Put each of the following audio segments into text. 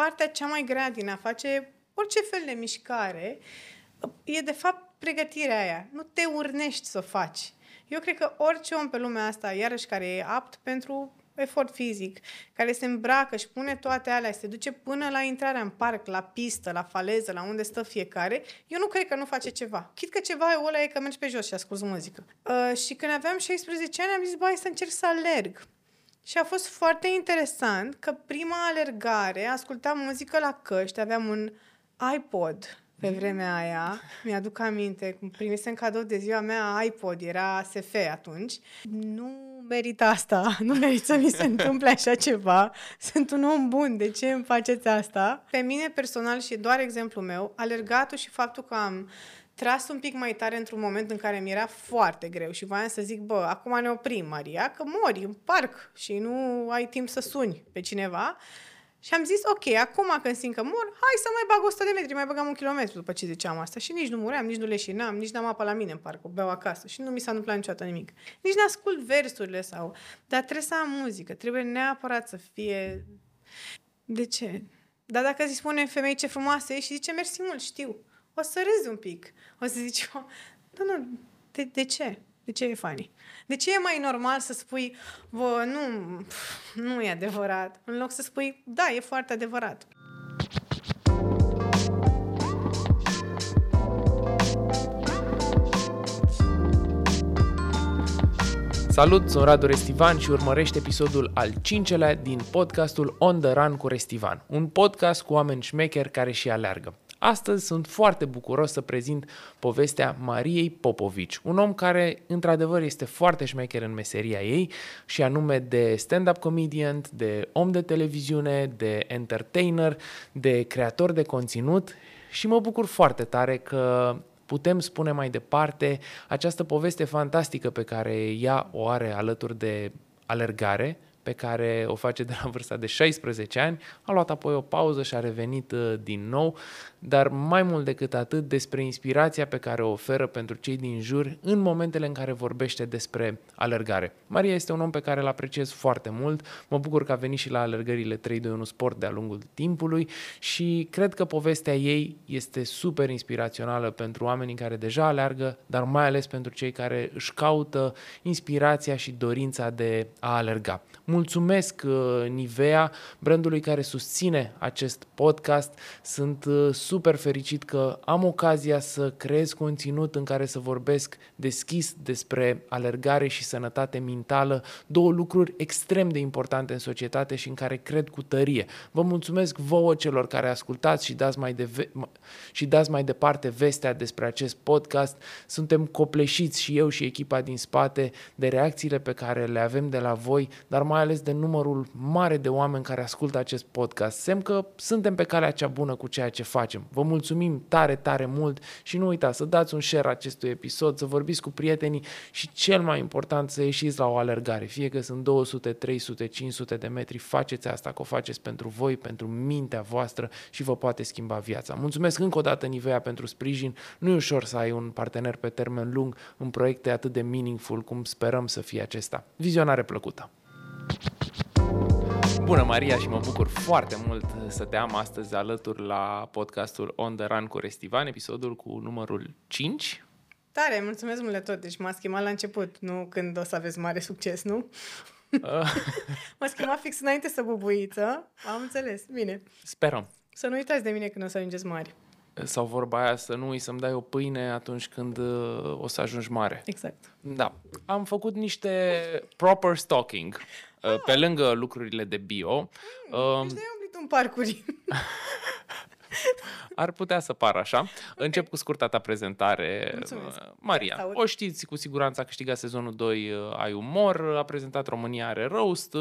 partea cea mai grea din a face orice fel de mișcare e de fapt pregătirea aia. Nu te urnești să o faci. Eu cred că orice om pe lumea asta, iarăși care e apt pentru efort fizic, care se îmbracă și pune toate alea, se duce până la intrarea în parc, la pistă, la faleză, la unde stă fiecare, eu nu cred că nu face ceva. Chit că ceva e ăla e că mergi pe jos și asculti muzică. Uh, și când aveam 16 ani am zis, băi, să încerc să alerg. Și a fost foarte interesant că prima alergare, ascultam muzică la căști, aveam un iPod pe vremea aia. Mi-aduc aminte, primisem cadou de ziua mea iPod, era SF atunci. Nu merit asta, nu merit să mi se întâmple așa ceva. Sunt un om bun, de ce îmi faceți asta? Pe mine personal și doar exemplu meu, alergatul și faptul că am tras un pic mai tare într-un moment în care mi era foarte greu și voiam să zic, bă, acum ne oprim, Maria, că mori în parc și nu ai timp să suni pe cineva. Și am zis, ok, acum când simt că mor, hai să mai bag 100 de metri, mai băgam un kilometru după ce ziceam asta. Și nici nu muream, nici nu leșinam, nici n-am apă la mine în parc, o beau acasă și nu mi s-a întâmplat niciodată nimic. Nici n-ascult versurile sau... Dar trebuie să am muzică, trebuie neapărat să fie... De ce? Dar dacă îți spune femei ce frumoasă e și zice mersi mult, știu, o să râzi un pic. O să zici, nu, nu, de, de ce? De ce e funny? De ce e mai normal să spui, bă, nu, nu e adevărat, în loc să spui, da, e foarte adevărat. Salut, sunt Radu Restivan și urmărește episodul al cincelea din podcastul On The Run cu Restivan, un podcast cu oameni șmecheri care și aleargă. Astăzi sunt foarte bucuros să prezint povestea Mariei Popovici, un om care într-adevăr este foarte șmecher în meseria ei și anume de stand-up comedian, de om de televiziune, de entertainer, de creator de conținut și mă bucur foarte tare că putem spune mai departe această poveste fantastică pe care ea o are alături de alergare, pe care o face de la vârsta de 16 ani, a luat apoi o pauză și a revenit uh, din nou dar mai mult decât atât despre inspirația pe care o oferă pentru cei din jur în momentele în care vorbește despre alergare. Maria este un om pe care îl apreciez foarte mult, mă bucur că a venit și la alergările 321 Sport de-a lungul timpului și cred că povestea ei este super inspirațională pentru oamenii care deja alergă, dar mai ales pentru cei care își caută inspirația și dorința de a alerga. Mulțumesc uh, Nivea, brandului care susține acest podcast. Sunt uh, super fericit că am ocazia să creez conținut în care să vorbesc deschis despre alergare și sănătate mentală, două lucruri extrem de importante în societate și în care cred cu tărie. Vă mulțumesc vouă celor care ascultați și dați mai, de și dați mai departe vestea despre acest podcast. Suntem copleșiți și eu și echipa din spate de reacțiile pe care le avem de la voi, dar mai ales de numărul mare de oameni care ascultă acest podcast. Semn că suntem pe calea cea bună cu ceea ce facem facem. Vă mulțumim tare, tare mult și nu uitați să dați un share acestui episod, să vorbiți cu prietenii și cel mai important să ieșiți la o alergare. Fie că sunt 200, 300, 500 de metri, faceți asta, că o faceți pentru voi, pentru mintea voastră și vă poate schimba viața. Mulțumesc încă o dată Nivea pentru sprijin. Nu e ușor să ai un partener pe termen lung în proiecte atât de meaningful cum sperăm să fie acesta. Vizionare plăcută! Bună, Maria, și mă bucur foarte mult să te am astăzi alături la podcastul On The Run cu Restivan, episodul cu numărul 5. Tare, mulțumesc mult de tot. Deci m-a schimbat la început, nu când o să aveți mare succes, nu? m-a schimbat fix înainte să bubuiță. Am înțeles. Bine. Sperăm. Să nu uitați de mine când o să ajungeți mari. Sau vorba aia să nuui să-mi dai o pâine atunci când uh, o să ajungi mare. Exact. Da. Am făcut niște proper stalking Uh, pe lângă lucrurile de bio... Mm, deci ai umblit în parcuri. Ar putea să pară așa. Okay. Încep cu scurta ta prezentare. Mulțumesc. Uh, Maria, o știți cu siguranță, a câștigat sezonul 2 uh, Ai Umor, a prezentat România are Roast,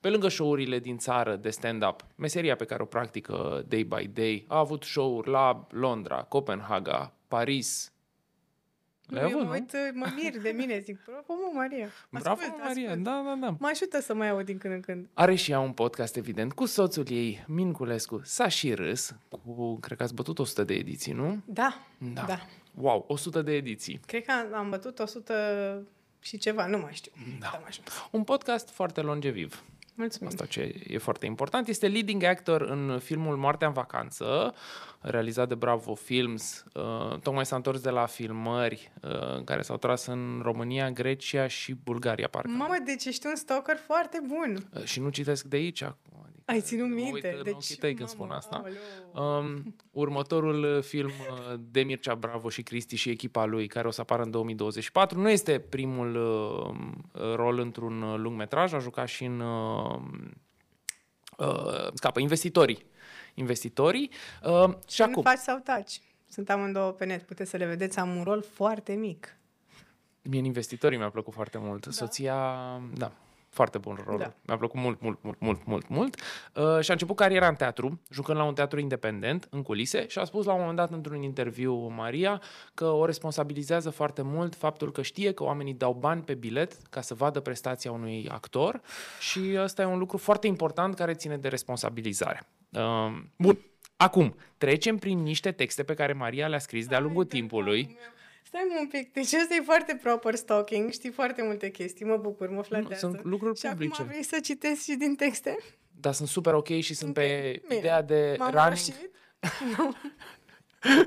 pe lângă show-urile din țară de stand-up, meseria pe care o practică day by day, a avut show-uri la Londra, Copenhaga, Paris, le-ai avut, mă, uit, mă mir de mine, zic, bravo, mă, Maria. Bravo, ascult, Maria, ascult. da, da, da. Mă ajută să mai aud din când în când. Are și ea un podcast, evident, cu soțul ei, Minculescu. S-a și râs, cu, cred că ați bătut 100 de ediții, nu? Da, da. da. Wow, 100 de ediții. Cred că am, am bătut 100 și ceva, nu mai știu. Da. Un podcast foarte longeviv. Mulțumim. Asta ce e foarte important. Este leading actor în filmul Moartea în vacanță, realizat de Bravo Films. Uh, tocmai s-a întors de la filmări uh, care s-au tras în România, Grecia și Bulgaria, parcă. Mamă, deci ești un stalker foarte bun. Uh, și nu citesc de aici acum. Adică Ai ținut mă minte. uit în deci, ochii tăi când mamă, spun asta. aoleu. Um, următorul uh, film uh, de Mircea Bravo și Cristi și echipa lui, care o să apară în 2024, nu este primul uh, rol într-un uh, lung metraj, a jucat și în uh, uh, scapă, investitorii. Investitorii. Uh, și Și acum, nu faci sau taci. Sunt amândouă pe net, puteți să le vedeți, am un rol foarte mic. mie în investitorii mi-a plăcut foarte mult. Da. Soția, da, foarte bun rol. Da. Da. Mi-a plăcut mult, mult, mult, mult, mult, mult. Uh, și a început cariera în teatru, jucând la un teatru independent, în culise, și a spus la un moment dat într-un interviu Maria că o responsabilizează foarte mult faptul că știe că oamenii dau bani pe bilet ca să vadă prestația unui actor și ăsta e un lucru foarte important care ține de responsabilizare. Uh, bun, acum, trecem prin niște texte pe care Maria le-a scris de-a lungul timpului. Stai mă un pic, deci ăsta e foarte proper stalking, știi foarte multe chestii, mă bucur, mă flatează. sunt lucruri și publice. acum vrei să citesc și din texte? Dar sunt super ok și sunt pe Bine. ideea de M-am running. rășit? Nu.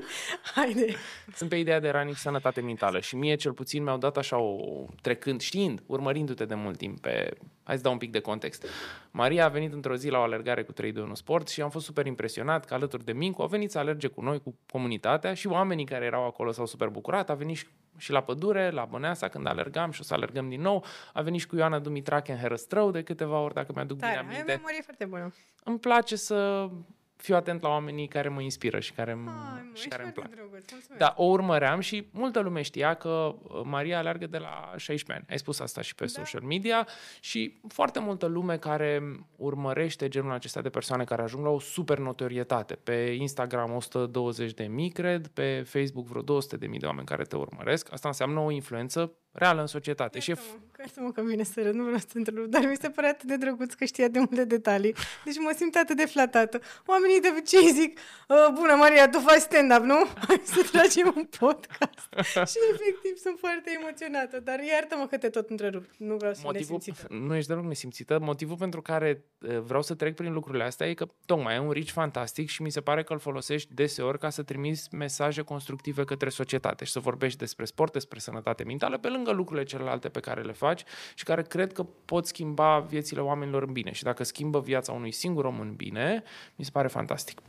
Haide. Sunt pe ideea de running și sănătate mentală și mie cel puțin mi-au dat așa o trecând, știind, urmărindu-te de mult timp pe... Hai să dau un pic de context. Maria a venit într-o zi la o alergare cu 3 2 1 sport și am fost super impresionat că alături de Mincu a venit să alerge cu noi, cu comunitatea și oamenii care erau acolo s-au super bucurat. A venit și- și la pădure, la Băneasa, când alergam și o să alergăm din nou. A venit și cu Ioana Dumitrache în Herăstrău de câteva ori, dacă mi-aduc Tare, bine ai o aminte. memorie foarte bună. Îmi place să fiu atent la oamenii care mă inspiră și care, Ai, mă, și ești care îmi plac. foarte drăguț, mulțumesc. Da, o urmăream și multă lume știa că uh, Maria alergă de la 16 ani. Ai spus asta și pe Da. social media și foarte multă lume care urmărește genul acesta de persoane care ajung la o super notorietate. Pe Instagram 120 de mii, cred, pe Facebook vreo 200 de mii de oameni care te urmăresc. Asta înseamnă o influență reală în societate. Și e Iartă-mă, iartă-mă că vine să râd, nu vreau să te întrerup, dar mi se pare atât de drăguț că știa de multe detalii. Deci mă simt atât de flatată. Oamenii de obicei zic, "Uh, bună Maria, tu faci stand-up, nu? Hai să tragem un podcast. și efectiv sunt foarte emoționată, dar iartă-mă că te tot întrerup. Nu vreau să Motivul, nesimțită. nu ești deloc nesimțită. Motivul pentru care uh, vreau să trec prin lucrurile astea e că tocmai e un reach fantastic și mi se pare că îl folosești deseori ca să trimiți mesaje constructive către societate și să vorbești despre sport, despre sănătate mentală, pe lângă lucrurile celelalte pe care le faci și care cred că pot schimba viețile oamenilor în bine. Și dacă schimbă viața unui singur om în bine, mi se pare fantastic.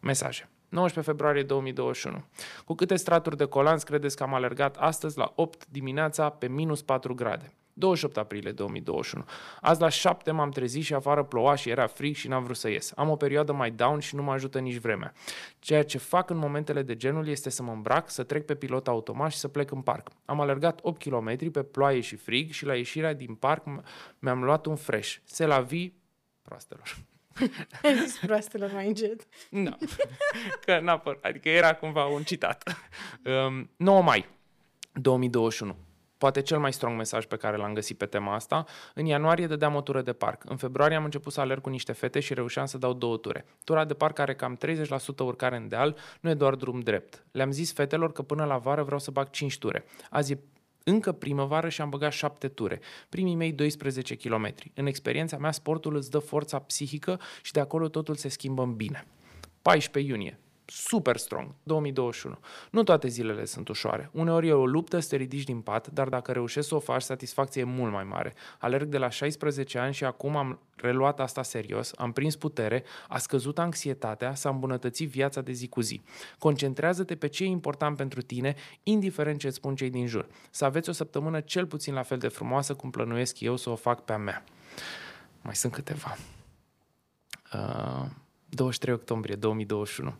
Mesaje. 19 februarie 2021. Cu câte straturi de colanți credeți că am alergat astăzi la 8 dimineața pe minus 4 grade? 28 aprilie 2021. Azi la 7 m-am trezit și afară plouaș și era frig și n-am vrut să ies. Am o perioadă mai down și nu mă ajută nici vremea. Ceea ce fac în momentele de genul este să mă îmbrac, să trec pe pilot automat și să plec în parc. Am alergat 8 km pe ploaie și frig și la ieșirea din parc m- mi-am luat un fresh. Se la vi proastelor. Ai zis proastelor mai încet. Nu. Că n-a păr- adică era cumva un citat. Um, 9 mai 2021. Poate cel mai strong mesaj pe care l-am găsit pe tema asta. În ianuarie dădeam o tură de parc. În februarie am început să alerg cu niște fete și reușeam să dau două ture. Tura de parc are cam 30% urcare în deal, nu e doar drum drept. Le-am zis fetelor că până la vară vreau să bag 5 ture. Azi e încă primăvară și am băgat 7 ture. Primii mei 12 km. În experiența mea, sportul îți dă forța psihică și de acolo totul se schimbă în bine. 14 iunie. Super strong, 2021. Nu toate zilele sunt ușoare. Uneori e o luptă să te ridici din pat, dar dacă reușești să o faci, satisfacția e mult mai mare. Alerg de la 16 ani și acum am reluat asta serios, am prins putere, a scăzut anxietatea, s-a îmbunătățit viața de zi cu zi. Concentrează-te pe ce e important pentru tine, indiferent ce îți spun cei din jur. Să aveți o săptămână cel puțin la fel de frumoasă cum plănuiesc eu să o fac pe a mea. Mai sunt câteva. Uh, 23 octombrie 2021.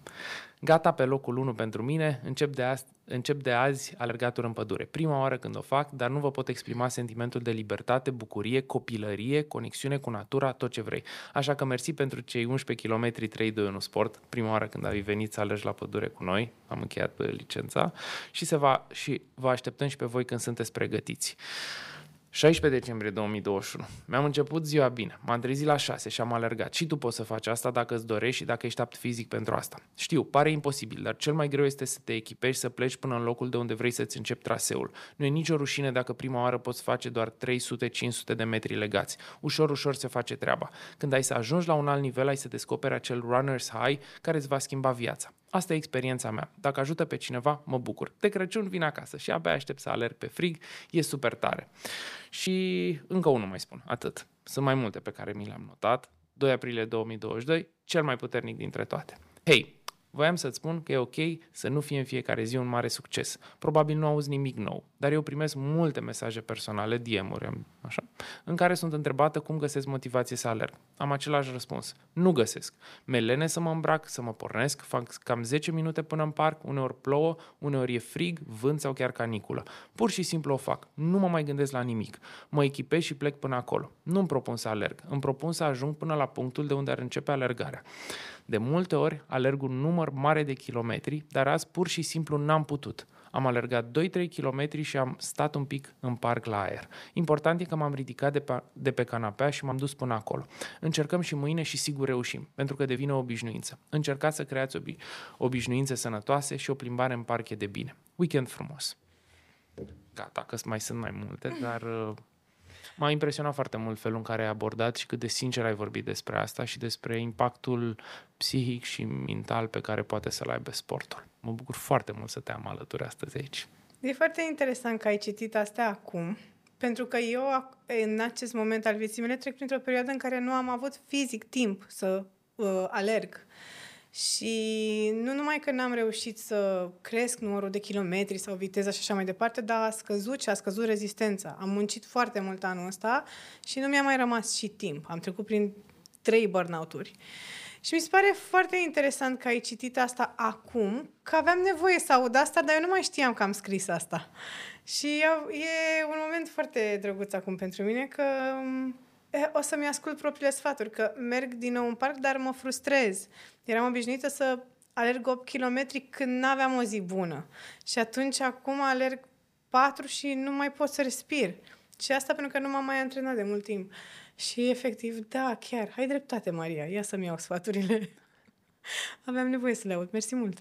Gata pe locul 1 pentru mine, încep de, azi, încep de azi alergaturi în pădure. Prima oară când o fac, dar nu vă pot exprima sentimentul de libertate, bucurie, copilărie, conexiune cu natura, tot ce vrei. Așa că mersi pentru cei 11 km 3 2 1 sport, prima oară când ai venit să alergi la pădure cu noi, am încheiat uh, licența și, se va, și vă așteptăm și pe voi când sunteți pregătiți. 16 decembrie 2021. Mi-am început ziua bine. M-am trezit la 6 și am alergat. Și tu poți să faci asta dacă îți dorești și dacă ești apt fizic pentru asta. Știu, pare imposibil, dar cel mai greu este să te echipești, să pleci până în locul de unde vrei să-ți începi traseul. Nu e nicio rușine dacă prima oară poți face doar 300-500 de metri legați. Ușor, ușor se face treaba. Când ai să ajungi la un alt nivel, ai să descoperi acel runner's high care îți va schimba viața. Asta e experiența mea. Dacă ajută pe cineva, mă bucur. De Crăciun vin acasă și abia aștept să alerg pe frig. E super tare. Și încă unul mai spun, atât. Sunt mai multe pe care mi le-am notat. 2 aprilie 2022, cel mai puternic dintre toate. Hei, Voiam să-ți spun că e ok să nu fie în fiecare zi un mare succes. Probabil nu auzi nimic nou, dar eu primesc multe mesaje personale, DM-uri, așa, în care sunt întrebată cum găsesc motivație să alerg. Am același răspuns. Nu găsesc. Melene să mă îmbrac, să mă pornesc, fac cam 10 minute până în parc, uneori plouă, uneori e frig, vânt sau chiar caniculă. Pur și simplu o fac. Nu mă mai gândesc la nimic. Mă echipez și plec până acolo. Nu îmi propun să alerg. Îmi propun să ajung până la punctul de unde ar începe alergarea. De multe ori alerg un număr mare de kilometri, dar azi pur și simplu n-am putut. Am alergat 2-3 km și am stat un pic în parc la aer. Important e că m-am ridicat de pe, de pe canapea și m-am dus până acolo. Încercăm și mâine și sigur reușim, pentru că devine o obișnuință. Încercați să creați obi- obișnuințe sănătoase și o plimbare în parc e de bine. Weekend frumos! Gata, că mai sunt mai multe, dar uh, M-a impresionat foarte mult felul în care ai abordat și cât de sincer ai vorbit despre asta și despre impactul psihic și mental pe care poate să-l aibă sportul. Mă bucur foarte mult să te am alături astăzi aici. E foarte interesant că ai citit astea acum, pentru că eu, în acest moment al vieții mele, trec printr-o perioadă în care nu am avut fizic timp să uh, alerg. Și nu numai că n-am reușit să cresc numărul de kilometri sau viteza și așa mai departe, dar a scăzut și a scăzut rezistența. Am muncit foarte mult anul ăsta și nu mi-a mai rămas și timp. Am trecut prin trei burnout-uri. Și mi se pare foarte interesant că ai citit asta acum, că aveam nevoie să aud asta, dar eu nu mai știam că am scris asta. Și e un moment foarte drăguț acum pentru mine, că o să-mi ascult propriile sfaturi, că merg din nou în parc, dar mă frustrez. Eram obișnuită să alerg 8 km când nu aveam o zi bună. Și atunci acum alerg 4 și nu mai pot să respir. Și asta pentru că nu m-am mai antrenat de mult timp. Și efectiv, da, chiar, ai dreptate, Maria, ia să-mi iau sfaturile. Aveam nevoie să le aud. Mersi mult.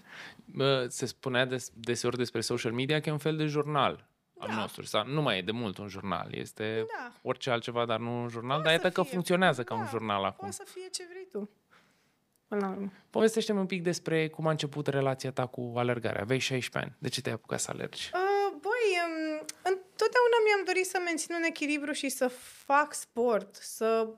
Se spunea des, deseori despre social media că e un fel de jurnal al da. nostru. Sau nu mai e de mult un jurnal, este da. orice altceva, dar nu un jurnal, Poate dar iată că funcționează da. ca un da, jurnal acum. Poate să fie ce vrei tu. Până la urmă. Povestește-mi un pic despre cum a început relația ta cu alergarea. Aveai 16 ani. De ce te-ai apucat să alergi? Uh, băi, um, întotdeauna mi-am dorit să mențin un echilibru și să fac sport, să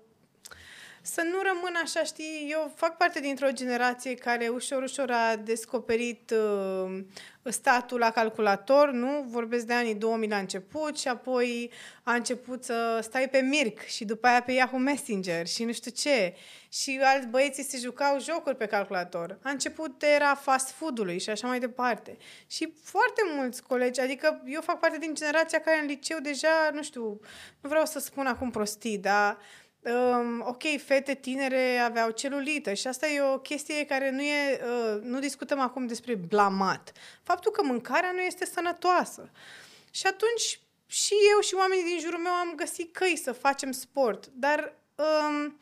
să nu rămân așa, știi, eu fac parte dintr-o generație care ușor, ușor a descoperit uh, statul la calculator, nu? Vorbesc de anii 2000 la început și apoi a început să stai pe Mirc și după aia pe Yahoo Messenger și nu știu ce. Și alți băieții se jucau jocuri pe calculator. A început era fast food-ului și așa mai departe. Și foarte mulți colegi, adică eu fac parte din generația care în liceu deja, nu știu, nu vreau să spun acum prostii, dar um, ok, fete tinere aveau celulită și asta e o chestie care nu e, uh, nu discutăm acum despre blamat. Faptul că mâncarea nu este sănătoasă. Și atunci și eu și oamenii din jurul meu am găsit căi să facem sport, dar um,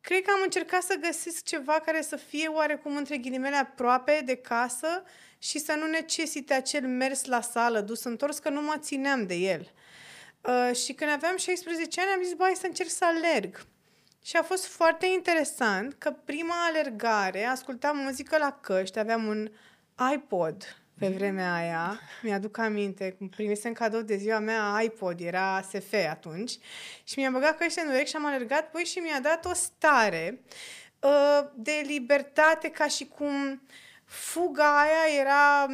cred că am încercat să găsesc ceva care să fie oarecum între ghilimele aproape de casă și să nu necesite acel mers la sală, dus întors, că nu mă țineam de el. Uh, și când aveam 16 ani am zis, băi, să încerc să alerg. Și a fost foarte interesant că prima alergare, ascultam muzică la căști, aveam un iPod pe mm. vremea aia, mi-aduc aminte, primisem cadou de ziua mea iPod, era SF atunci, și mi-a băgat căști în urechi și am alergat, păi și mi-a dat o stare uh, de libertate, ca și cum fuga aia era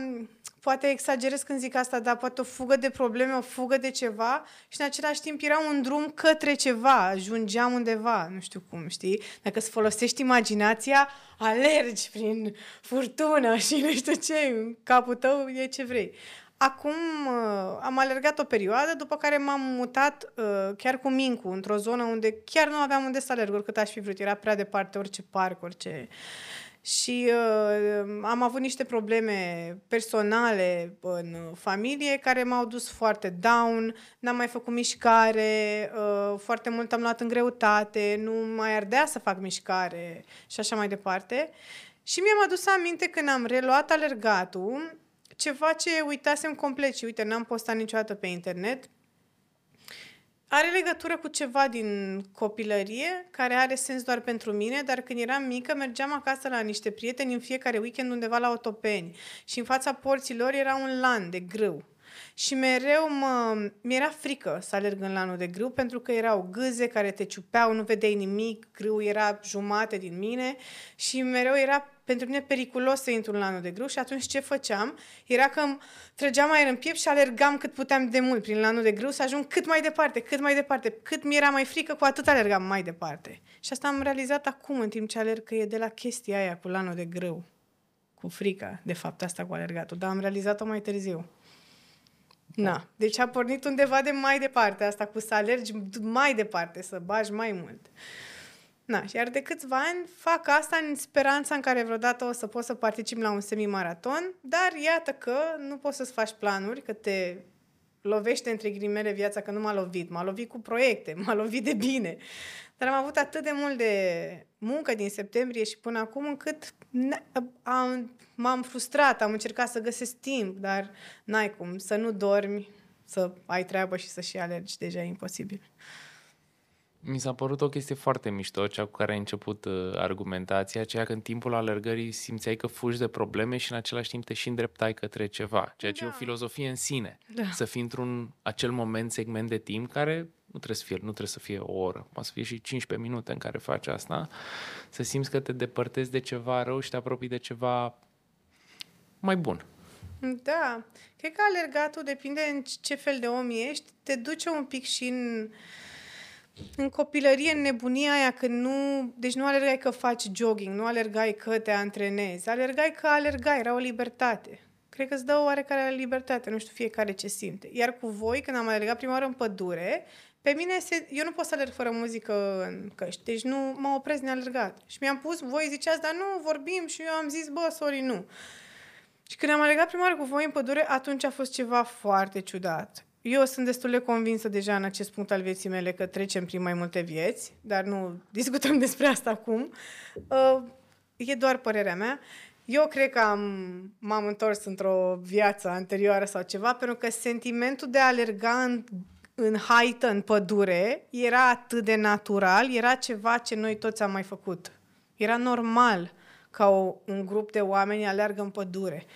poate exagerez când zic asta, dar poate o fugă de probleme, o fugă de ceva și în același timp era un drum către ceva, ajungeam undeva, nu știu cum, știi? Dacă îți folosești imaginația, alergi prin furtună și nu știu ce, în capul tău e ce vrei. Acum uh, am alergat o perioadă, după care m-am mutat uh, chiar cu Mincu într-o zonă unde chiar nu aveam unde să alerg, oricât aș fi vrut. Era prea departe orice parc, orice... și uh, am avut niște probleme personale în familie care m-au dus foarte down, n-am mai făcut mișcare, uh, foarte mult am luat în greutate, nu mai ardea să fac mișcare și așa mai departe. Și mi-am adus aminte când am reluat alergatul, ceva ce uitasem complet și uite, n-am postat niciodată pe internet, are legătură cu ceva din copilărie, care are sens doar pentru mine, dar când eram mică mergeam acasă la niște prieteni în fiecare weekend undeva la Otopeni și în fața porților era un lan de grâu. Și mereu mă, mi-era frică să alerg în lanul de grâu pentru că erau gâze care te ciupeau, nu vedeai nimic, grâu era jumate din mine și mereu era pentru mine periculos să intru în lanul de grâu și atunci ce făceam? Era că îmi trăgeam aer în piept și alergam cât puteam de mult prin lanul de grâu să ajung cât mai departe, cât mai departe. Cât mi era mai frică, cu atât alergam mai departe. Și asta am realizat acum, în timp ce alerg, că e de la chestia aia cu lanul de grâu. Cu frica, de fapt, asta cu alergatul. Dar am realizat-o mai târziu. Na. Deci a pornit undeva de mai departe asta cu să alergi mai departe, să bagi mai mult. Na, și iar de câțiva ani fac asta în speranța în care vreodată o să poți să participi la un semimaraton, dar iată că nu poți să-ți faci planuri, că te lovește între ghilimele viața, că nu m-a lovit. M-a lovit cu proiecte, m-a lovit de bine. Dar am avut atât de mult de muncă din septembrie și până acum încât am, m-am frustrat, am încercat să găsesc timp, dar n-ai cum, să nu dormi, să ai treabă și să și alergi, deja e imposibil. Mi s-a părut o chestie foarte mișto, cea cu care ai început uh, argumentația, aceea că în timpul alergării simțeai că fugi de probleme și în același timp te și îndreptai către ceva, ceea ce da. e o da. filozofie în sine. Da. Să fii într-un acel moment, segment de timp care nu trebuie să fie, nu trebuie să fie o oră, poate să fie și 15 minute în care faci asta, să simți că te depărtezi de ceva rău și te apropii de ceva mai bun. Da, cred că alergatul depinde în ce fel de om ești, te duce un pic și în în copilărie, în nebunia aia, când nu... Deci nu alergai că faci jogging, nu alergai că te antrenezi, alergai că alergai, era o libertate. Cred că îți dă o oarecare libertate, nu știu fiecare ce simte. Iar cu voi, când am alergat prima oară în pădure, pe mine, se, eu nu pot să alerg fără muzică în căști, deci nu mă opresc din alergat. Și mi-am pus, voi ziceați, dar nu, vorbim și eu am zis, bă, sorry, nu. Și când am alergat prima oară cu voi în pădure, atunci a fost ceva foarte ciudat. Eu sunt destul de convinsă deja în acest punct al vieții mele că trecem prin mai multe vieți, dar nu discutăm despre asta acum. Uh, e doar părerea mea. Eu cred că am, m-am întors într-o viață anterioară sau ceva, pentru că sentimentul de a alerga în, în haită, în pădure, era atât de natural, era ceva ce noi toți am mai făcut. Era normal ca o, un grup de oameni aleargă în pădure.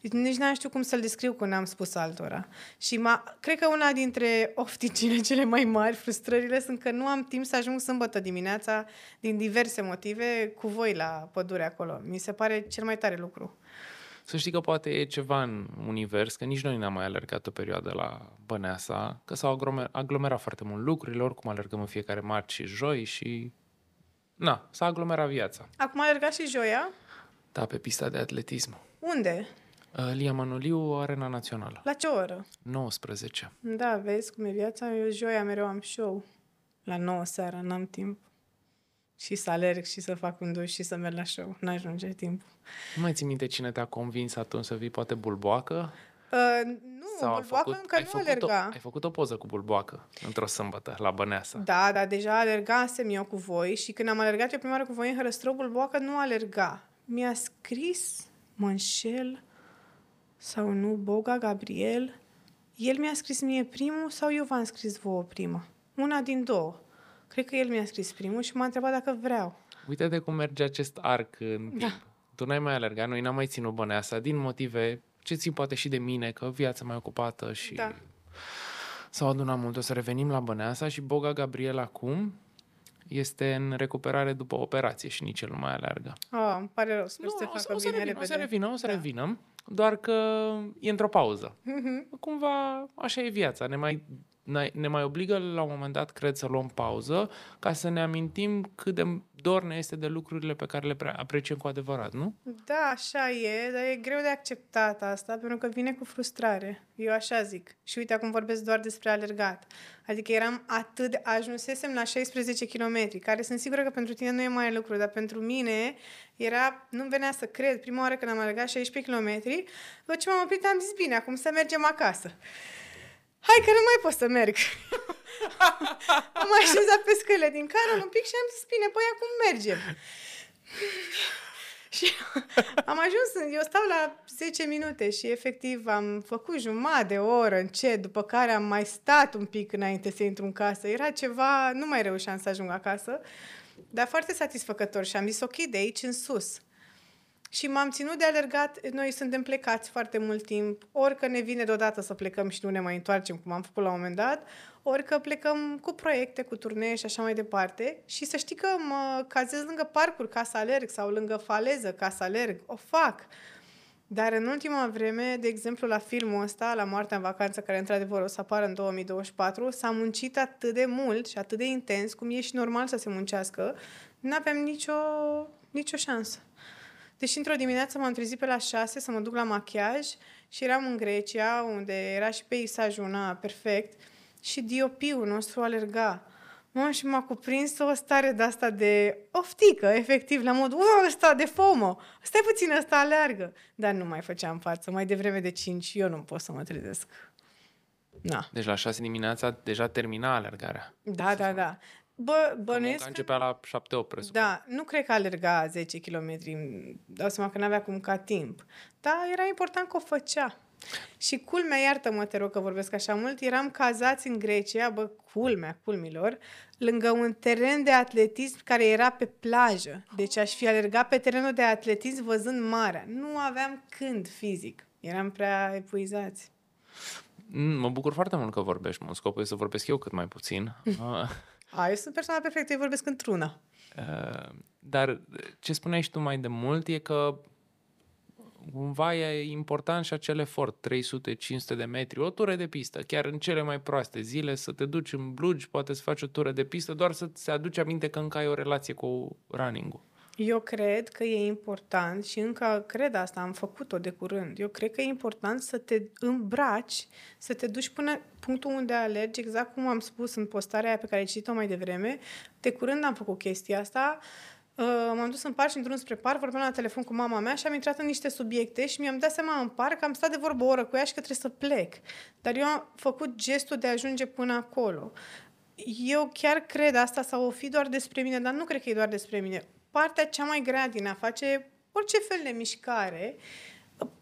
Deci nici n-am știu cum să-l descriu când am spus altora. Și ma, cred că una dintre ofticile cele mai mari, frustrările, sunt că nu am timp să ajung sâmbătă dimineața din diverse motive cu voi la pădure acolo. Mi se pare cel mai tare lucru. Să știi că poate e ceva în univers, că nici noi n-am mai alergat o perioadă la Băneasa, că s-au aglomerat, aglomerat foarte mult lucrurile, oricum alergăm în fiecare marți și joi și... Na, s-a aglomerat viața. Acum alergat și joia? Da, pe pista de atletism. Unde? Uh, Lia Manoliu, Arena Națională. La ce oră? 19. Da, vezi cum e viața. Eu joia mereu am show. La 9 seara, n-am timp. Și să alerg și să fac un duș și să merg la show. N-ajunge timp. Nu mai ții minte cine te-a convins atunci să vii poate bulboacă? Uh, nu, Sau bulboacă făcut, încă nu alerga. O, ai făcut o poză cu bulboacă într-o sâmbătă la Băneasa. Da, dar deja alergasem eu cu voi și când am alergat eu prima oară cu voi în Hărăstrău, bulboacă nu alerga. Mi-a scris, mă înșel, sau nu, Boga, Gabriel, el mi-a scris mie primul sau eu v-am scris vouă prima? Una din două. Cred că el mi-a scris primul și m-a întrebat dacă vreau. Uite de cum merge acest arc în timp. Da. Tu n-ai mai alergat, noi n-am mai ținut băneasa din motive ce țin poate și de mine, că viața mai ocupată și da. s-au adunat mult. O să revenim la băneasa și Boga Gabriel acum este în recuperare după operație și nici el nu mai alergă. Ah, îmi pare rău, sper nu, să facă o să, bine repede. O să revină, o să da. revină doar că e într-o pauză. Mm-hmm. Cumva așa e viața, ne mai ne mai obligă la un moment dat, cred, să luăm pauză ca să ne amintim cât de dor ne este de lucrurile pe care le apreciem cu adevărat, nu? Da, așa e, dar e greu de acceptat asta, pentru că vine cu frustrare. Eu așa zic. Și uite, acum vorbesc doar despre alergat. Adică eram atât de... Ajunsesem la 16 km, care sunt sigură că pentru tine nu e mai lucru, dar pentru mine era... Nu venea să cred. Prima oară când am alergat 16 km, după ce m-am oprit, am zis, bine, acum să mergem acasă. Hai că nu mai pot să merg. am așezat pe scăle din cară un pic și am zis, bine, păi acum mergem. și am ajuns, eu stau la 10 minute și efectiv am făcut jumătate de oră încet, după care am mai stat un pic înainte să intru în casă. Era ceva, nu mai reușeam să ajung acasă, dar foarte satisfăcător și am zis, ok, de aici în sus. Și m-am ținut de alergat, noi suntem plecați foarte mult timp, orică ne vine deodată să plecăm și nu ne mai întoarcem, cum am făcut la un moment dat, orică plecăm cu proiecte, cu turnee și așa mai departe. Și să știi că mă cazez lângă parcuri ca să alerg sau lângă faleză ca să alerg, o fac. Dar în ultima vreme, de exemplu, la filmul ăsta, La Moartea în Vacanță, care într-adevăr o să apară în 2024, s-a muncit atât de mult și atât de intens, cum e și normal să se muncească, nu aveam nicio, nicio șansă. Deși într-o dimineață m-am trezit pe la șase să mă duc la machiaj și eram în Grecia, unde era și peisajul una perfect și diopiul nostru alerga. Mă, și m-a cuprins o stare de asta de oftică, efectiv, la modul, ăsta de FOMO, stai puțin, ăsta aleargă. Dar nu mai făceam față, mai devreme de 5, eu nu pot să mă trezesc. Na. Deci la 6 dimineața deja termina alergarea. Da, da, da. Bă, bănuiesc... Că începea la 7-8, presupun. Da, nu cred că alerga 10 km, dau seama că n-avea cum ca timp. Dar era important că o făcea. Și culmea, iartă-mă, te rog că vorbesc așa mult, eram cazați în Grecia, bă, culmea, culmilor, lângă un teren de atletism care era pe plajă. Deci aș fi alergat pe terenul de atletism văzând marea. Nu aveam când fizic. Eram prea epuizați. Mm, mă bucur foarte mult că vorbești, mă. Scopul e să vorbesc eu cât mai puțin. A, eu sunt persoana perfectă, eu vorbesc într-una. Uh, dar ce spuneai și tu mai de mult e că cumva e important și acel efort, 300-500 de metri, o tură de pistă, chiar în cele mai proaste zile, să te duci în blugi, poate să faci o tură de pistă, doar să-ți aduci aminte că încă ai o relație cu running-ul. Eu cred că e important și încă cred asta, am făcut-o de curând. Eu cred că e important să te îmbraci, să te duci până punctul unde alergi, exact cum am spus în postarea aia pe care ai citit-o mai devreme. De curând am făcut chestia asta. Uh, m-am dus în parc și într-un spre parc, vorbeam la telefon cu mama mea și am intrat în niște subiecte și mi-am dat seama în parc, am stat de vorbă o oră cu ea și că trebuie să plec. Dar eu am făcut gestul de a ajunge până acolo. Eu chiar cred asta sau o fi doar despre mine, dar nu cred că e doar despre mine partea cea mai grea din a face orice fel de mișcare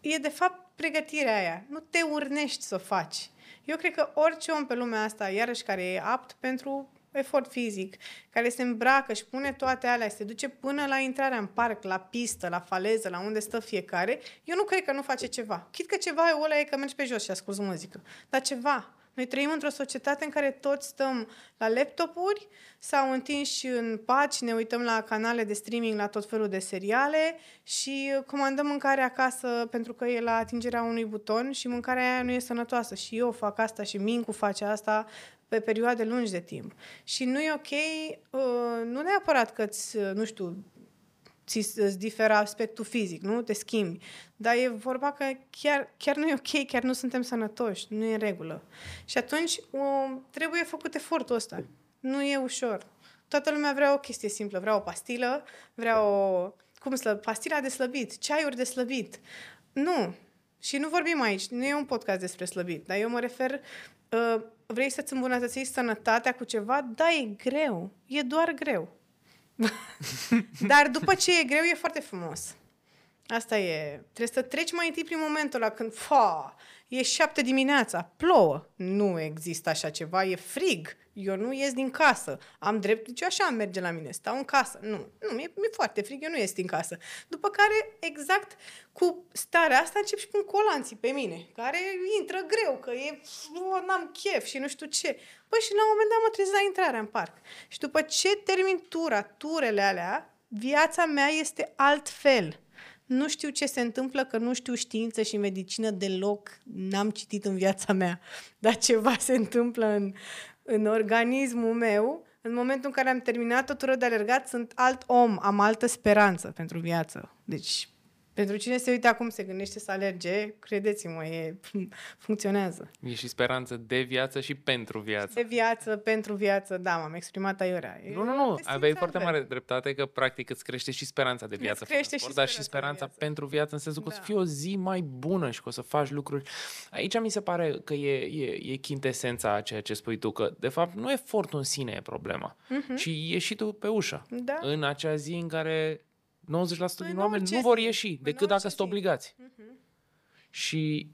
e de fapt pregătirea aia. Nu te urnești să o faci. Eu cred că orice om pe lumea asta, iarăși care e apt pentru efort fizic, care se îmbracă și pune toate alea, se duce până la intrarea în parc, la pistă, la faleză, la unde stă fiecare, eu nu cred că nu face ceva. Chit că ceva e ăla e că mergi pe jos și asculti muzică. Dar ceva. Noi trăim într-o societate în care toți stăm la laptopuri sau întinși în pat și ne uităm la canale de streaming la tot felul de seriale și comandăm mâncare acasă pentru că e la atingerea unui buton și mâncarea aia nu e sănătoasă. Și eu fac asta și Mincu face asta pe perioade lungi de timp. Și nu e ok, uh, nu neapărat că ți, nu știu, ți îți diferă aspectul fizic, nu? Te schimbi. Dar e vorba că chiar, chiar nu e ok, chiar nu suntem sănătoși, nu e în regulă. Și atunci um, trebuie făcut efortul ăsta. Nu e ușor. Toată lumea vrea o chestie simplă. Vrea o pastilă, vrea o... Cum slă, pastila de slăbit, ceaiuri de slăbit. Nu. Și nu vorbim aici, nu e un podcast despre slăbit, dar eu mă refer uh, vrei să-ți îmbunătățești sănătatea cu ceva? Da, e greu. E doar greu. Dar după ce e greu, e foarte frumos. Asta e. Trebuie să treci mai întâi prin momentul ăla când, fa, e șapte dimineața, plouă. Nu există așa ceva, e frig. Eu nu ies din casă. Am drept, deci așa merge la mine, stau în casă. Nu, nu, mi-e, mi-e foarte frig, eu nu ies din casă. După care, exact cu starea asta, încep și pun colanții pe mine, care intră greu, că e, n-am chef și nu știu ce. Păi și la un moment dat mă trezesc la intrarea în parc. Și după ce termin tura, turele alea, viața mea este altfel nu știu ce se întâmplă, că nu știu știință și medicină deloc, n-am citit în viața mea, dar ceva se întâmplă în, în organismul meu. În momentul în care am terminat o tură de alergat, sunt alt om, am altă speranță pentru viață. Deci pentru cine se uită acum, se gândește să alerge, credeți-mă, e, funcționează. E și speranță de viață și pentru viață. De viață, pentru viață, da, m-am exprimat aiurea. Nu, nu, nu, aveai foarte mare dreptate că practic îți crește și speranța de viață. Îți crește sport, și dar și speranța viață. pentru viață, în sensul că Da. o să fie o zi mai bună și că o să faci lucruri. Aici mi se pare că e, e, e chintesența a ceea ce spui tu, că de fapt nu efortul în sine e problema, Mhm. ci ieși tu pe ușă. Da. În acea zi în care 90% din În oameni orice nu vor zi. ieși, În decât dacă orice sunt zi. obligați. Mhm. Și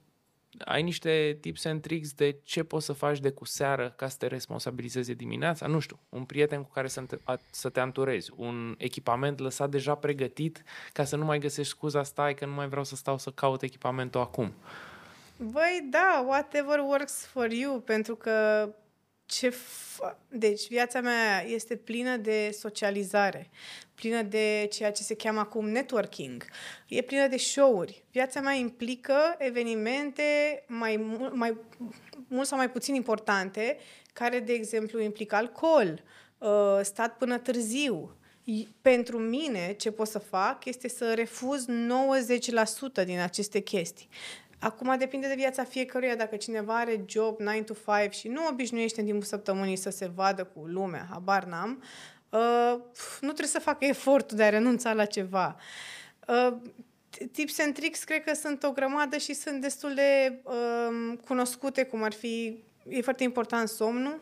ai niște tips and tricks de ce poți să faci de cu seară ca să te responsabilizezi de dimineața? Nu știu, un prieten cu care să te, a- să te anturezi, un echipament lăsat deja pregătit ca să nu mai găsești scuza, stai că nu mai vreau să stau să caut echipamentul acum. Băi, da, whatever works for you, pentru că ce fa- deci viața mea este plină de socializare, plină de ceea ce se cheamă acum networking, e plină de show-uri. Viața mea implică evenimente mai, mu- mai mult sau mai puțin importante, care, de exemplu, implică alcool, uh, stat până târziu, I- pentru mine, ce pot să fac este să refuz 90% din aceste chestii. Acum depinde de viața fiecăruia. Dacă cineva are job 9 to 5 și nu obișnuiește în timpul săptămânii să se vadă cu lumea, habar n-am, uh, nu trebuie să facă efortul de a renunța la ceva. Uh, tips and tricks cred că sunt o grămadă și sunt destul de uh, cunoscute, cum ar fi, e foarte important somnul,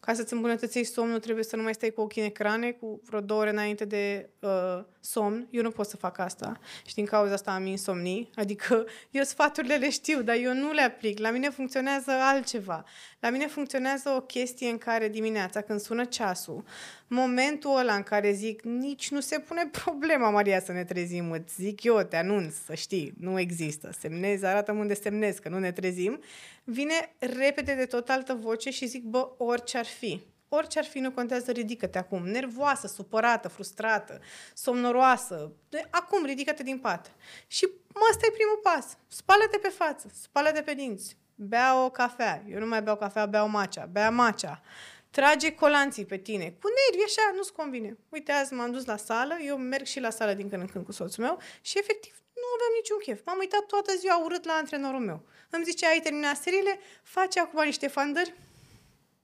ca să-ți îmbunătățești somnul, trebuie să nu mai stai cu ochii în ecrane cu vreo două ore înainte de uh, somn. Eu nu pot să fac asta și din cauza asta am insomnii. Adică eu sfaturile le știu, dar eu nu le aplic. La mine funcționează altceva. La mine funcționează o chestie în care dimineața, când sună ceasul, momentul ăla în care zic, nici nu se pune problema, Maria, să ne trezim. Îți zic eu, te anunț, să știi, nu există. Semnezi, arată unde semnezi, că nu ne trezim. Vine repede de tot altă voce și zic, bă, orice ar fi. Orice ar fi, nu contează, ridică-te acum. Nervoasă, supărată, frustrată, somnoroasă. De- Acum, ridică-te din pat. Și mă, ăsta e primul pas. Spală-te pe față, spală-te pe dinți, bea o cafea. Eu nu mai beau cafea, beau macea. Bea macea. Trage colanții pe tine. Cu nervi, așa, nu-ți convine. Uite, azi m-am dus la sală, eu merg și la sală din când în când cu soțul meu și efectiv nu aveam niciun chef. M-am uitat toată ziua urât la antrenorul meu. Îmi zice, ai terminat seriile? Faci acum niște fandări?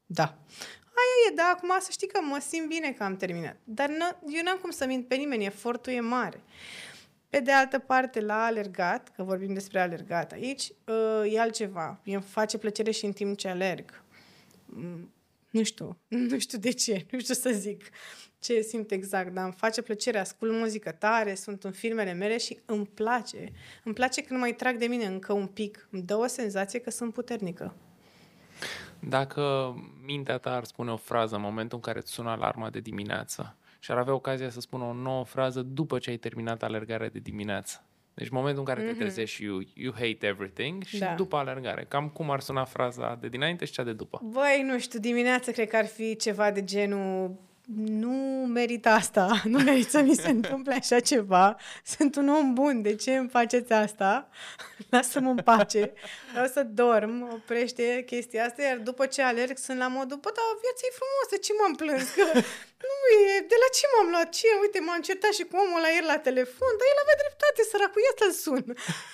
Da. Aia e, da, acum să știi că mă simt bine că am terminat. Dar nu, eu n-am cum să mint pe nimeni, efortul e mare. Pe de altă parte, la alergat, că vorbim despre alergat aici, uh, e altceva. Mie îmi face plăcere și în timp ce alerg. Mm, Nu știu, nu știu de ce, nu știu să zic ce simt exact, dar îmi face plăcere, ascult muzică tare, sunt în filmele mele și îmi place. Îmi place când mai trag de mine încă un pic. Îmi dă o senzație că sunt puternică. Dacă mintea ta ar spune o frază în momentul în care îți sună alarma de dimineață și ar avea ocazia să spună o nouă frază după ce ai terminat alergarea de dimineață. Deci momentul în care mm-hmm. te trezești și you, you hate everything și Da. după alergare. Cam cum ar suna fraza de dinainte și cea de după. Băi, nu știu, dimineața cred că ar fi ceva de genul nu merit asta, nu merit să mi se întâmple așa ceva. Sunt un om bun, de ce îmi faceți asta? Lasă-mă în pace, vreau să dorm, oprește chestia asta, iar după ce alerg sunt la modul, bă, dar viața e frumoasă, ce m-am plâns? Că nu e, de la ce m-am luat? Ce? Uite, m-am certat și cu omul la ieri la telefon, dar el avea dreptate, săracul, ia să-l sun.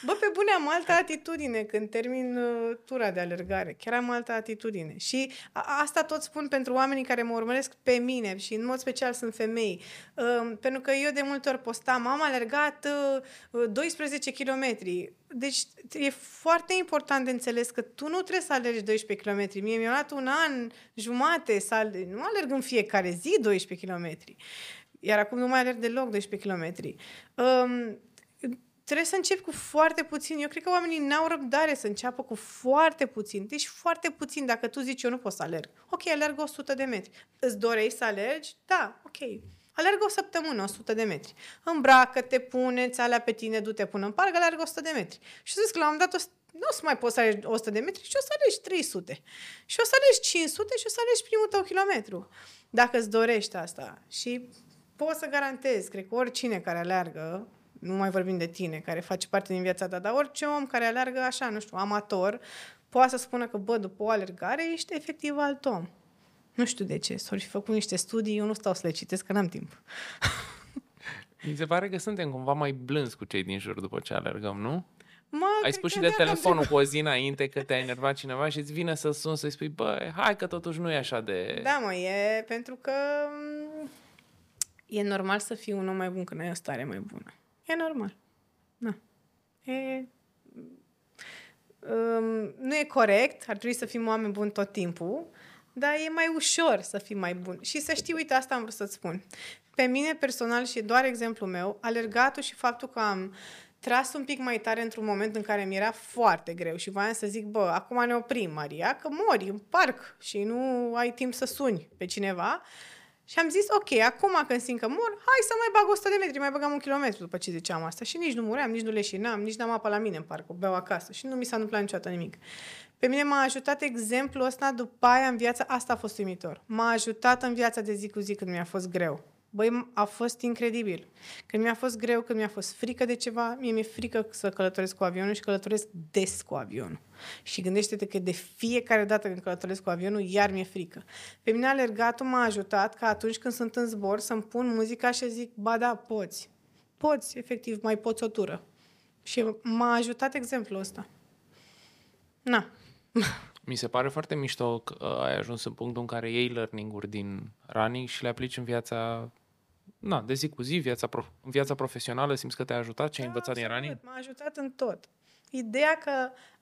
Bă, pe bune, am altă atitudine când termin uh, tura de alergare. Chiar am altă atitudine. Și a, asta tot spun pentru oamenii care mă urmăresc pe mine și în mod special sunt femei. Uh, pentru că eu de multe ori postam, am alergat uh, 12 km. Deci e foarte important de înțeles că tu nu trebuie să alergi 12 km. Mie mi-a luat un an, jumate, să alerg. nu alerg în fiecare zi 12 km. Iar acum nu mai alerg deloc 12 km. Um, trebuie să încep cu foarte puțin. Eu cred că oamenii n-au răbdare să înceapă cu foarte puțin. Deci foarte puțin. Dacă tu zici, eu nu pot să alerg. Ok, alerg 100 de metri. Îți dorești să alergi? Da, ok. Alerg o săptămână, 100 de metri. Îmbracă-te, pune-ți alea pe tine, du-te până în parc, alerg 100 de metri. Și zic că la un dat o să- nu o să mai poți să alegi 100 de metri și o să alegi 300. Și o să alegi 500 și o să alegi primul tău kilometru. Dacă îți dorești asta. Și pot să garantez, cred că oricine care aleargă, nu mai vorbim de tine, care face parte din viața ta, dar orice om care alergă așa, nu știu, amator, poate să spună că, bă, după o alergare ești efectiv alt om. Nu știu de ce, s-au fi făcut niște studii, eu nu stau să le citesc, că n-am timp. Mi se pare că suntem cumva mai blânzi cu cei din jur după ce alergăm, nu? Mă, Ai cred spus și că de da, telefonul cu o zi înainte că te-a enervat cineva și îți vine să suni să-i spui, bă, hai că totuși nu e așa de... Da, mă, e pentru că m, e normal să fii un om mai bun când ai o stare mai bună. E normal. Da. E... Um, nu e corect, ar trebui să fim oameni buni tot timpul, dar e mai ușor să fii mai bun. Și să știi, uite, asta am vrut să-ți spun. Pe mine personal și doar exemplu meu, alergatul și faptul că am tras un pic mai tare într-un moment în care mi era foarte greu și voiam să zic, bă, acum ne oprim, Maria, că mori în parc și nu ai timp să suni pe cineva. Și am zis, ok, acum când simt că mor, hai să mai bag 100 de metri, mai băgam un kilometru după ce ziceam asta. Și nici nu muream, nici nu leșinam, nici n-am apă la mine în parc, o beau acasă și nu mi s-a întâmplat niciodată nimic. Pe mine m-a ajutat exemplul ăsta după aia în viața, asta a fost uimitor. M-a ajutat în viața de zi cu zi când mi-a fost greu. Băi, a fost incredibil. Când mi-a fost greu, când mi-a fost frică de ceva, mie mi-e frică să călătoresc cu avionul și călătoresc des cu avionul. Și gândește-te că de fiecare dată când călătoresc cu avionul, iar mi-e frică. Pe mine alergatul m-a ajutat ca atunci când sunt în zbor să-mi pun muzica și zic, ba da, poți. Poți, efectiv, mai poți o tură. Și m-a ajutat exemplul ăsta. Na. Mi se pare foarte mișto că ai ajuns în punctul în care iei learning-uri din running și le aplici în viața na, de zi cu zi, viața, pro- în viața profesională, simți că te-a ajutat ce ai învățat din running? M-a ajutat în tot. Ideea că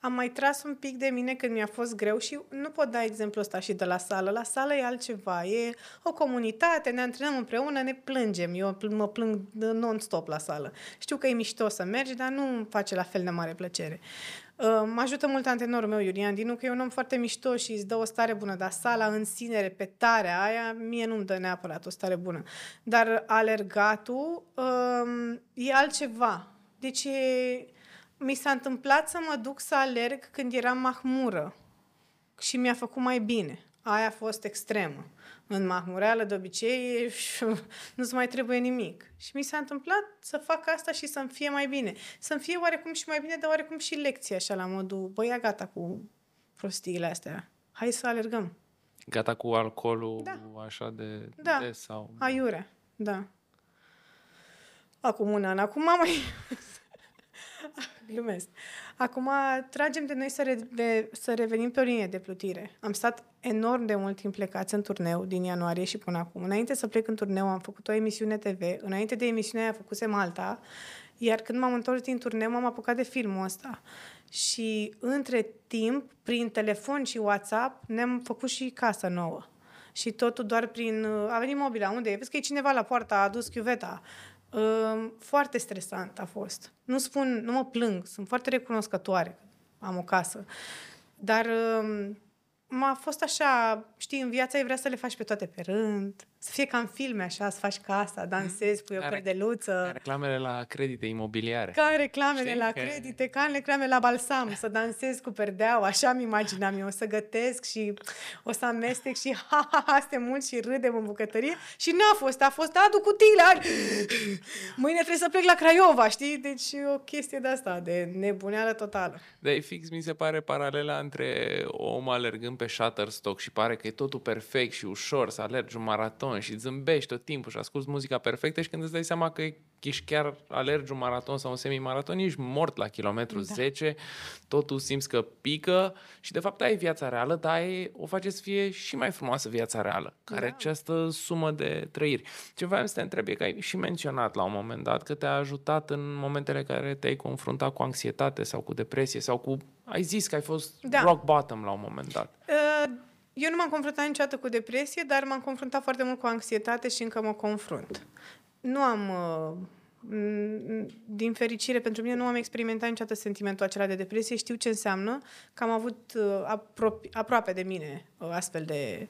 am mai tras un pic de mine când mi-a fost greu și nu pot da exemplul ăsta și de la sală. La sală e altceva, e o comunitate, ne antrenăm împreună, ne plângem. Eu pl- mă plâng non-stop la sală. Știu că e mișto să mergi, dar nu îmi face la fel de mare plăcere. Uh, mă ajută mult antrenorul meu, Iulian Dinu, că e un om foarte mișto și îți dă o stare bună, dar sala în sine, repetarea aia, mie nu-mi dă neapărat o stare bună. Dar alergatul um, e altceva. Deci e, mi s-a întâmplat să mă duc să alerg când eram mahmură și mi-a făcut mai bine. Aia a fost extremă. În mahmureală, de obicei, nu-ți mai trebuie nimic. Și mi s-a întâmplat să fac asta și să-mi fie mai bine. Să-mi fie oarecum și mai bine, dar oarecum și lecție, așa, la modul, băi, gata cu prostiile astea. Hai să alergăm. Gata cu alcoolul Da. așa de Da. des sau... Aiurea, da. Acum un an, acum mai... Glumesc. Acum tragem de noi să, re- de, să revenim pe o linie de plutire. Am stat enorm de mult timp plecați în turneu din ianuarie și până acum. Înainte să plec în turneu am făcut o emisiune TV. Înainte de emisiunea aia făcusem alta. Iar când m-am întors din turneu, m-am apucat de filmul ăsta. Și între timp, prin telefon și WhatsApp, ne-am făcut și casă nouă. Și totul doar prin... A venit mobila, unde e? Vezi că e cineva la poartă, a adus chiuveta. Uh, Foarte stresant a fost. Nu spun, nu mă plâng, sunt foarte recunoscătoare că am o casă. Dar um, m-a fost așa, știi, în viața ai vrea să le faci pe toate pe rând, să fie ca în filme așa, să faci casa, dansezi, pui o Ca rec- perdeluță. Reclamele la credite imobiliare. Ca în reclamele Știi? la Că- credite, ca în reclamele la balsam, să dansez cu perdeaua, așa mi imaginam eu, o să gătesc și o să amestec și ha, ha, ha, suntem mulți și râdem în bucătărie și n-a fost, a fost adu cutiile, hai! mâine trebuie să plec la Craiova, știi? Deci e o chestie de asta, de nebuneală totală. Dar e fix, mi se pare, paralela între om alergând pe Shutterstock și pare că e totul perfect și ușor să alergi un maraton și zâmbești tot timpul și asculti muzica perfectă și când îți dai seama că ești chiar alergi un maraton sau un semi-maraton, ești mort la kilometru da. 10, totul simți că pică și de fapt ai viața reală, dar ai, o face să fie și mai frumoasă viața reală, care are Da. această sumă de trăiri. Ce voiam să te întreb e că ai și menționat la un moment dat că te-a ajutat în momentele care te-ai confruntat cu anxietate sau cu depresie sau cu... Ai zis că ai fost Da. rock bottom la un moment dat. Uh, Eu nu m-am confruntat niciodată cu depresie, dar m-am confruntat foarte mult cu anxietate și încă mă confrunt. Nu am, uh, m- din fericire pentru mine, nu am experimentat niciodată sentimentul acela de depresie. Știu ce înseamnă, că am avut uh, apropi, aproape de mine uh, astfel de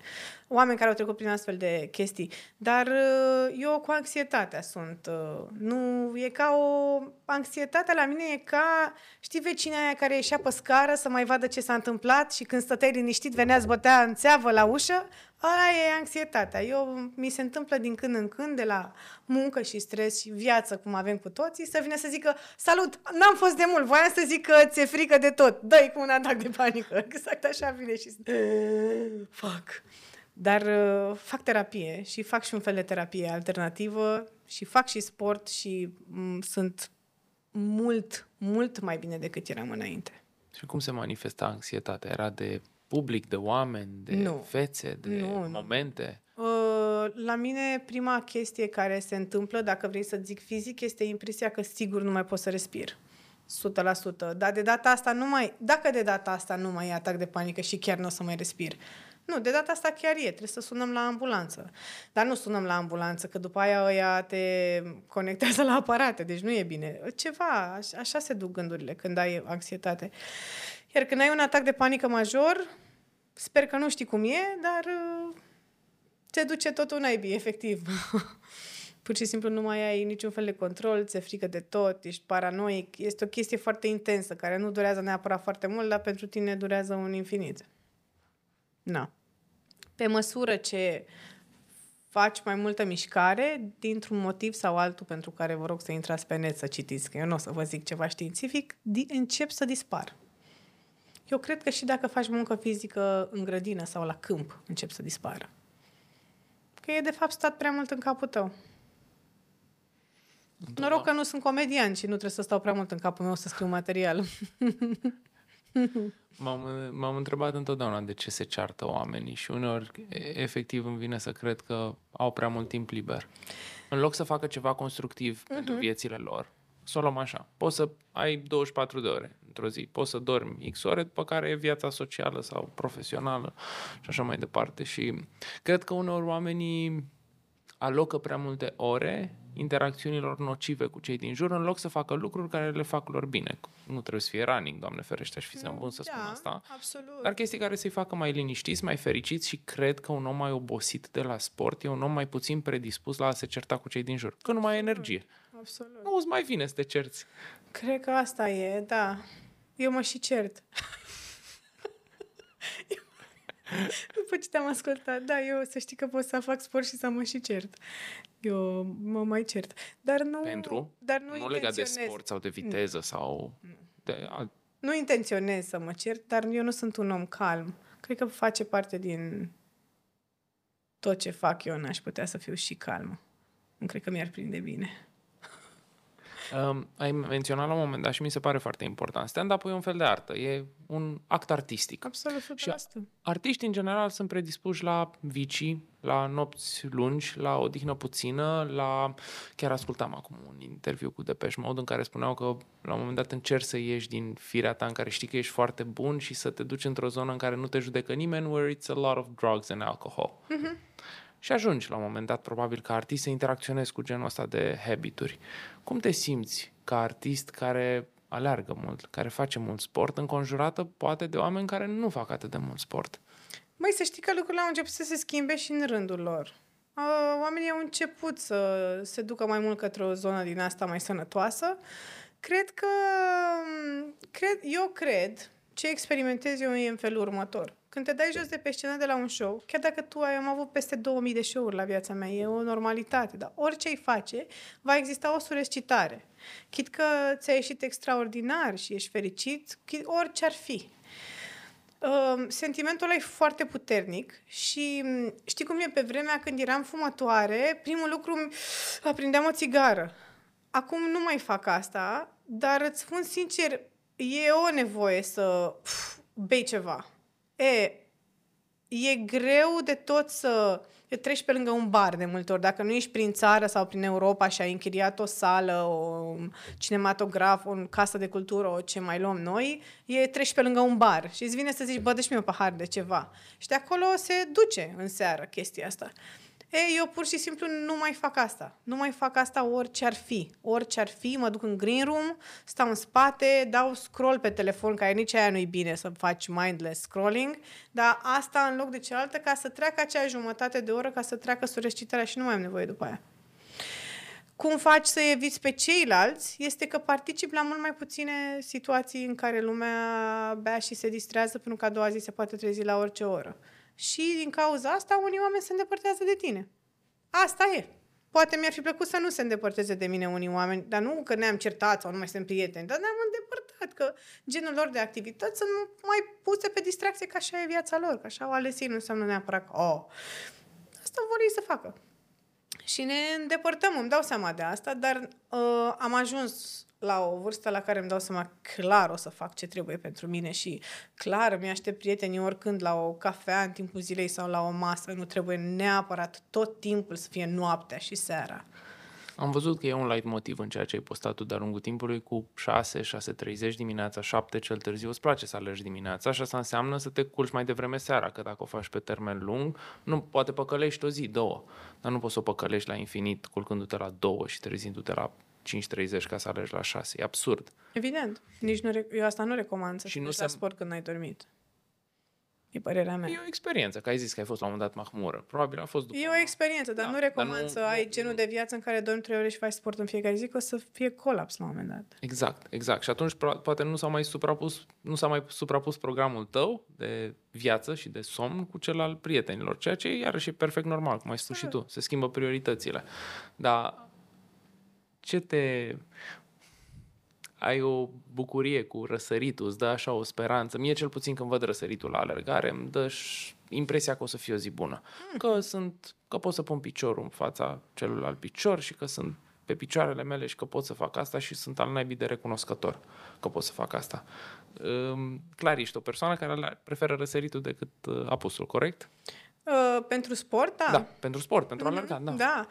oameni care au trecut prin astfel de chestii. Dar uh, eu cu anxietatea sunt. Uh, nu, e ca o... Anxietatea la mine e ca, știi, vecina aia care ieșea pe scară să mai vadă ce s-a întâmplat și când stăteai liniștit, venea, bătea în țeavă la ușă, Aia e anxietatea. Eu, mi se întâmplă din când în când, de la muncă și stres și viață, cum avem cu toții, să vină să zică, salut, n-am fost de mult, voiam să zic că ți-e frică de tot. dă cu un atac de panică. Exact așa vine și fac. Dar uh, fac terapie și fac și un fel de terapie alternativă și fac și sport și m- sunt mult, mult mai bine decât eram înainte. Și cum se manifesta anxietatea? Era de public, de oameni, de nu. fețe, de nu. momente? Uh, la mine, prima chestie care se întâmplă, dacă vrei să zic fizic, este impresia că sigur nu mai pot să respir. 100%. Dar de data asta nu mai... Dacă de data asta nu mai e atac de panică și chiar nu o să mai respir, nu, de data asta chiar e, trebuie să sunăm la ambulanță. Dar nu sunăm la ambulanță, că după aia ăia te conectează la aparate, deci nu e bine. Ceva, așa se duc gândurile când ai anxietate. Iar când ai un atac de panică major, sper că nu știi cum e, dar uh, te duce totul naibii, efectiv. Pur și simplu nu mai ai niciun fel de control, ți-e frică de tot, ești paranoic. Este o chestie foarte intensă, care nu durează neapărat foarte mult, dar pentru tine durează un infinit. Na. Pe măsură ce faci mai multă mișcare, dintr-un motiv sau altul pentru care vă rog să intrați pe net să citiți, că eu nu o să vă zic ceva științific, încep să dispar. Eu cred că și dacă faci muncă fizică în grădină sau la câmp, încep să dispară. Că e de fapt stat prea mult în capul tău. Noroc că nu sunt comedian și nu trebuie să stau prea mult în capul meu să scriu material. M-am, m-am întrebat întotdeauna de ce se ceartă oamenii și uneori efectiv îmi vine să cred că au prea mult timp liber. În loc să facă ceva constructiv uh-huh. pentru viețile lor, să o luăm așa. Poți să ai 24 de ore într-o zi, poți să dormi X ore, după care e viața socială sau profesională și așa mai departe. Și cred că uneori oamenii alocă prea multe ore interacțiunilor nocive cu cei din jur, în loc să facă lucruri care le fac lor bine. Nu trebuie să fie running, Doamne ferește, aș fi să bun să da, spun asta. Absolut. Dar chestii care să-i facă mai liniștiți, mai fericiți și cred că un om mai obosit de la sport e un om mai puțin predispus la a se certa cu cei din jur, că nu mai ai energie. Absolut. Nu îți mai vine să te cerți. Cred că asta e, da. Eu mă și cert. După ce te-am ascultat, da, eu să știi că pot să fac sport și să mă și cert. Eu mă mai cert. Dar nu... Pentru? Dar nu, nu legat de sport sau de viteză nu. sau... De alt... Nu intenționez să mă cert, dar eu nu sunt un om calm. Cred că face parte din tot ce fac eu, n-aș putea să fiu și calmă. Nu cred că mi-ar prinde bine. Um, ai menționat la un moment dat și mi se pare foarte important. Stand-up-ul e un fel de artă, e un act artistic. Absolut, și artiști în general sunt predispuși la vicii, la nopți lungi, la odihnă puțină, la... Chiar ascultam acum un interviu cu Depeche Mode în care spuneau că la un moment dat încerci să ieși din firea ta în care știi că ești foarte bun și să te duci într-o zonă în care nu te judecă nimeni, where it's a lot of drugs and alcohol. Mm-hmm și ajungi la un moment dat probabil ca artist să interacționezi cu genul ăsta de habituri. Cum te simți ca artist care aleargă mult, care face mult sport, înconjurată poate de oameni care nu fac atât de mult sport? Mai să știi că lucrurile au început să se schimbe și în rândul lor. Oamenii au început să se ducă mai mult către o zonă din asta mai sănătoasă. Cred că... Cred, eu cred, ce experimentez eu e în felul următor. Când te dai jos de pe scenă de la un show, chiar dacă tu ai am avut peste 2000 de show-uri la viața mea, e o normalitate, dar orice ai face, va exista o surescitare. Chit că ți-a ieșit extraordinar și ești fericit, orice ar fi. Uh, sentimentul ăla e foarte puternic și mm, știi cum e pe vremea când eram fumătoare, primul lucru aprindeam o țigară. Acum nu mai fac asta, dar îți spun sincer, e o nevoie să pf, bei ceva E, e greu de tot să treci pe lângă un bar de multe ori. Dacă nu ești prin țară sau prin Europa și ai închiriat o sală, o cinematograf, o casă de cultură, o ce mai luăm noi, e treci pe lângă un bar și îți vine să zici, bă, dă mi un pahar de ceva. Și de acolo se duce în seară chestia asta. E, eu pur și simplu nu mai fac asta. Nu mai fac asta orice ar fi. Orice ar fi, mă duc în green room, stau în spate, dau scroll pe telefon, care nici aia nu-i bine să faci mindless scrolling, dar asta în loc de cealaltă ca să treacă acea jumătate de oră, ca să treacă solicitarea și nu mai am nevoie după aia. Cum faci să eviți pe ceilalți este că particip la mult mai puține situații în care lumea bea și se distrează pentru că a doua zi se poate trezi la orice oră. Și din cauza asta unii oameni se îndepărtează de tine. Asta e. Poate mi-ar fi plăcut să nu se îndepărteze de mine unii oameni, dar nu că ne-am certat sau nu mai suntem prieteni, dar ne-am îndepărtat, că genul lor de activități sunt mai puse pe distracție, că așa e viața lor, că așa au ales ei, nu înseamnă neapărat că, oh, asta vor ei să facă. Și ne îndepărtăm, îmi dau seama de asta, dar uh, am ajuns la o vârstă la care îmi dau seama clar o să fac ce trebuie pentru mine și clar îmi aștept prietenii oricând la o cafea în timpul zilei sau la o masă. Nu trebuie neapărat tot timpul să fie noaptea și seara. Am văzut că e un light motiv în ceea ce ai postat tu de-a lungul timpului cu 6, 6.30 dimineața, 7 cel târziu. Îți place să alergi dimineața și asta înseamnă să te culci mai devreme seara, că dacă o faci pe termen lung, nu poate păcălești o zi, două, dar nu poți să o păcălești la infinit culcându-te la două și trezindu-te la 5.30 ca să alergi la 6. E absurd. Evident. Nici nu, eu asta nu recomand să și nu se... la sport când ai dormit. E părerea mea. E o experiență, că ai zis că ai fost la un moment dat mahmură. Probabil a fost după... E o experiență, dar da, nu recomand dar nu, să ai genul de viață în care dormi trei ore și faci sport în fiecare zi, că o să fie colaps la un moment dat. Exact, exact. Și atunci poate nu s-a mai suprapus, nu s-a mai suprapus programul tău de viață și de somn cu cel al prietenilor, ceea ce iarăși e perfect normal, cum ai spus și tu. Se schimbă prioritățile. Dar ce te ai o bucurie cu răsăritul, îți dă așa o speranță. Mie cel puțin când văd răsăritul la alergare, îmi dă impresia că o să fie o zi bună. Hmm. Că sunt, că pot să pun piciorul în fața celuilalt picior și că sunt pe picioarele mele și că pot să fac asta și sunt al naibii de recunoscător că pot să fac asta. Clar, ești o persoană care preferă răsăritul decât uh, apusul, corect? Uh, pentru sport, da. Da, pentru sport, pentru mm-hmm. alergat, da. Da.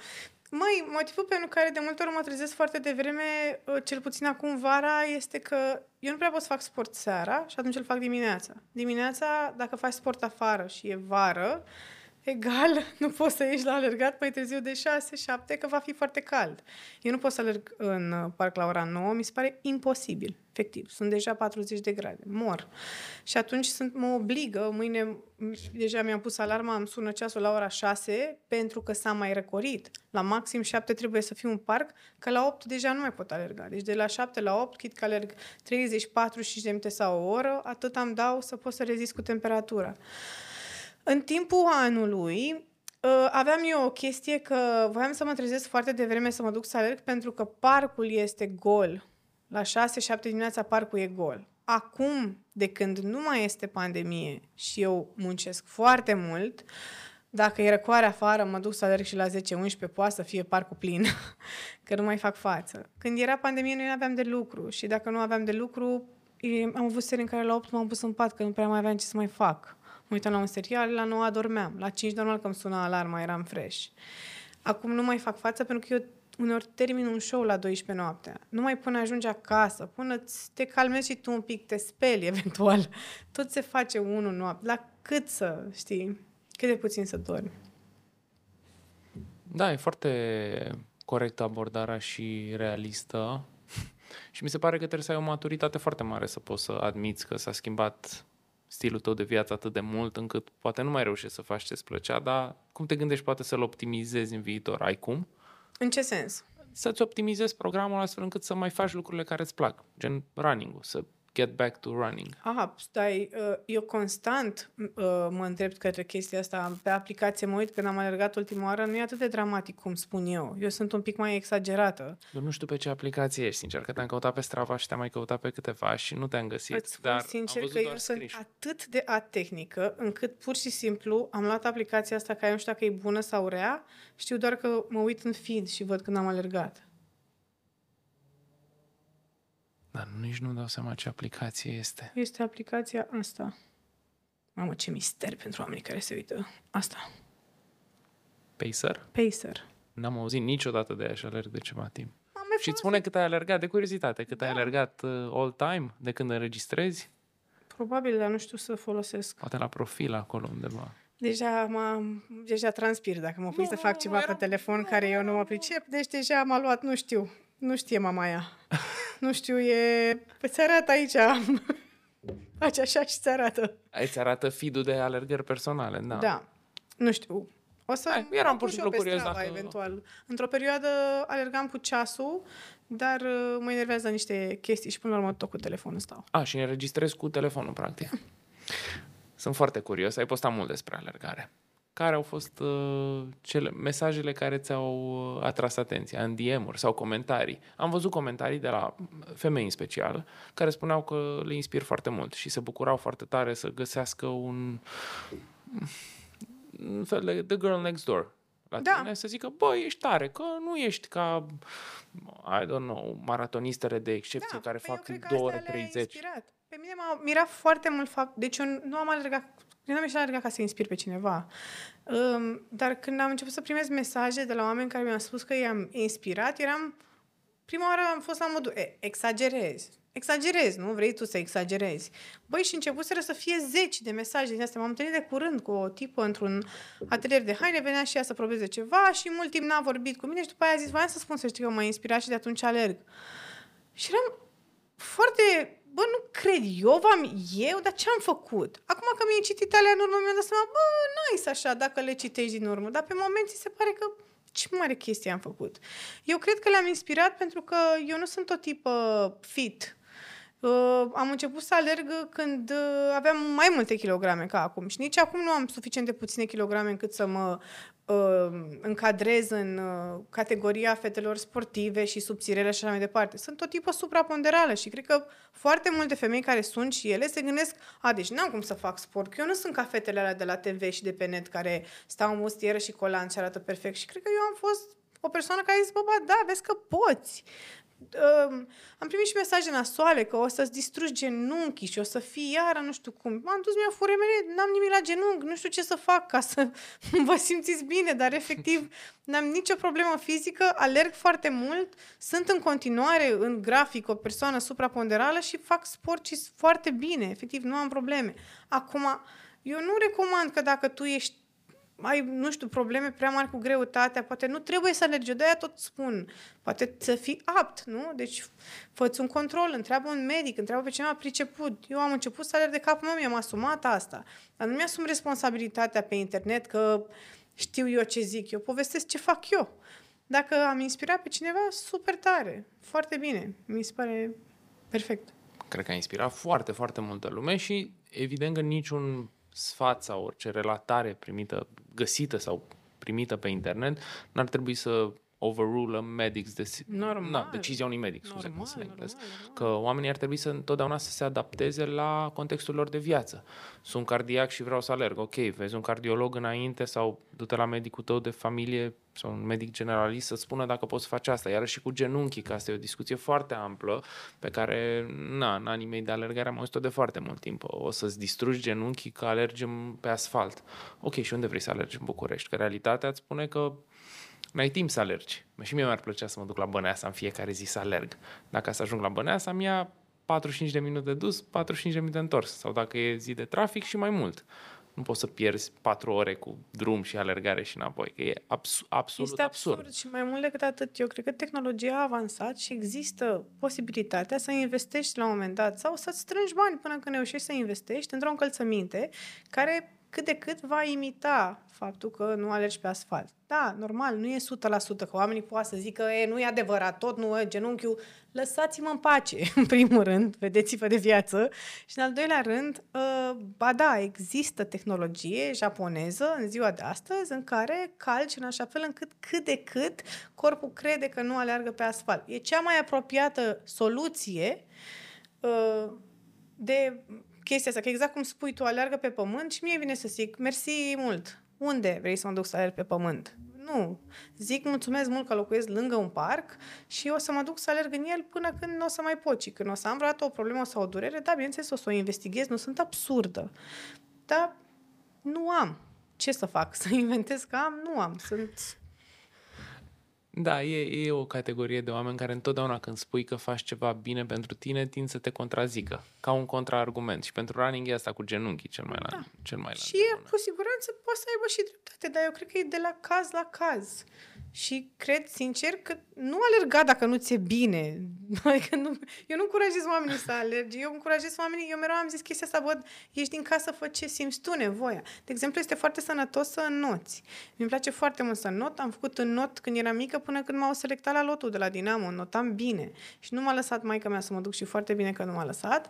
Măi, motivul pentru care de multe ori mă trezesc foarte devreme, ă, cel puțin acum vara, este că eu nu prea pot să fac sport seara și atunci îl fac dimineața. Dimineața, dacă faci sport afară și e vară, egal, nu poți să ieși la alergat mai târziu de 6-7, că va fi foarte cald. Eu nu pot să alerg în uh, parc la ora 9, mi se pare imposibil, efectiv. Sunt deja 40 de grade, mor. Și atunci sunt, mă obligă, mâine, deja mi-am pus alarma, îmi sună ceasul la ora 6, pentru că s-a mai răcorit. La maxim 7 trebuie să fiu în parc, că la 8 deja nu mai pot alerga. Deci de la 7 la 8, chit că alerg 30, 45 de minute sau o oră, atât am dau să pot să rezist cu temperatura. În timpul anului ă, aveam eu o chestie că voiam să mă trezesc foarte devreme să mă duc să alerg pentru că parcul este gol. La 6-7 dimineața parcul e gol. Acum, de când nu mai este pandemie și eu muncesc foarte mult, dacă e răcoare afară, mă duc să alerg și la 10-11, poate să fie parcul plin, că nu mai fac față. Când era pandemie, noi nu aveam de lucru și dacă nu aveam de lucru, am avut serii în care la 8 m-am pus în pat, că nu prea mai aveam ce să mai fac mă uitam la un serial, la 9 adormeam. La 5 normal că îmi suna alarma, eram fresh. Acum nu mai fac față pentru că eu uneori termin un show la 12 noaptea. Nu mai până ajungi acasă, până te calmezi și tu un pic, te speli eventual. Tot se face unul noapte. La cât să, știi, cât de puțin să dormi. Da, e foarte corectă abordarea și realistă. și mi se pare că trebuie să ai o maturitate foarte mare să poți să admiți că s-a schimbat stilul tău de viață atât de mult încât poate nu mai reușești să faci ce-ți plăcea, dar cum te gândești poate să-l optimizezi în viitor? Ai cum? În ce sens? Să-ți optimizezi programul astfel încât să mai faci lucrurile care îți plac, gen running-ul, să get back to running. Aha, stai, uh, eu constant uh, mă întreb către chestia asta. Pe aplicație mă uit când am alergat ultima oară, nu e atât de dramatic cum spun eu. Eu sunt un pic mai exagerată. Eu nu știu pe ce aplicație ești, sincer, că te-am căutat pe Strava și te-am mai căutat pe câteva și nu te-am găsit. Îți dar sincer am că eu sunt atât de atehnică încât pur și simplu am luat aplicația asta care nu știu dacă e bună sau rea, știu doar că mă uit în feed și văd când am alergat. Dar nici nu dau seama ce aplicație este. Este aplicația asta. Mamă, ce mister pentru oamenii care se uită. Asta. Pacer? Pacer. N-am auzit niciodată de ea și alerg de ceva timp. și îți spune cât ai alergat, de curiozitate, cât da. ai alergat uh, all time, de când înregistrezi? Probabil, dar nu știu să folosesc. Poate la profil acolo undeva. Deja, m deja transpir dacă mă pui Nu, să fac nu, ceva era- pe telefon care eu nu mă pricep, deci deja m-a luat, nu știu, nu știe mama aia. nu știu, e... Păi ți arată aici. Face așa și ți arată. Îți arată feed-ul de alergări personale, da. Da. Nu știu. O să Hai, eram mă pur pun și eu simplu pe curios Strava, dacă- eventual. Într-o perioadă alergam cu ceasul, dar uh, mă enervează niște chestii și până la urmă tot cu telefonul stau. A, și înregistrezi cu telefonul, practic. Sunt foarte curios. Ai postat mult despre alergare. Care au fost uh, cele, mesajele care ți-au uh, atras atenția în DM-uri sau comentarii? Am văzut comentarii de la femei în special care spuneau că le inspir foarte mult și se bucurau foarte tare să găsească un, un fel de The Girl Next Door la Da. tine, să zică, bă, ești tare, că nu ești ca, I don't know, maratonistele de excepție care păi eu fac cred că 2 astea ore le-a 30. Inspirat. Pe mine m-a mirat foarte mult fapt. Deci eu nu am alergat, eu nu am ieșit alergat ca să inspir pe cineva. Um, dar când am început să primesc mesaje de la oameni care mi-au spus că i-am inspirat, eram... Prima oară am fost la modul, e, exagerez. Exagerez, nu? Vrei tu să exagerezi. Băi, și începuseră să fie zeci de mesaje din astea. M-am întâlnit de curând cu o tipă într-un atelier de haine, venea și ea să probeze ceva și mult timp n-a vorbit cu mine și după aia a zis, voiam să spun să știi că m-a inspirat și de atunci alerg. Și eram foarte... Bă, nu cred, eu v-am eu, dar ce am făcut? Acum că mi-ai citit alea în urmă, mi-am dat seama, bă, nice așa, dacă le citești din urmă. Dar pe moment ți se pare că ce mare chestie am făcut. Eu cred că le-am inspirat pentru că eu nu sunt o tipă fit. Uh, am început să alerg când uh, aveam mai multe kilograme ca acum și nici acum nu am suficient de puține kilograme încât să mă uh, încadrez în uh, categoria fetelor sportive și subțirele și așa mai departe. Sunt o tipă supraponderală și cred că foarte multe femei care sunt și ele se gândesc, a, deci n-am cum să fac sport, că eu nu sunt ca fetele alea de la TV și de pe net care stau în mustieră și colan și arată perfect. Și cred că eu am fost o persoană care a zis, bă, ba, da, vezi că poți. Um, am primit și mesaje nasoale că o să-ți distrugi genunchii și o să fii iară, nu știu cum. M-am dus, mi-a furemene, n-am nimic la genunchi, nu știu ce să fac ca să vă simțiți bine, dar efectiv n-am nicio problemă fizică, alerg foarte mult, sunt în continuare în grafic o persoană supraponderală și fac sport și foarte bine, efectiv, nu am probleme. Acum, eu nu recomand că dacă tu ești ai, nu știu, probleme prea mari cu greutatea, poate nu trebuie să alergi, eu de-aia tot spun, poate să fii apt, nu? Deci fă un control, întreabă un medic, întreabă pe cineva priceput. Eu am început să alerg de capul meu, mi-am asumat asta, dar nu mi-asum responsabilitatea pe internet că știu eu ce zic, eu povestesc ce fac eu. Dacă am inspirat pe cineva, super tare, foarte bine, mi se pare perfect. Cred că a inspirat foarte, foarte multă lume și evident că niciun sfat sau orice relatare primită, găsită sau primită pe internet n-ar trebui să overrule a medic's deci- Normal. na, decizia unui medic, scuze Normal, că sunt în engleză. normal, normal. Că oamenii ar trebui să întotdeauna să se adapteze la contextul lor de viață. Sunt cardiac și vreau să alerg. Ok, vezi un cardiolog înainte sau du-te la medicul tău de familie sau un medic generalist să spună dacă poți să faci asta. Iar și cu genunchii, că asta e o discuție foarte amplă pe care, na, în anii mei de alergare am auzit-o de foarte mult timp. O să-ți distrugi genunchii că alergem pe asfalt. Ok, și unde vrei să alergi în București? Că realitatea îți spune că n-ai timp să alergi. Și mie mi-ar plăcea să mă duc la Băneasa în fiecare zi să alerg. Dacă să ajung la Băneasa, mi ia 45 de minute de dus, 45 de minute întors. Sau dacă e zi de trafic și mai mult. Nu poți să pierzi 4 ore cu drum și alergare și înapoi, că e abs- absolut Este absurd. absurd. și mai mult decât atât, eu cred că tehnologia a avansat și există posibilitatea să investești la un moment dat sau să strângi bani până când reușești să investești într-o încălțăminte care cât de cât va imita faptul că nu alergi pe asfalt. Da, normal, nu e 100% că oamenii poate să zică, e, nu e adevărat, tot nu e genunchiul. Lăsați-mă în pace, în primul rând, vedeți-vă de viață. Și în al doilea rând, uh, ba da, există tehnologie japoneză în ziua de astăzi în care calci în așa fel încât cât de cât corpul crede că nu aleargă pe asfalt. E cea mai apropiată soluție uh, de chestia asta, că exact cum spui tu, aleargă pe pământ și mie vine să zic, mersi mult, unde vrei să mă duc să alerg pe pământ? Nu. Zic mulțumesc mult că locuiesc lângă un parc și o să mă duc să alerg în el până când nu o să mai pot. Și când o să am vreodată o problemă sau o durere, da, bineînțeles, o să o investighez, nu sunt absurdă. Dar nu am. Ce să fac? Să inventez că am? Nu am. Sunt... Da, e, e o categorie de oameni care întotdeauna când spui că faci ceva bine pentru tine, tind să te contrazică, ca un contraargument. Și pentru running e asta cu genunchii cel mai la, da. cel mai la Și e, cu siguranță poate să aibă și dreptate, dar eu cred că e de la caz la caz. Și cred sincer că nu alerga dacă nu ți-e bine. Adică nu, eu nu încurajez oamenii să alerge, eu încurajez oamenii, eu mereu am zis chestia asta, bă, ești din casă, fă ce simți tu nevoia. De exemplu, este foarte sănătos să înnoți. Mi-mi place foarte mult să not, am făcut în not când eram mică până când m-au selectat la lotul de la Dinamo, notam bine. Și nu m-a lăsat maica mea să mă duc și foarte bine că nu m-a lăsat.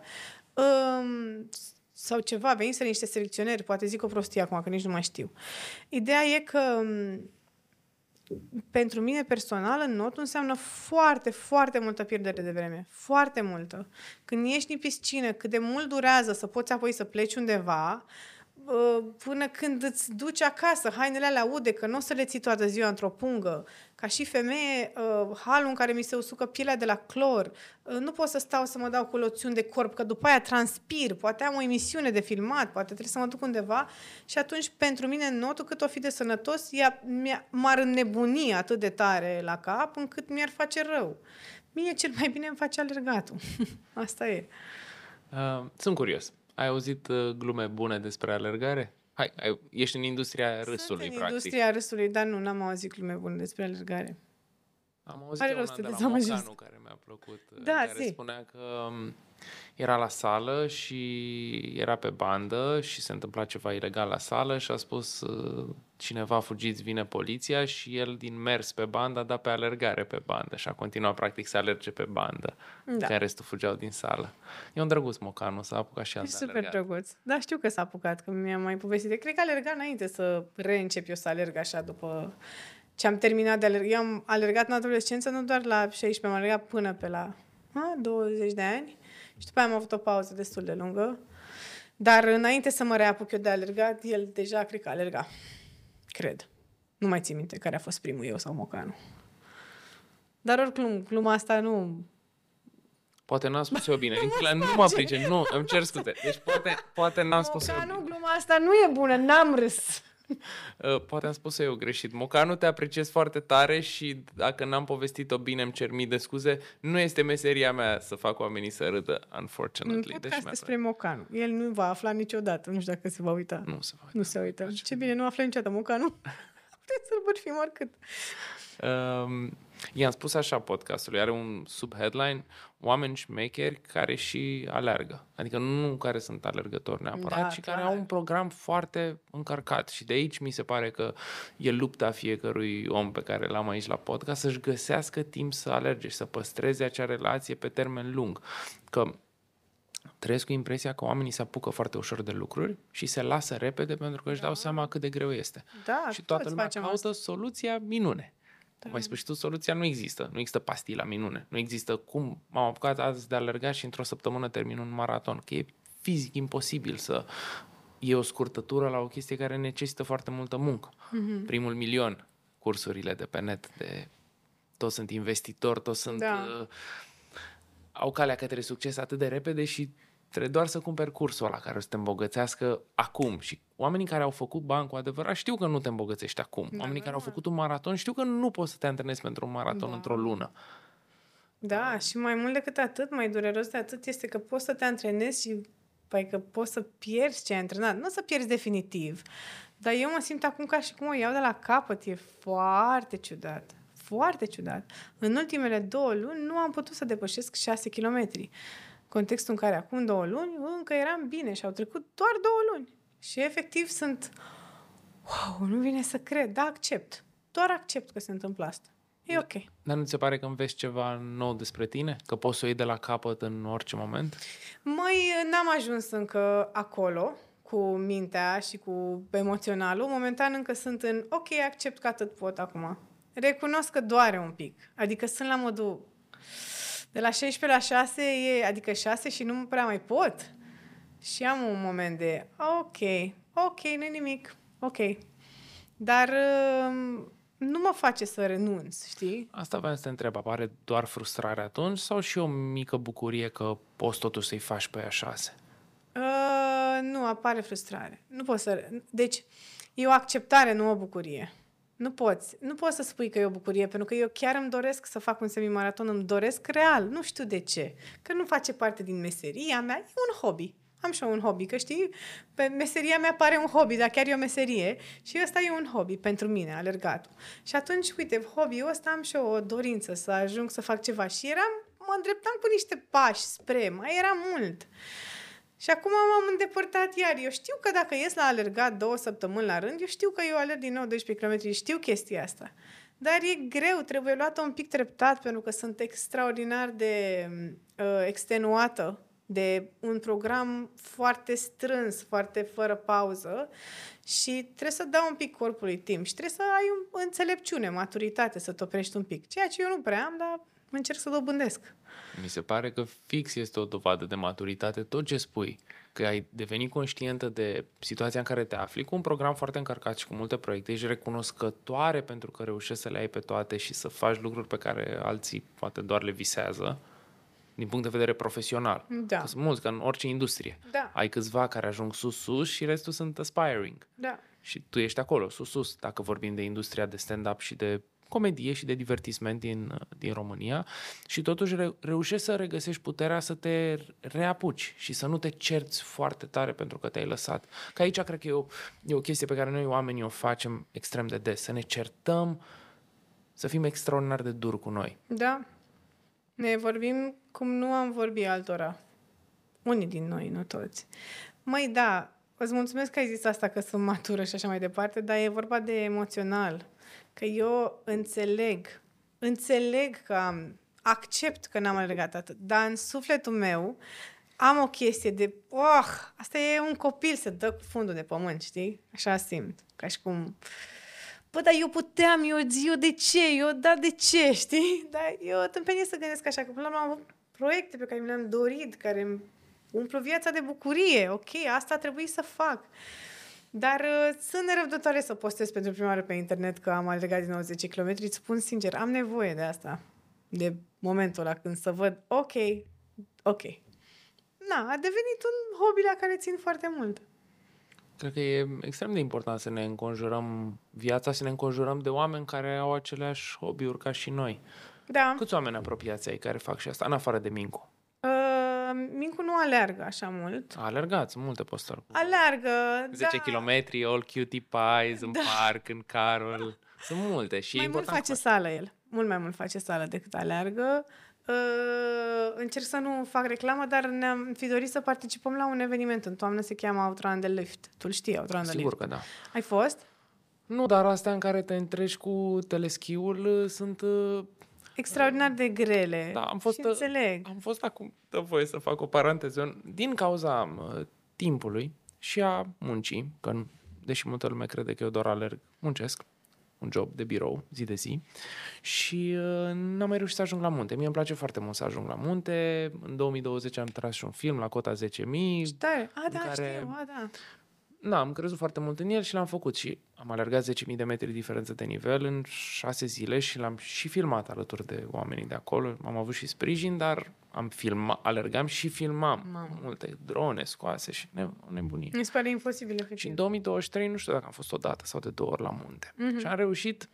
Um, sau ceva, să niște selecționeri, poate zic o prostie acum, că nici nu mai știu. Ideea e că pentru mine personal, în not înseamnă foarte, foarte multă pierdere de vreme. Foarte multă. Când ești în piscină, cât de mult durează să poți apoi să pleci undeva, Uh, până când îți duci acasă hainele alea ude, că nu o să le ții toată ziua într-o pungă. Ca și femeie, uh, halul în care mi se usucă pielea de la clor, uh, nu pot să stau să mă dau cu loțiuni de corp, că după aia transpir, poate am o emisiune de filmat, poate trebuie să mă duc undeva și atunci pentru mine notul cât o fi de sănătos, ea, m-ar înnebuni atât de tare la cap încât mi-ar face rău. Mie cel mai bine îmi face alergatul. Asta e. Uh, sunt curios. Ai auzit uh, glume bune despre alergare? Hai, ai, ești în industria râsului, Sunt în practic. industria râsului, dar nu, n-am auzit glume bune despre alergare. Am auzit Are una de la Mocanu care mi-a plăcut, da, care zi. spunea că um, era la sală și era pe bandă și se întâmpla ceva ilegal la sală și a spus uh, cineva fugiți, vine poliția și el din mers pe bandă a dat pe alergare pe bandă și a continuat practic să alerge pe bandă. Da. Care restul fugeau din sală. E un drăguț Mocanu, s-a apucat și el E super alergat. drăguț. Da, știu că s-a apucat, că mi-a mai povestit. Cred că alerga înainte să reîncep eu să alerg așa după ce am terminat de alergat. Eu am alergat în adolescență nu doar la 16, am alergat până pe la a, 20 de ani și după aia am avut o pauză destul de lungă. Dar înainte să mă reapuc eu de alergat, el deja cred că alerga. Cred. Nu mai țin minte care a fost primul eu sau Mocanu. Dar oricum, gluma asta nu... Poate n-am spus eu bine. nu mă pricep. Nu, îmi cer scuze. Deci poate, poate n-am spus eu bine. gluma asta nu e bună. N-am râs. Uh, poate am spus eu greșit. Mocanu te apreciez foarte tare și dacă n-am povestit-o bine, îmi cer mii de scuze. Nu este meseria mea să fac oamenii să râdă, unfortunately. Un podcast deci despre Mocanu. El nu va afla niciodată. Nu știu dacă se va uita. Nu se va uita. Nu se uită. Ce bine, nu află niciodată Mocanu. Puteți să-l bărfim oricât. Um, i-am spus așa podcastului, are un subheadline Oameni șmecheri care și alergă. Adică nu care sunt alergători neapărat, da, ci care au un program foarte încărcat. Și de aici mi se pare că e lupta fiecărui om pe care l-am aici la podcast să-și găsească timp să alerge și să păstreze acea relație pe termen lung. Că trăiesc cu impresia că oamenii se apucă foarte ușor de lucruri și se lasă repede pentru că își da. dau seama cât de greu este. Da, și toată lumea caută asta. soluția minune. Da. Mai spus tu, soluția nu există. Nu există pastila minune. Nu există cum m-am apucat azi de alergat și într-o săptămână termin un maraton. Că e fizic imposibil să e o scurtătură la o chestie care necesită foarte multă muncă. Mm-hmm. Primul milion, cursurile de pe net, de toți sunt investitori, toți sunt... Da. Uh, au calea către succes atât de repede și Trebuie doar să cumperi cursul ăla care o să te îmbogățească acum. Și oamenii care au făcut bani cu adevărat știu că nu te îmbogățești acum. Da, oamenii da, care da. au făcut un maraton știu că nu poți să te antrenezi pentru un maraton da. într-o lună. Da, și mai mult decât atât, mai dureros de atât este că poți să te antrenezi și păi că poți să pierzi ce ai antrenat. Nu o să pierzi definitiv, dar eu mă simt acum ca și cum o iau de la capăt. E foarte ciudat. Foarte ciudat. În ultimele două luni nu am putut să depășesc 6 kilometri contextul în care acum două luni încă eram bine și au trecut doar două luni. Și efectiv sunt, wow, nu vine să cred, da, accept. Doar accept că se întâmplă asta. E ok. Dar nu ți se pare că înveți ceva nou despre tine? Că poți să o iei de la capăt în orice moment? Mai n-am ajuns încă acolo cu mintea și cu emoționalul. Momentan încă sunt în ok, accept că atât pot acum. Recunosc că doare un pic. Adică sunt la modul de la 16 la 6, e, adică 6 și nu prea mai pot. Și am un moment de, ok, ok, nu nimic, ok. Dar uh, nu mă face să renunț, știi? Asta vreau să te întreb, apare doar frustrare atunci sau și o mică bucurie că poți totuși să-i faci pe aia 6? Uh, nu, apare frustrare. Nu pot să... Deci, e o acceptare, nu o bucurie. Nu poți. Nu poți să spui că e o bucurie, pentru că eu chiar îmi doresc să fac un semimaraton, îmi doresc real. Nu știu de ce. Că nu face parte din meseria mea, e un hobby. Am și eu un hobby, că știi, pe meseria mea pare un hobby, dar chiar e o meserie și ăsta e un hobby pentru mine, alergatul. Și atunci, uite, hobby-ul ăsta am și eu o dorință să ajung să fac ceva și eram, mă îndreptam cu niște pași spre, mai era mult. Și acum m-am îndepărtat iar. Eu știu că dacă ies la alergat două săptămâni la rând, eu știu că eu alerg din nou 12 km, știu chestia asta. Dar e greu, trebuie luată un pic treptat, pentru că sunt extraordinar de uh, extenuată de un program foarte strâns, foarte fără pauză și trebuie să dau un pic corpului timp și trebuie să ai o înțelepciune, maturitate, să te oprești un pic. Ceea ce eu nu prea am, dar încerc să dobândesc. Mi se pare că fix este o dovadă de maturitate tot ce spui, că ai devenit conștientă de situația în care te afli, cu un program foarte încărcat și cu multe proiecte, ești recunoscătoare pentru că reușești să le ai pe toate și să faci lucruri pe care alții poate doar le visează din punct de vedere profesional. Da. Că sunt mulți, ca în orice industrie. Da. Ai câțiva care ajung sus-sus și restul sunt aspiring. Da. Și tu ești acolo, sus-sus, dacă vorbim de industria de stand-up și de comedie și de divertisment din, din România și totuși re- reușești să regăsești puterea să te reapuci și să nu te cerți foarte tare pentru că te-ai lăsat. Că aici cred că e o, e o chestie pe care noi oamenii o facem extrem de des, să ne certăm, să fim extraordinar de dur cu noi. Da. Ne vorbim cum nu am vorbit altora. Unii din noi, nu toți. Măi, da, îți mulțumesc că ai zis asta, că sunt matură și așa mai departe, dar e vorba de emoțional. Că eu înțeleg, înțeleg că am, accept că n-am alergat atât, dar în sufletul meu am o chestie de, oh, asta e un copil să dă cu fundul de pământ, știi? Așa simt, ca și cum... Bă, dar eu puteam, eu, eu de ce, eu, da, de ce, știi? Dar eu tâmpenie să gândesc așa, că până la urmă am avut proiecte pe care mi le-am dorit, care îmi umplu viața de bucurie, ok, asta a trebuit să fac. Dar uh, sunt nerăbdătoare să postez pentru prima oară pe internet că am alergat din 90 km. Îți spun sincer, am nevoie de asta. De momentul ăla când să văd, ok, ok. Na, a devenit un hobby la care țin foarte mult. Cred că e extrem de important să ne înconjurăm viața, să ne înconjurăm de oameni care au aceleași hobby-uri ca și noi. Da. Câți oameni apropiați ai care fac și asta, în afară de Mincu? Uh, Mincu nu alergă așa mult. A alergat, sunt multe postări. cu Alergă, 10 da. km, all cutie pies, în parc, în carul. Sunt multe și e mai mult important face sală el. Mult mai mult face sală decât alergă. Uh, încerc să nu fac reclamă, dar ne-am fi dorit să participăm la un eveniment în toamnă, se cheamă Outrun the Lift. Tu știi Outrun the Sigur Lift. că da. Ai fost? Nu, dar astea în care te întreci cu teleschiul uh, sunt... uh, Extraordinar de grele. Da, am fost, Și înțeleg. am fost acum, dă voie să fac o paranteză, din cauza uh, timpului și a muncii, că nu- deși multă lume crede că eu doar alerg, muncesc, un job de birou, zi de zi, și uh, n-am mai reușit să ajung la munte. Mie îmi place foarte mult să ajung la munte. În 2020 am tras și un film la cota 10.000. Tare. A, da, care- știu, a, da. Da, am crezut foarte mult în el și l-am făcut și am alergat 10.000 de metri diferență de nivel în 6 zile și l-am și filmat alături de oamenii de acolo. Am avut și sprijin, dar am filmat, alergam și filmam. Mamă. Multe drone scoase și ne, o nebunie. Mi se pare imposibil, efectiv. Și în 2023 nu știu dacă am fost o dată sau de două ori la munte. Mhm. Și am reușit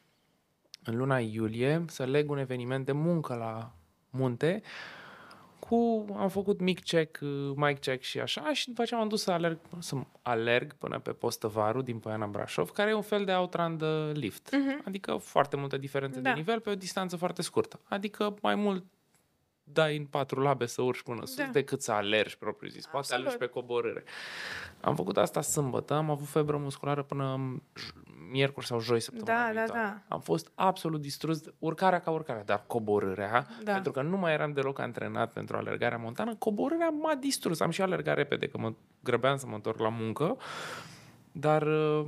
în luna iulie să leg un eveniment de muncă la munte cu, am făcut mic check, uh, mic check și așa și după aceea m-am dus să alerg, să alerg până pe Postăvaru din Poiana Brașov, care e un fel de outrun de lift. Adică foarte multe diferențe Da. de nivel pe o distanță foarte scurtă. Adică mai mult dai în patru labe să urci până sus Da. decât să alergi propriu zis. Poate Absolut. alergi pe coborâre. Am făcut asta sâmbătă, am avut febră musculară până j- miercuri sau joi săptămâna Da, da, viitoare. da. Am fost absolut distrus, de- urcarea ca urcarea, dar coborârea, Da. pentru că nu mai eram deloc antrenat pentru alergarea montană, coborârea m-a distrus. Am și alergat repede, că mă grăbeam să mă întorc la muncă, dar uh,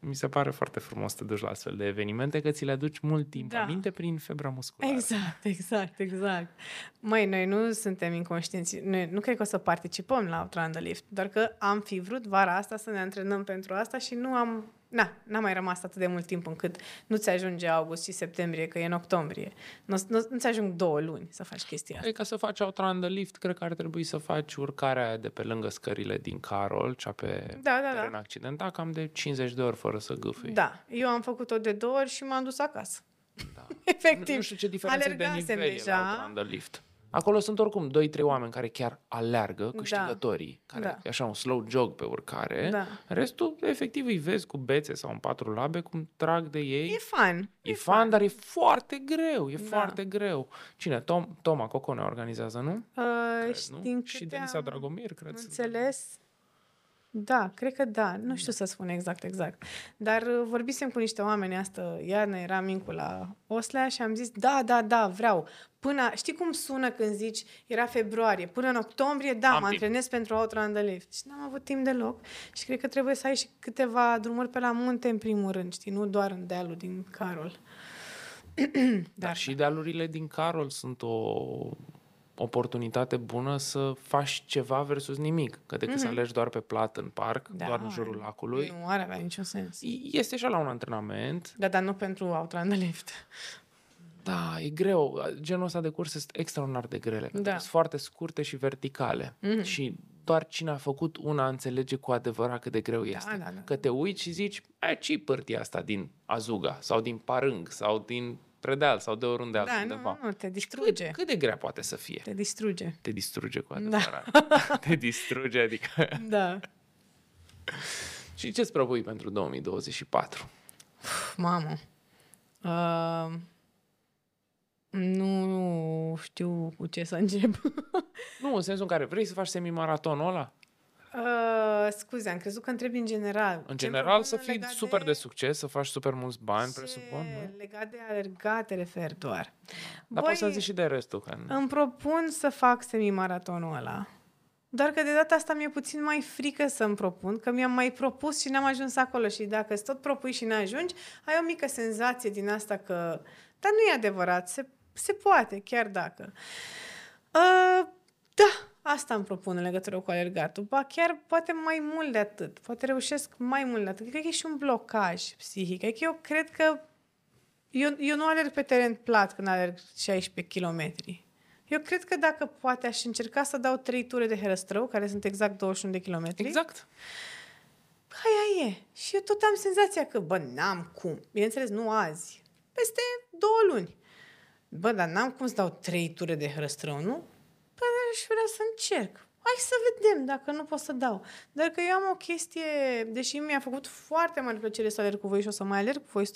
mi se pare foarte frumos să te duci la astfel de evenimente, că ți le aduci mult timp Da. aminte prin febra musculară. Exact, exact, exact. Măi, noi nu suntem inconștienți. Noi nu cred că o să participăm la Outrun the Lift, doar că am fi vrut vara asta să ne antrenăm pentru asta și nu am na, n-a mai rămas atât de mult timp încât nu-ți ajunge august și septembrie, că e în octombrie. Nu, nu, nu-ți ajung două luni să faci chestia asta. E ca să faci outrun the lift, cred că ar trebui să faci urcarea de pe lângă scările din Carol, cea pe Da, da, teren da. accidentat, cam de 50 de ori fără să gâfâi. Da, eu am făcut-o de două ori și m-am dus acasă. Da. Efectiv. Nu, nu știu ce diferență de Alergasem nivel e la deja. outrun the lift. Acolo sunt oricum 2-3 oameni care chiar aleargă, câștigătorii, care Da. e așa un slow jog pe urcare. Da. Restul, efectiv, îi vezi cu bețe sau în patru labe, cum trag de ei. E fun. E fan, dar e foarte greu, e Da. foarte greu. Cine? Tom, Toma Cocone organizează, nu? Uh, Cred, și nu? din Și câte Denisa am Dragomir, cred. sunt. înțeles, da, cred că da. Nu știu să spun exact, exact. Dar uh, vorbisem cu niște oameni asta iarnă, era mincul la Oslea și am zis, da, da, da, vreau. Până, știi cum sună când zici, era februarie, până în octombrie, da, Am mă timp. antrenez pentru Outrun the Lift. Și n-am avut timp deloc. Și cred că trebuie să ai și câteva drumuri pe la munte, în primul rând, știi, nu doar în dealul din Carol. Dar și dealurile din Carol sunt o oportunitate bună să faci ceva versus nimic. Că decât să alegi doar pe plat în parc, Da, doar în jurul lacului, Nu are avea niciun sens. este și la un antrenament. Da, dar nu pentru Outrun the Lift. Da, e greu. Genul ăsta de curse sunt extraordinar de grele. Da. Sunt foarte scurte și verticale. Mhm. Și doar cine a făcut una înțelege cu adevărat cât de greu Da, este. da, da. Că te uiți și zici, ai ce părtia asta din Azuga sau din Parâng sau din Predeal sau de oriunde Da, altundeva. nu, nu, te Cât, distruge. cât de grea poate să fie? Te distruge. Te distruge cu Da. adevărat. Te distruge, adică... Da. Și ce-ți propui pentru 2024? Mamă. Uh, nu știu cu ce să încep. Nu, în sensul în care vrei să faci semimaratonul ăla? Uh, scuze, am crezut că întrebi în general. În Ce general să propun fii legat super de succes, să faci super mulți bani, ce presupun, nu? Legat de alergat te refer doar. Dar poți să zici și de restul. Că... Îmi propun să fac semimaratonul ăla. Doar că de data asta mi-e puțin mai frică să-mi propun, că mi-am mai propus și n-am ajuns acolo și dacă îți tot propui și n-ajungi, ai o mică senzație din asta că... Dar nu e adevărat, se, se poate, chiar dacă. Uh, da, asta îmi propun în legătură cu alergatul. Ba chiar poate mai mult de atât. Poate reușesc mai mult de atât. Cred că e și un blocaj psihic. Adică eu cred că eu, eu nu alerg pe teren plat când alerg 16 km. Eu cred că dacă poate aș încerca să dau trei ture de herăstrău, care sunt exact 21 de kilometri. Exact. Aia e. Și eu tot am senzația că, bă, n-am cum. Bineînțeles, nu azi. Peste două luni. Bă, dar n-am cum să dau trei ture de hrăstrău, nu? Bă, aș vrea să încerc. Hai să vedem dacă nu pot să dau. Dar că eu am o chestie, deși mi-a făcut foarte mare plăcere să alerg cu voi și o să mai alerg cu voi 100%,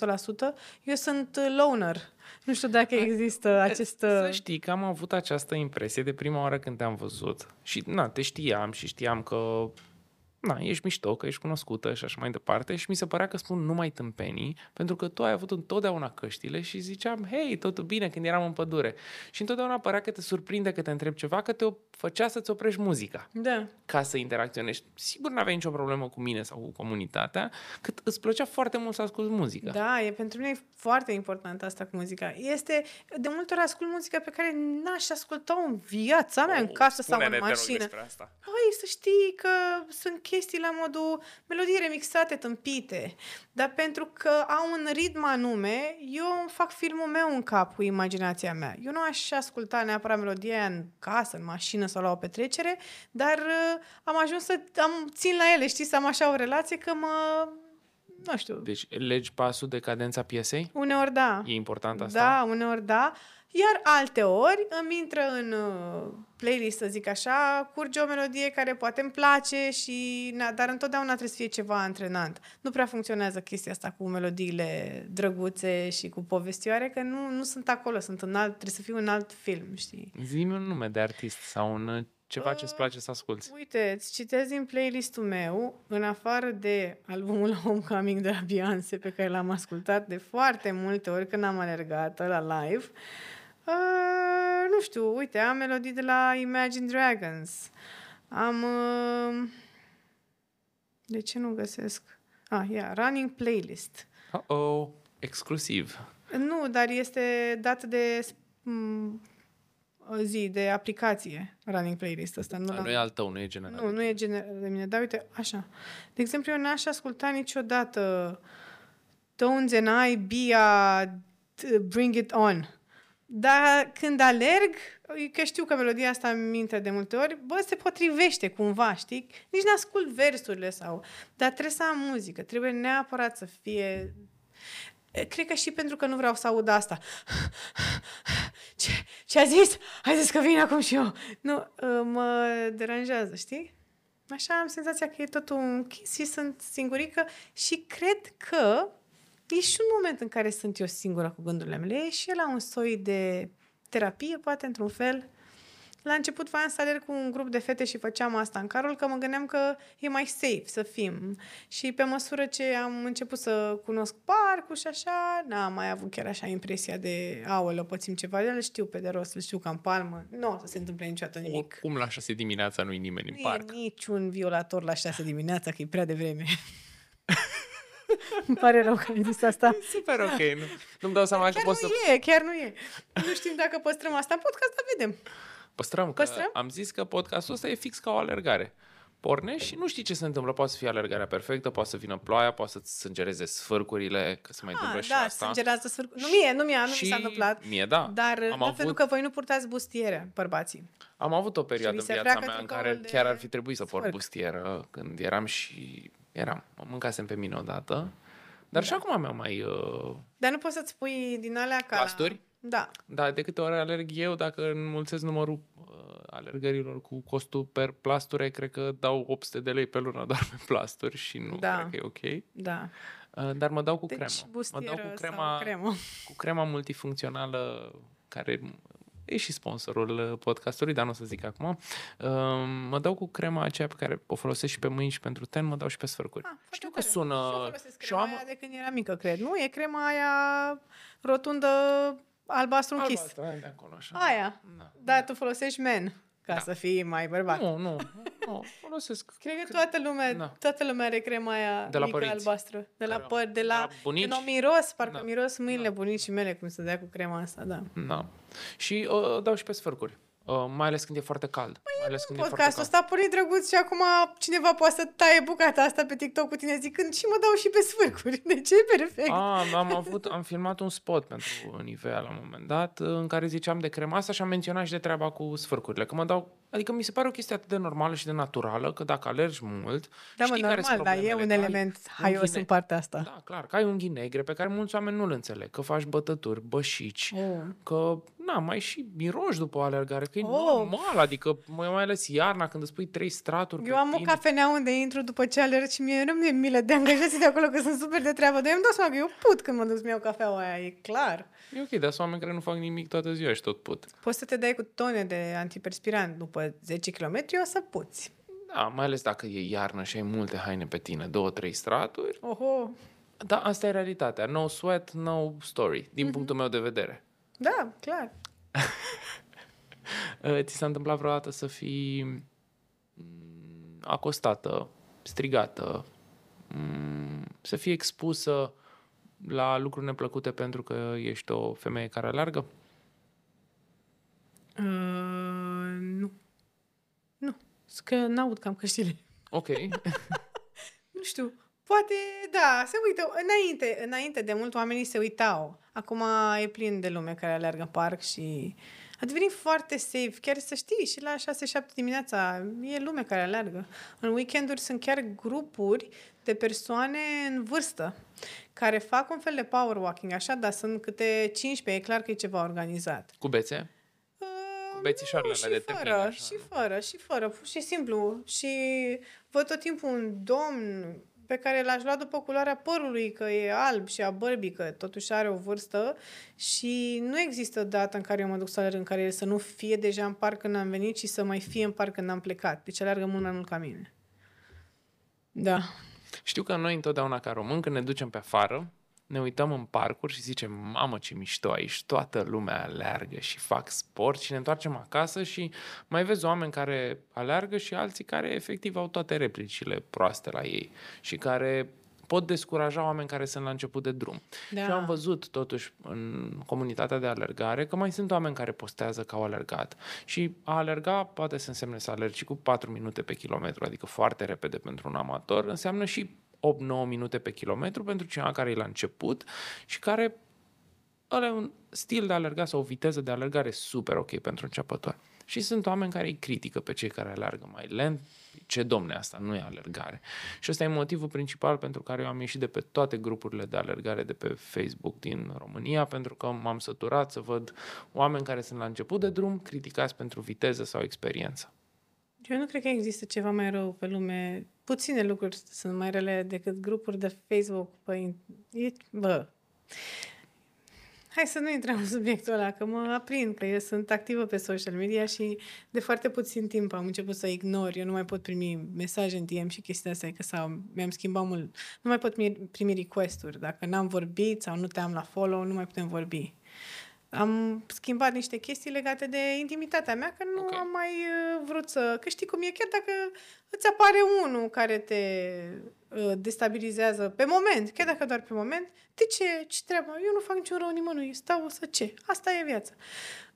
eu sunt uh, loner. Nu știu dacă există acest... Să uh, știi că am avut această impresie de prima oară când te-am văzut. Și, na, te știam și știam că na, ești mișto, că ești cunoscută și așa mai departe și mi se părea că spun numai tâmpenii, pentru că tu ai avut întotdeauna căștile și ziceam, hei, totul bine când eram în pădure. Și întotdeauna părea că te surprinde că te întreb ceva, că te făcea să-ți oprești muzica Da. ca să interacționezi. Sigur n-aveai nicio problemă cu mine sau cu comunitatea, cât îți plăcea foarte mult să asculti muzică. Da, e pentru mine foarte important asta cu muzica. Este, de multe ori ascult muzică pe care n-aș asculta în viața mea, în casă sau în Oh, Spune-ne, te rog, mașină. despre asta. Păi, să știi că sunt chestii la modul melodii remixate, tâmpite, dar pentru că au un ritm anume, eu îmi fac filmul meu în cap cu imaginația mea. Eu nu aș asculta neapărat melodia aia în casă, în mașină sau la o petrecere, dar uh, am ajuns să am, țin la ele, știi, să am așa o relație că mă... Nu știu, Deci legi pasul de cadența piesei? uneori da. E important asta? Da, uneori da. Iar alte ori îmi intră în uh, playlist, să zic așa, curge o melodie care poate îmi place, și, na, dar întotdeauna trebuie să fie ceva antrenant. Nu prea funcționează chestia asta cu melodiile drăguțe și cu povestioare, că nu, nu sunt acolo, sunt în alt, trebuie să fiu în alt film, știi? Zi-mi un nume de artist sau un uh, ceva ce-ți place să asculti. Uite, îți citesc din playlistul meu, în afară de albumul Homecoming de la Beyoncé, pe care l-am ascultat de foarte multe ori când am alergat la live. Uh, nu știu, uite, am melodii de la Imagine Dragons. Am... Uh, de ce nu găsesc? Ah, ia, Running Playlist. Oh-oh, exclusiv. Nu, dar este dat de... m, uh, zi de aplicație, running playlist ăsta. Nu, Dar l-am- nu e al tău, nu e general. nu, nu e general de mine, dar uite, așa. De exemplu, eu n-aș asculta niciodată Tones and I, Bia, t- Bring It On. Dar când alerg, că știu că melodia asta îmi intră de multe ori, bă, se potrivește cumva, știi? Nici n-ascult versurile sau... Dar trebuie să am muzică, trebuie neapărat să fie... Cred că și pentru că nu vreau să aud asta. Ce, ce a zis? Ai zis că vin acum și eu. Nu, uh, mă deranjează, știi? Așa am senzația că e totul închis și sunt singurică și cred că e și un moment în care sunt eu singură cu gândurile mele. E și la un soi de terapie, poate, într-un fel. La început voiam să alerg cu un grup de fete și făceam asta în carul, că mă gândeam că e mai safe să fim. Și pe măsură ce am început să cunosc parcul și așa, n-am mai avut chiar așa impresia de, aoleu, pățim ceva, le știu pe de rost, le știu ca în palmă. Nu o să se întâmple niciodată nimic. Oricum la 6 dimineața nu-i nimeni în Nu parc. e niciun violator la 6 dimineața, că e prea devreme. Îmi pare rău că ai zis asta. Super ok. Nu, nu-mi dau seama că Chiar pot să nu e, chiar nu e. Nu știm dacă păstrăm asta în podcast, dar vedem. păstrăm. Că Păstrăm? am zis că podcastul ăsta e fix ca o alergare. Pornești și nu știi ce se întâmplă. Poate să fie alergarea perfectă, poate să vină ploaia, poate să-ți sângereze sfârcurile, că se mai întâmplă Ah, și da, asta. sângerează sfârcul. Nu mie, nu mie, nu și mi s-a întâmplat. Mie, da. Dar, am am avut, pentru că voi nu purtați bustiere, bărbații. am avut o perioadă vi în se viața freacă mea în tricoul care de chiar ar fi trebuit să port sfârc. bustieră când eram și eram. Mă mâncasem pe mine odată. Dar Da. și acum mi-am mai... Uh, Dar nu poți să-ți pui din alea ca... la- Plasturi? Da. Da, de câte ori alerg eu, dacă înmulțesc numărul uh, alergărilor cu costul per plasture, cred că dau 800 de lei pe lună doar pe plasturi și nu Da. cred că e ok. Da. Uh, dar mă dau cu Deci, cremă. Mă bustieră dau cu sau crema, cremă. cu crema multifuncțională care e și sponsorul uh, podcastului, dar nu o să zic acum. Uh, mă dau cu crema aceea pe care o folosesc și pe mâini și pentru ten, mă dau și pe sfârcuri. Ah, foarte Știu că tare. sună... Și eu folosesc și crema am- aia de când era mică, cred. Nu, e crema aia rotundă albastru închis. Albastră, aia de acolo, așa. Aia. Da. Da, tu folosești men ca Da. să fii mai bărbat. Nu, nu, nu, folosesc Cred că toată lumea, Da. toată lumea are crema aia De la mică părinți. albastră. De la Care- păr, de de la... la bunici. Când o miros, parcă Da. miros mâinile bunicii mele cum se dea cu crema asta, da. Da. Și uh, dau și pe sfârcuri. Uh, mai ales când e foarte cald. mai ales când e foarte Podcastul cald. ăsta a pornit drăguț și acum cineva poate să taie bucata asta pe TikTok cu tine zicând și mă dau și pe sfârcuri. De ce? Perfect. Am, am, avut, am filmat un spot pentru Nivea la un moment dat în care ziceam de crema asta și am menționat și de treaba cu sfârcurile. Că mă dau, adică mi se pare o chestie atât de normală și de naturală că dacă alergi mult, Da, mă, știi care sunt normal, dar e problemele, un că ai element un haios ghine- în partea asta. Da, clar, că ai unghi negre pe care mulți oameni nu-l înțeleg, că faci bătături, bășici, Oh. că, na, mai și miroși după o alergare, că e Oh. normal, adică mai mai ales iarna când îți pui trei straturi Eu pe am o tine. cafenea unde intru după ce alerg și mie nu mi-e milă de angajații de acolo că sunt super de treabă, dar eu îmi dau seama că eu put când mă duc să-mi iau cafeaua aia, e clar. E ok, dar sunt oameni care nu fac nimic toată ziua și tot put. Poți să te dai cu tone de antiperspirant după 10 km, o să puți. Da, mai ales dacă e iarnă și ai multe haine pe tine, două, trei straturi. Oho, Da, asta e realitatea. No sweat, no story, din Mhm. punctul meu de vedere. da, clar. Uh, Ți s-a întâmplat vreodată să fii mm, acostată, strigată, mm, să fii expusă la lucruri neplăcute pentru că ești o femeie care alergă? Uh, nu. Nu. Sunt că n-aud cam căștile. Ok. Nu știu. Poate, da, se uită. Înainte, înainte de mult oamenii se uitau. Acum e plin de lume care alergă în parc și a devenit foarte safe. Chiar să știi, și la 6-7 dimineața e lume care alergă. În weekenduri sunt chiar grupuri de persoane în vârstă care fac un fel de power walking, așa, dar sunt câte 15, e clar că e ceva organizat. Cu bețe? Uh, bețișoarele nu, alea și de te fără, prinde așa, și nu? fără, și fără, pur și simplu. Și văd tot timpul un domn pe care l-aș lua după culoarea părului, că e alb și a bărbii, că totuși are o vârstă și nu există dată în care eu mă duc să alerg în care el să nu fie deja în parc când am venit și să mai fie în parc când am plecat. Deci alergă mult mai mult ca mine. Da. Știu că noi întotdeauna ca români, când ne ducem pe afară, ne uităm în parcuri și zicem, mamă ce mișto aici, toată lumea aleargă și fac sport și ne întoarcem acasă și mai vezi oameni care aleargă și alții care efectiv au toate replicile proaste la ei și care pot descuraja oameni care sunt la început de drum. Da. Și am văzut totuși în comunitatea de alergare că mai sunt oameni care postează că au alergat. Și a alerga poate să însemne să alergi cu 4 minute pe kilometru, adică foarte repede pentru un amator, înseamnă și 8-9 minute pe kilometru pentru cineva care e la început și care are un stil de alergat sau o viteză de alergare super ok pentru începători. Și sunt oameni care îi critică pe cei care alergă mai lent. Ce domne asta, nu e alergare. Și ăsta e motivul principal pentru care eu am ieșit de pe toate grupurile de alergare de pe Facebook din România, pentru că m-am săturat să văd oameni care sunt la început de drum criticați pentru viteză sau experiență. Eu nu cred că există ceva mai rău pe lume. Puține lucruri sunt mai rele decât grupuri de Facebook. Păi, e, bă, Hai să nu intrăm în subiectul ăla, că mă aprind, că eu sunt activă pe social media și de foarte puțin timp am început să ignor. Eu nu mai pot primi mesaje în DM și chestia asta, că sau mi-am schimbat mult. Nu mai pot primi request-uri. Dacă n-am vorbit sau nu te-am la follow, nu mai putem vorbi am schimbat niște chestii legate de intimitatea mea, că nu okay. am mai uh, vrut să... Că știi cum e, chiar dacă îți apare unul care te uh, destabilizează pe moment, chiar dacă doar pe moment, de ce? Ce treabă? Eu nu fac niciun rău nimănui, stau să ce? Asta e viața.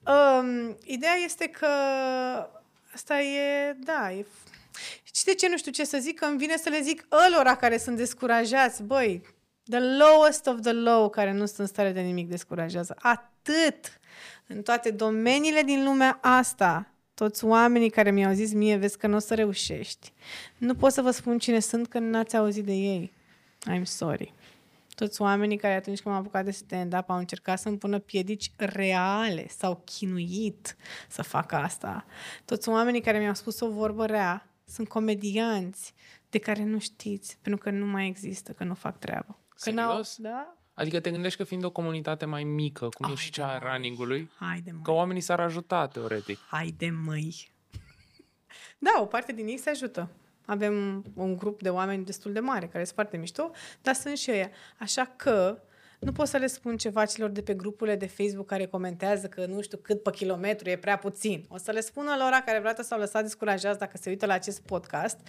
Um, ideea este că asta e, da, e... Și de ce nu știu ce să zic? Că îmi vine să le zic ălora care sunt descurajați, băi, the lowest of the low, care nu sunt în stare de nimic, descurajează. Atât atât în toate domeniile din lumea asta, toți oamenii care mi-au zis mie, vezi că nu o să reușești. Nu pot să vă spun cine sunt, că n-ați auzit de ei. I'm sorry. Toți oamenii care atunci când m-am apucat de stand-up au încercat să-mi pună piedici reale, sau chinuit să fac asta. Toți oamenii care mi-au spus o vorbă rea sunt comedianți de care nu știți, pentru că nu mai există, că nu fac treabă. Că n-au, da? Adică te gândești că fiind o comunitate mai mică, cum Hai e și cea a running-ului, Haide, că oamenii s-ar ajuta, teoretic. Haide, măi! da, o parte din ei se ajută. Avem un grup de oameni destul de mare, care sunt foarte mișto, dar sunt și ăia. Așa că nu pot să le spun ceva celor de pe grupurile de Facebook care comentează că nu știu cât pe kilometru e prea puțin. O să le spună lor care vreodată s-au lăsat descurajați dacă se uită la acest podcast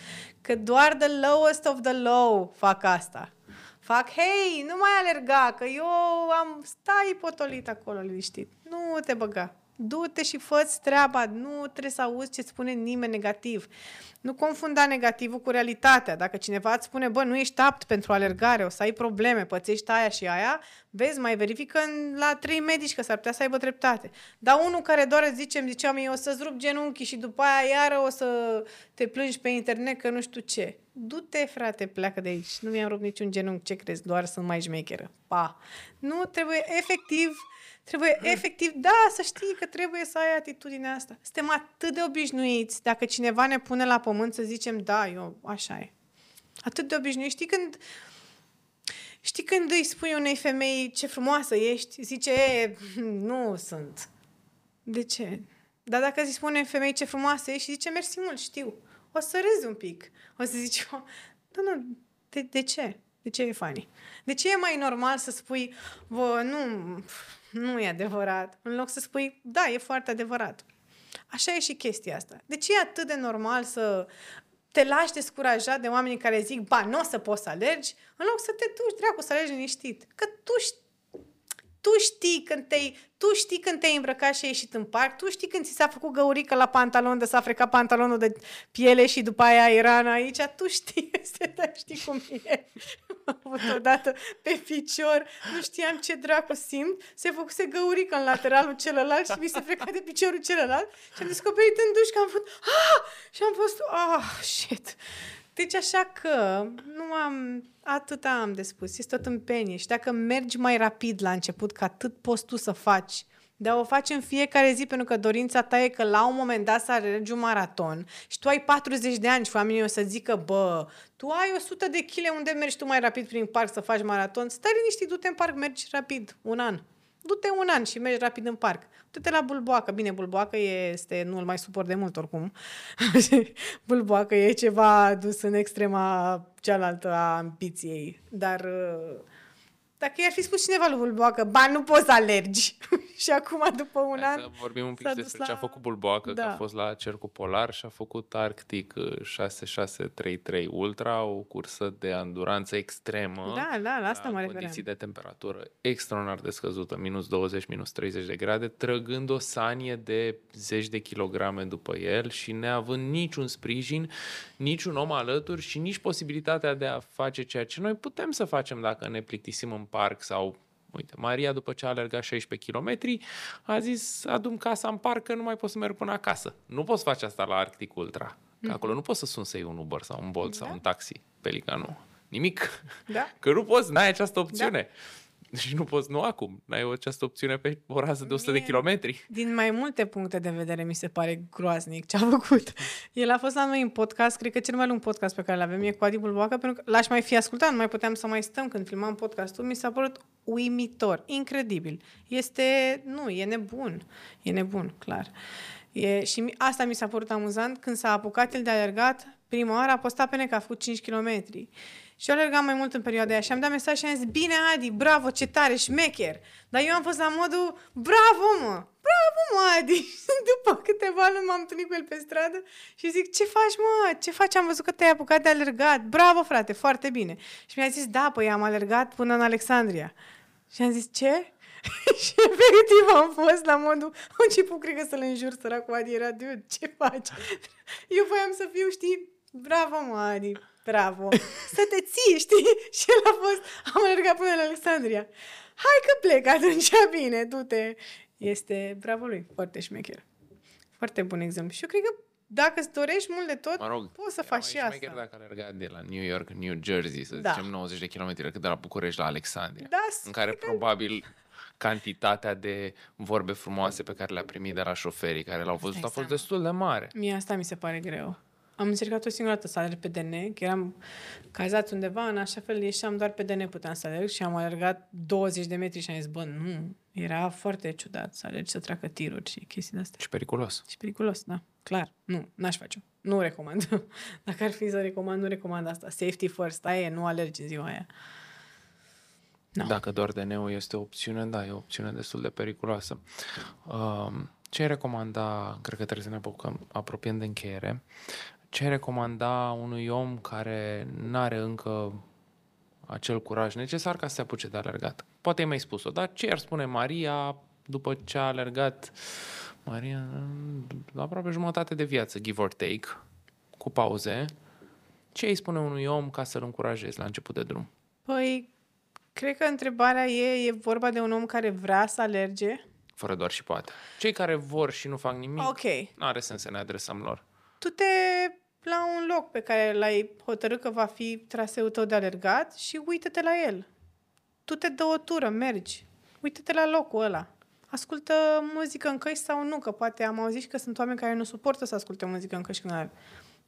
că doar the lowest of the low fac asta fac, hei, nu mai alerga, că eu am, stai potolit acolo liniștit, nu te băga. Du-te și fă treaba, nu trebuie să auzi ce spune nimeni negativ. Nu confunda negativul cu realitatea. Dacă cineva îți spune, bă, nu ești apt pentru alergare, o să ai probleme, pățești aia și aia, vezi, mai verifică la trei medici că s-ar putea să aibă dreptate. Dar unul care doar îți zice, îmi ziceam eu, o să-ți rup genunchii și după aia iară o să te plângi pe internet că nu știu ce. Du-te, frate, pleacă de aici. Nu mi-am rupt niciun genunchi, ce crezi? Doar sunt mai șmecheră. Pa! Nu trebuie, efectiv, Trebuie efectiv, da, să știi că trebuie să ai atitudinea asta. Suntem atât de obișnuiți, dacă cineva ne pune la pământ să zicem, da, eu, așa e. Atât de obișnuiți. Știi când, știi când îi spui unei femei ce frumoasă ești, zice, e, nu sunt. De ce? Dar dacă îi spune femei ce frumoasă ești și zice, mersi mult, știu. O să râzi un pic. O să zici, nu, nu, de, de ce? De ce e funny? De ce e mai normal să spui, bă, nu, nu e adevărat, în loc să spui, da, e foarte adevărat. Așa e și chestia asta. De ce e atât de normal să te lași descurajat de oamenii care zic, ba, nu o să poți să alergi, în loc să te duci, dracu, să alergi liniștit. Că tu știi tu știi când te-ai, tu știi când te-ai îmbrăcat și ai ieșit în parc, tu știi când ți s-a făcut găurică la pantalon de s-a frecat pantalonul de piele și după aia era în aici, tu știi, da, știi cum e. Am avut odată pe picior, nu știam ce dracu simt, se făcuse găurică în lateralul celălalt și mi se freca de piciorul celălalt și am descoperit în duș că am fost, ah! și am fost, ah, shit. Deci așa că nu am, atâta am de spus, este tot în penie și dacă mergi mai rapid la început, că atât poți tu să faci, dar o faci în fiecare zi pentru că dorința ta e că la un moment dat să alergi un maraton și tu ai 40 de ani și oamenii o să zică, bă, tu ai 100 de kg unde mergi tu mai rapid prin parc să faci maraton, stai liniștit, du-te în parc, mergi rapid, un an. Du-te un an și mergi rapid în parc. Du-te la bulboacă. Bine, bulboacă este, nu-l mai suport de mult oricum. bulboacă e ceva dus în extrema cealaltă a ambiției. Dar uh, Dacă i-ar fi spus cineva lui Bulboacă, ba, nu poți să alergi. și acum, după un Hai an, să vorbim un pic s-a dus despre ce a la- făcut Bulboacă, da. că Da. a fost la Cercul Polar și a făcut Arctic uh, 6633 Ultra, o cursă de anduranță extremă. Da, da, la asta la mă condiții refeream. de temperatură extraordinar de scăzută, minus 20, minus 30 de grade, trăgând o sanie de zeci de kilograme după el și neavând niciun sprijin, niciun om alături și nici posibilitatea de a face ceea ce noi putem să facem dacă ne plictisim în parc sau Uite, Maria, după ce a alergat 16 km, a zis, adum casa în parc, că nu mai pot să merg până acasă. Nu poți face asta la Arctic Ultra. Că acolo nu poți să sunți să iei un Uber sau un Bolt sau Da. un taxi, Pelicanu. Nimic. Da. Că nu poți, n-ai această opțiune. Și nu poți, nu acum, n-ai această opțiune pe o rază de 100 de Mie- kilometri. Din mai multe puncte de vedere mi se pare groaznic ce a făcut. El a fost la noi în podcast, cred că cel mai lung podcast pe care l-avem e cu Adi Bulboacă, pentru că l-aș mai fi ascultat, nu mai puteam să mai stăm când filmam podcastul, mi s-a părut uimitor, incredibil. Este, nu, e nebun, e nebun, clar. E, și mi, asta mi s-a părut amuzant când s-a apucat el de alergat, prima oară a postat pe net că a făcut 5 km. Și eu alergam mai mult în perioada aia și am dat mesaj și am zis, bine Adi, bravo, ce tare, șmecher. Dar eu am fost la modul, bravo mă, bravo mă Adi. Și după câteva luni m-am întâlnit cu el pe stradă și zic, ce faci mă, ce faci, am văzut că te-ai apucat de alergat, bravo frate, foarte bine. Și mi-a zis, da, păi am alergat până în Alexandria. Și am zis, ce? și efectiv am fost la modul, am început, cred că să-l înjur săracul Adi, era, dude, ce faci? Eu voiam să fiu, știi, bravo mă, Adi, bravo, să te ții, știi? Și el a fost, am alergat până în Alexandria. Hai că plec atunci, bine, du-te. Este, bravo lui, foarte șmecher. Foarte bun exemplu. Și eu cred că dacă îți dorești mult de tot, Mă rog, poți să era faci mai și asta. șmecher dacă alergat de la New York, New Jersey, să Da. zicem 90 de kilometri, decât de la București la Alexandria. Da, în care cred că- probabil cantitatea de vorbe frumoase pe care le-a primit de la șoferii care l-au văzut a dai fost seama. destul de mare. Mie asta mi se pare greu. Am încercat o singură dată să alerg pe DN, că eram cazat undeva, în așa fel ieșeam doar pe DN puteam să alerg și am alergat 20 de metri și am zis, bă, nu, era foarte ciudat să alergi să treacă tiruri și chestii de astea. Și periculos. Și periculos, da, clar. Nu, n-aș face-o. Nu recomand. Dacă ar fi să recomand, nu recomand asta. Safety first, aia e, nu alergi în ziua aia. No. Dacă doar DN-ul este o opțiune, da, e o opțiune destul de periculoasă. Um, ce ai recomanda, cred că trebuie să ne apucăm, apropiem de încheiere, ce ai recomanda unui om care nu are încă acel curaj necesar ca să se apuce de alergat? Poate ai mai spus-o, dar ce ar spune Maria după ce a alergat Maria mm, aproape jumătate de viață, give or take, cu pauze, ce îi spune unui om ca să-l încurajezi la început de drum? Păi, cred că întrebarea e, e vorba de un om care vrea să alerge. Fără doar și poate. Cei care vor și nu fac nimic, Ok. nu are sens să ne adresăm lor. Tu te la un loc pe care l-ai hotărât că va fi traseul tău de alergat și uită-te la el. Tu te dă o tură, mergi. Uită-te la locul ăla. Ascultă muzică în căști sau nu, că poate am auzit și că sunt oameni care nu suportă să asculte muzică în căști când alerg.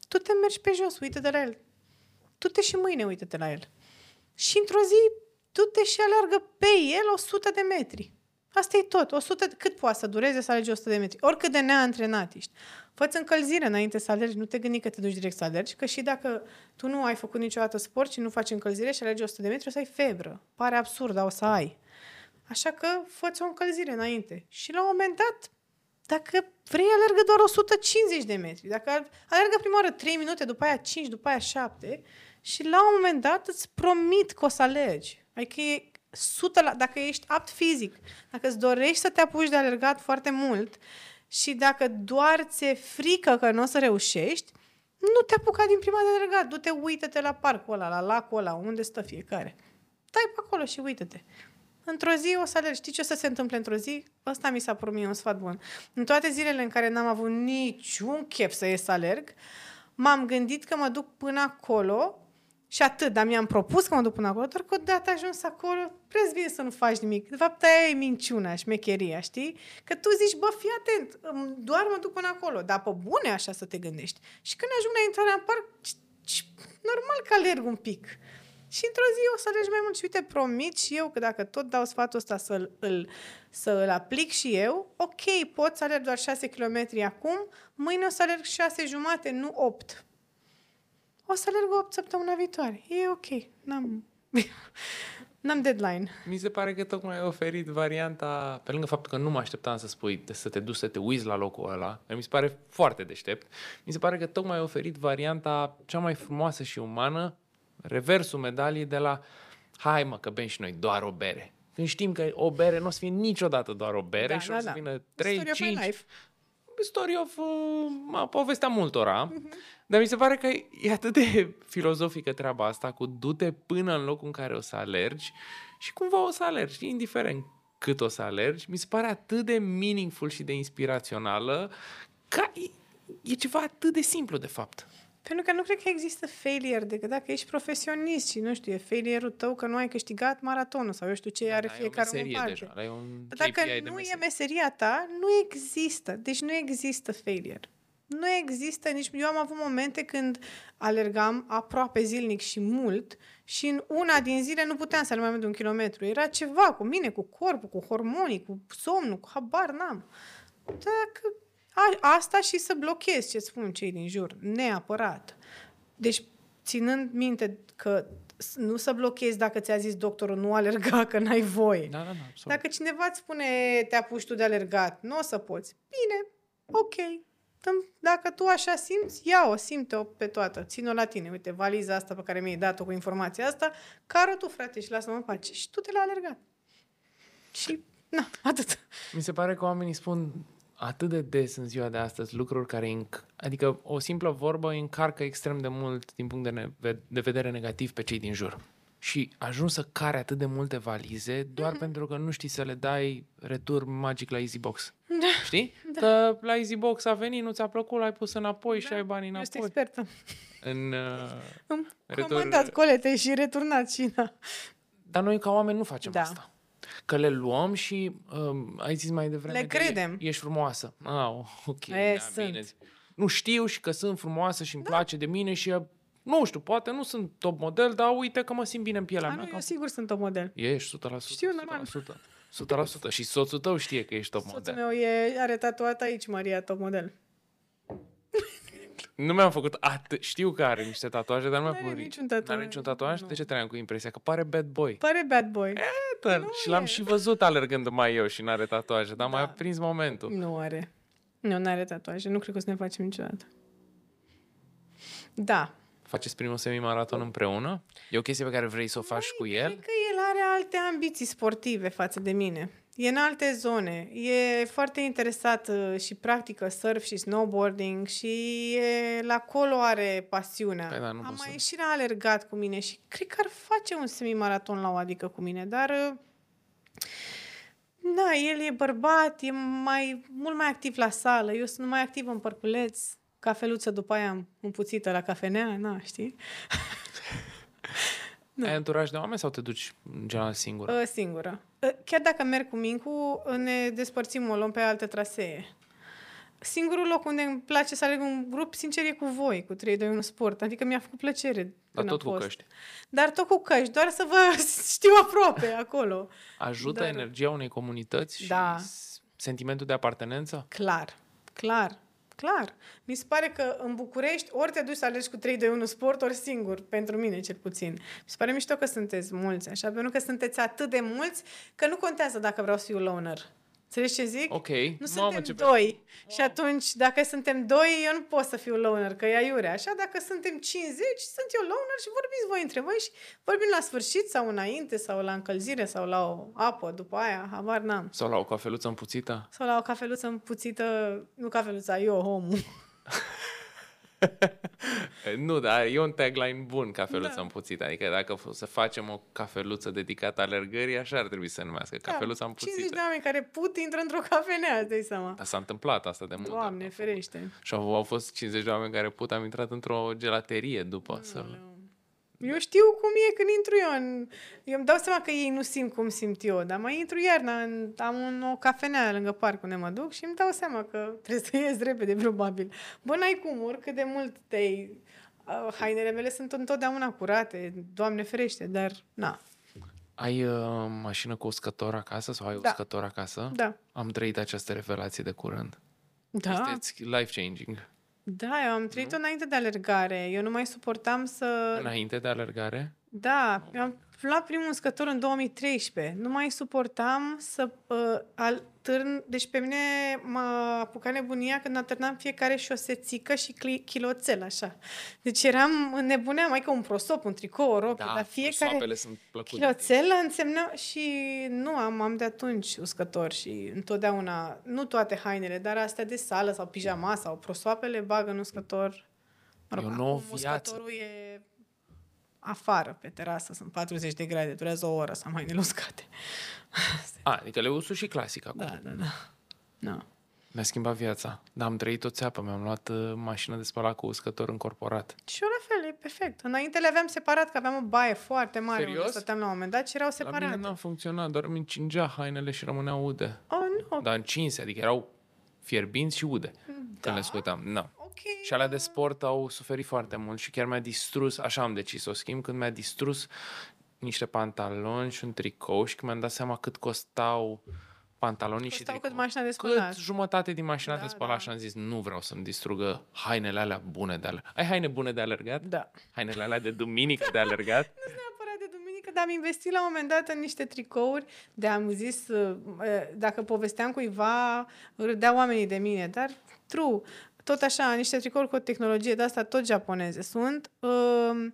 Tu te mergi pe jos, uită-te la el. Tu te și mâine uită-te la el. Și într-o zi, tu te și alergă pe el 100 de metri. Asta e tot. 100, de- cât poate să dureze să alegi 100 de metri? Oricât de neantrenat ești. Fă-ți încălzire înainte să alergi. Nu te gândi că te duci direct să alergi, că și dacă tu nu ai făcut niciodată sport și nu faci încălzire și alegi 100 de metri, o să ai febră. Pare absurd, dar o să ai. Așa că fă-ți o încălzire înainte. Și la un moment dat, dacă vrei, alergă doar 150 de metri. Dacă alergă prima oară 3 minute, după aia 5, după aia 7 și la un moment dat îți promit că o să alergi. Adică e 100 la, dacă ești apt fizic, dacă îți dorești să te apuci de alergat foarte mult și dacă doar ți-e frică că nu o să reușești, nu te apuca din prima de alergat. Du-te, uită-te la parcul ăla, la lacul ăla, unde stă fiecare. Stai pe acolo și uită-te. Într-o zi o să alergi. Știi ce o să se întâmple într-o zi? Ăsta mi s-a părut mie un sfat bun. În toate zilele în care n-am avut niciun chef să ies să alerg, m-am gândit că mă duc până acolo și atât, dar mi-am propus că mă duc până acolo, doar că odată ajuns acolo, preț bine să nu faci nimic. De fapt, aia e minciuna, șmecheria, știi? Că tu zici, bă, fii atent, îm- doar mă duc până acolo, dar pe bune așa să te gândești. Și când ajung la intrarea în parc, c- c- normal că alerg un pic. Și într-o zi o să alergi mai mult și uite, promit și eu că dacă tot dau sfatul ăsta să-l, îl, să îl aplic și eu, ok, pot să alerg doar 6 km acum, mâine o să alerg 6 jumate, nu 8. O să alerg 8 săptămâna viitoare. E ok. N-am... N-am deadline. Mi se pare că tocmai ai oferit varianta, pe lângă faptul că nu mă așteptam să spui să te duci să te uiți la locul ăla, mi se pare foarte deștept, mi se pare că tocmai ai oferit varianta cea mai frumoasă și umană, reversul medaliei de la hai mă că bem și noi doar o bere. Când știm că o bere nu o să fie niciodată doar o bere Da, și da, o să da. vină 3, Story of my 5, life. story of uh, povestea multora, dar mi se pare că e atât de filozofică treaba asta cu du-te până în locul în care o să alergi și cumva o să alergi, indiferent cât o să alergi, mi se pare atât de meaningful și de inspirațională că e, e ceva atât de simplu de fapt. Pentru că nu cred că există failure decât dacă ești profesionist și, nu știu, e failure-ul tău că nu ai câștigat maratonul sau eu știu ce are Da, fiecare e o om în meserie parte. deja, ăla e un Dacă KPI de nu e meserie. meseria ta, nu există. Deci nu există failure. Nu există nici... Eu am avut momente când alergam aproape zilnic și mult și în una din zile nu puteam să alerg mai mult de un kilometru. Era ceva cu mine, cu corpul, cu hormonii, cu somnul, cu habar n-am. Dacă... A, asta și să blochezi ce spun cei din jur, neapărat. Deci, ținând minte că s- nu să blochezi dacă ți-a zis doctorul nu alerga că n-ai voie. Da, da, da, absolut. Dacă cineva îți spune te apuci tu de alergat, nu o să poți. Bine, ok. Dăm- Dacă tu așa simți, ia-o, simte-o pe toată. Țin-o la tine. Uite, valiza asta pe care mi-ai dat-o cu informația asta, care tu, frate, și lasă-mă în pace. Și tu te la alergat. Și, na, atât. Mi se pare că oamenii spun atât de des în ziua de astăzi lucruri care, înc- adică o simplă vorbă încarcă extrem de mult din punct de, ne- de vedere negativ pe cei din jur. Și ajungi să care atât de multe valize doar Mhm. pentru că nu știi să le dai retur magic la EasyBox. Da. Știi? Da. Că la EasyBox a venit, nu ți-a plăcut, l-ai pus înapoi și ai banii Eu sunt înapoi. expertă. În, uh, Am Retur- comandat colete și returnat și da. Dar noi ca oameni nu facem Da. asta. Că le luăm și um, ai zis mai devreme Le că credem. E, ești frumoasă. Ah, ok. E, da, sunt. Bine. Nu știu și că sunt frumoasă și îmi da. place de mine și uh, nu știu, poate nu sunt top model, dar uite că mă simt bine în pielea A, mea. nu, că- eu sigur sunt top model. Ești 100%. Știu, normal. 100%. 100%. Și soțul tău știe că ești top Soțul model. meu e, are tatuat aici Maria top model. Nu mi-am făcut atât. Știu că are niște tatuaje, dar nu mi-am N-are făcut niciun tatuaj. N-are niciun tatuaj? Nu. De ce trăiam cu impresia? Că pare bad boy. Pare bad boy. Etă, și l-am e. și văzut alergând mai eu și n-are tatuaje, dar mai Da. a prins momentul. Nu are. Nu, nu are tatuaje. Nu cred că o să ne facem niciodată. Da. Faceți primul semimaraton împreună? E o chestie pe care vrei să o faci cu el? Cred că el are alte ambiții sportive față de mine. E în alte zone. E foarte interesat uh, și practică surf și snowboarding și e, la acolo are pasiunea. Păi da, nu Am poți mai să- ieșit la alergat cu mine și cred că ar face un semimaraton la o adică cu mine, dar uh, da, el e bărbat, e mai, mult mai activ la sală, eu sunt mai activ în părculeț, cafeluță după aia împuțită la cafenea, na, știi? Ai anturaj de oameni sau te duci în general singur? Uh, singură. Uh, Chiar dacă merg cu Mincu, uh, ne despărțim, o luăm pe alte trasee. Singurul loc unde îmi place să aleg un grup, sincer, e cu voi, cu 3 2 1 Sport. Adică mi-a făcut plăcere Dar când tot a cu fost. căști. Dar tot cu căști, doar să vă știu aproape acolo. Ajută Dar- energia unei comunități și Da. s- sentimentul de apartenență? Clar, clar, clar. Mi se pare că în București ori te duci să alegi cu 3 2 1 Sport, ori singur, pentru mine cel puțin. Mi se pare mișto că sunteți mulți, așa, pentru că sunteți atât de mulți că nu contează dacă vreau să fiu loner. Înțelegi ce zic? Ok. Nu Mamă, suntem ce- doi. Și atunci, dacă suntem doi, eu nu pot să fiu loner, că e aiurea. Așa, dacă suntem 50, sunt eu loner și vorbiți voi între voi și vorbim la sfârșit sau înainte sau la încălzire sau la o apă după aia, habar n-am. Sau la o cafeluță împuțită? Sau la o cafeluță împuțită, nu cafeluța, eu, omul. E, Nu, dar e un tagline bun, cafeluță Da. împuțită. Adică dacă f- să facem o cafeluță dedicată alergării, așa ar trebui să se numească, cafeluța 50 împuțită. de oameni care put intră într-o cafenea, îți dai seama. Dar s-a întâmplat asta de mult. Doamne, am făcut. ferește. Și au, au fost 50 de oameni care put, am intrat într-o gelaterie după să... Eu știu cum e când intru eu în... Eu îmi dau seama că ei nu simt cum simt eu, dar mai intru iarna, în... am un, o cafenea lângă parc unde mă duc și îmi dau seama că trebuie să ies repede, probabil. Bă, n-ai cum, oricât de mult te uh, hainele mele sunt întotdeauna curate, Doamne ferește, dar na, Ai uh, mașină cu uscător acasă sau ai Da. uscător acasă? da. Am trăit această revelație de curând. Da, Este life-changing. Da, eu am trăit-o înainte de alergare. Eu nu mai suportam să... Înainte de alergare? Da, eu am luat primul uscător în 2013. Nu mai suportam să uh, al, târn... Deci pe mine m-a apucat nebunia când atârnam fiecare șosețică și cli, chiloțel, așa. Deci eram nebunea, mai ca un prosop, un tricou, o rochie, Da, dar fiecare prosoapele sunt plăcute. chiloțel însemna și nu am, am de atunci uscător și întotdeauna, nu toate hainele, dar astea de sală sau pijama sau prosoapele bagă în uscător. Mă E o rog, nouă acum viață. uscătorul e afară, pe terasă, sunt 40 de grade, durează o oră să am hainele uscate. A, adică le usu și clasic acum. Da, da, da. da. Mi-a schimbat viața. Dar am trăit o țeapă. Mi-am luat uh, mașină de spălat cu uscător încorporat. Și eu la fel, e perfect. Înainte le aveam separat, că aveam o baie foarte mare Serios? unde stăteam la un moment dat și erau La mine separate. n-a funcționat, doar mi încingea hainele și rămâneau ude. Oh, nu. Dar încinse, adică erau fierbinți și ude Da. când le scoteam. No. Ok. Și alea de sport au suferit foarte mult și chiar mi-a distrus, așa am decis să o schimb, când mi-a distrus niște pantaloni și un tricou și când mi-am dat seama cât costau pantalonii și Costau tricou. cât mașina de spălat. Cât jumătate din mașina Da, de spălat da. și am zis, nu vreau să-mi distrugă hainele alea bune de alergat. Ai haine bune de alergat? Da. Hainele alea de duminică de alergat? Nu neapărat de duminică, dar am investit la un moment dat în niște tricouri de am zis, uh, uh, dacă povesteam cuiva, râdeau oamenii de mine, dar true. Tot așa, niște tricouri cu o tehnologie de asta, tot japoneze sunt. Uh,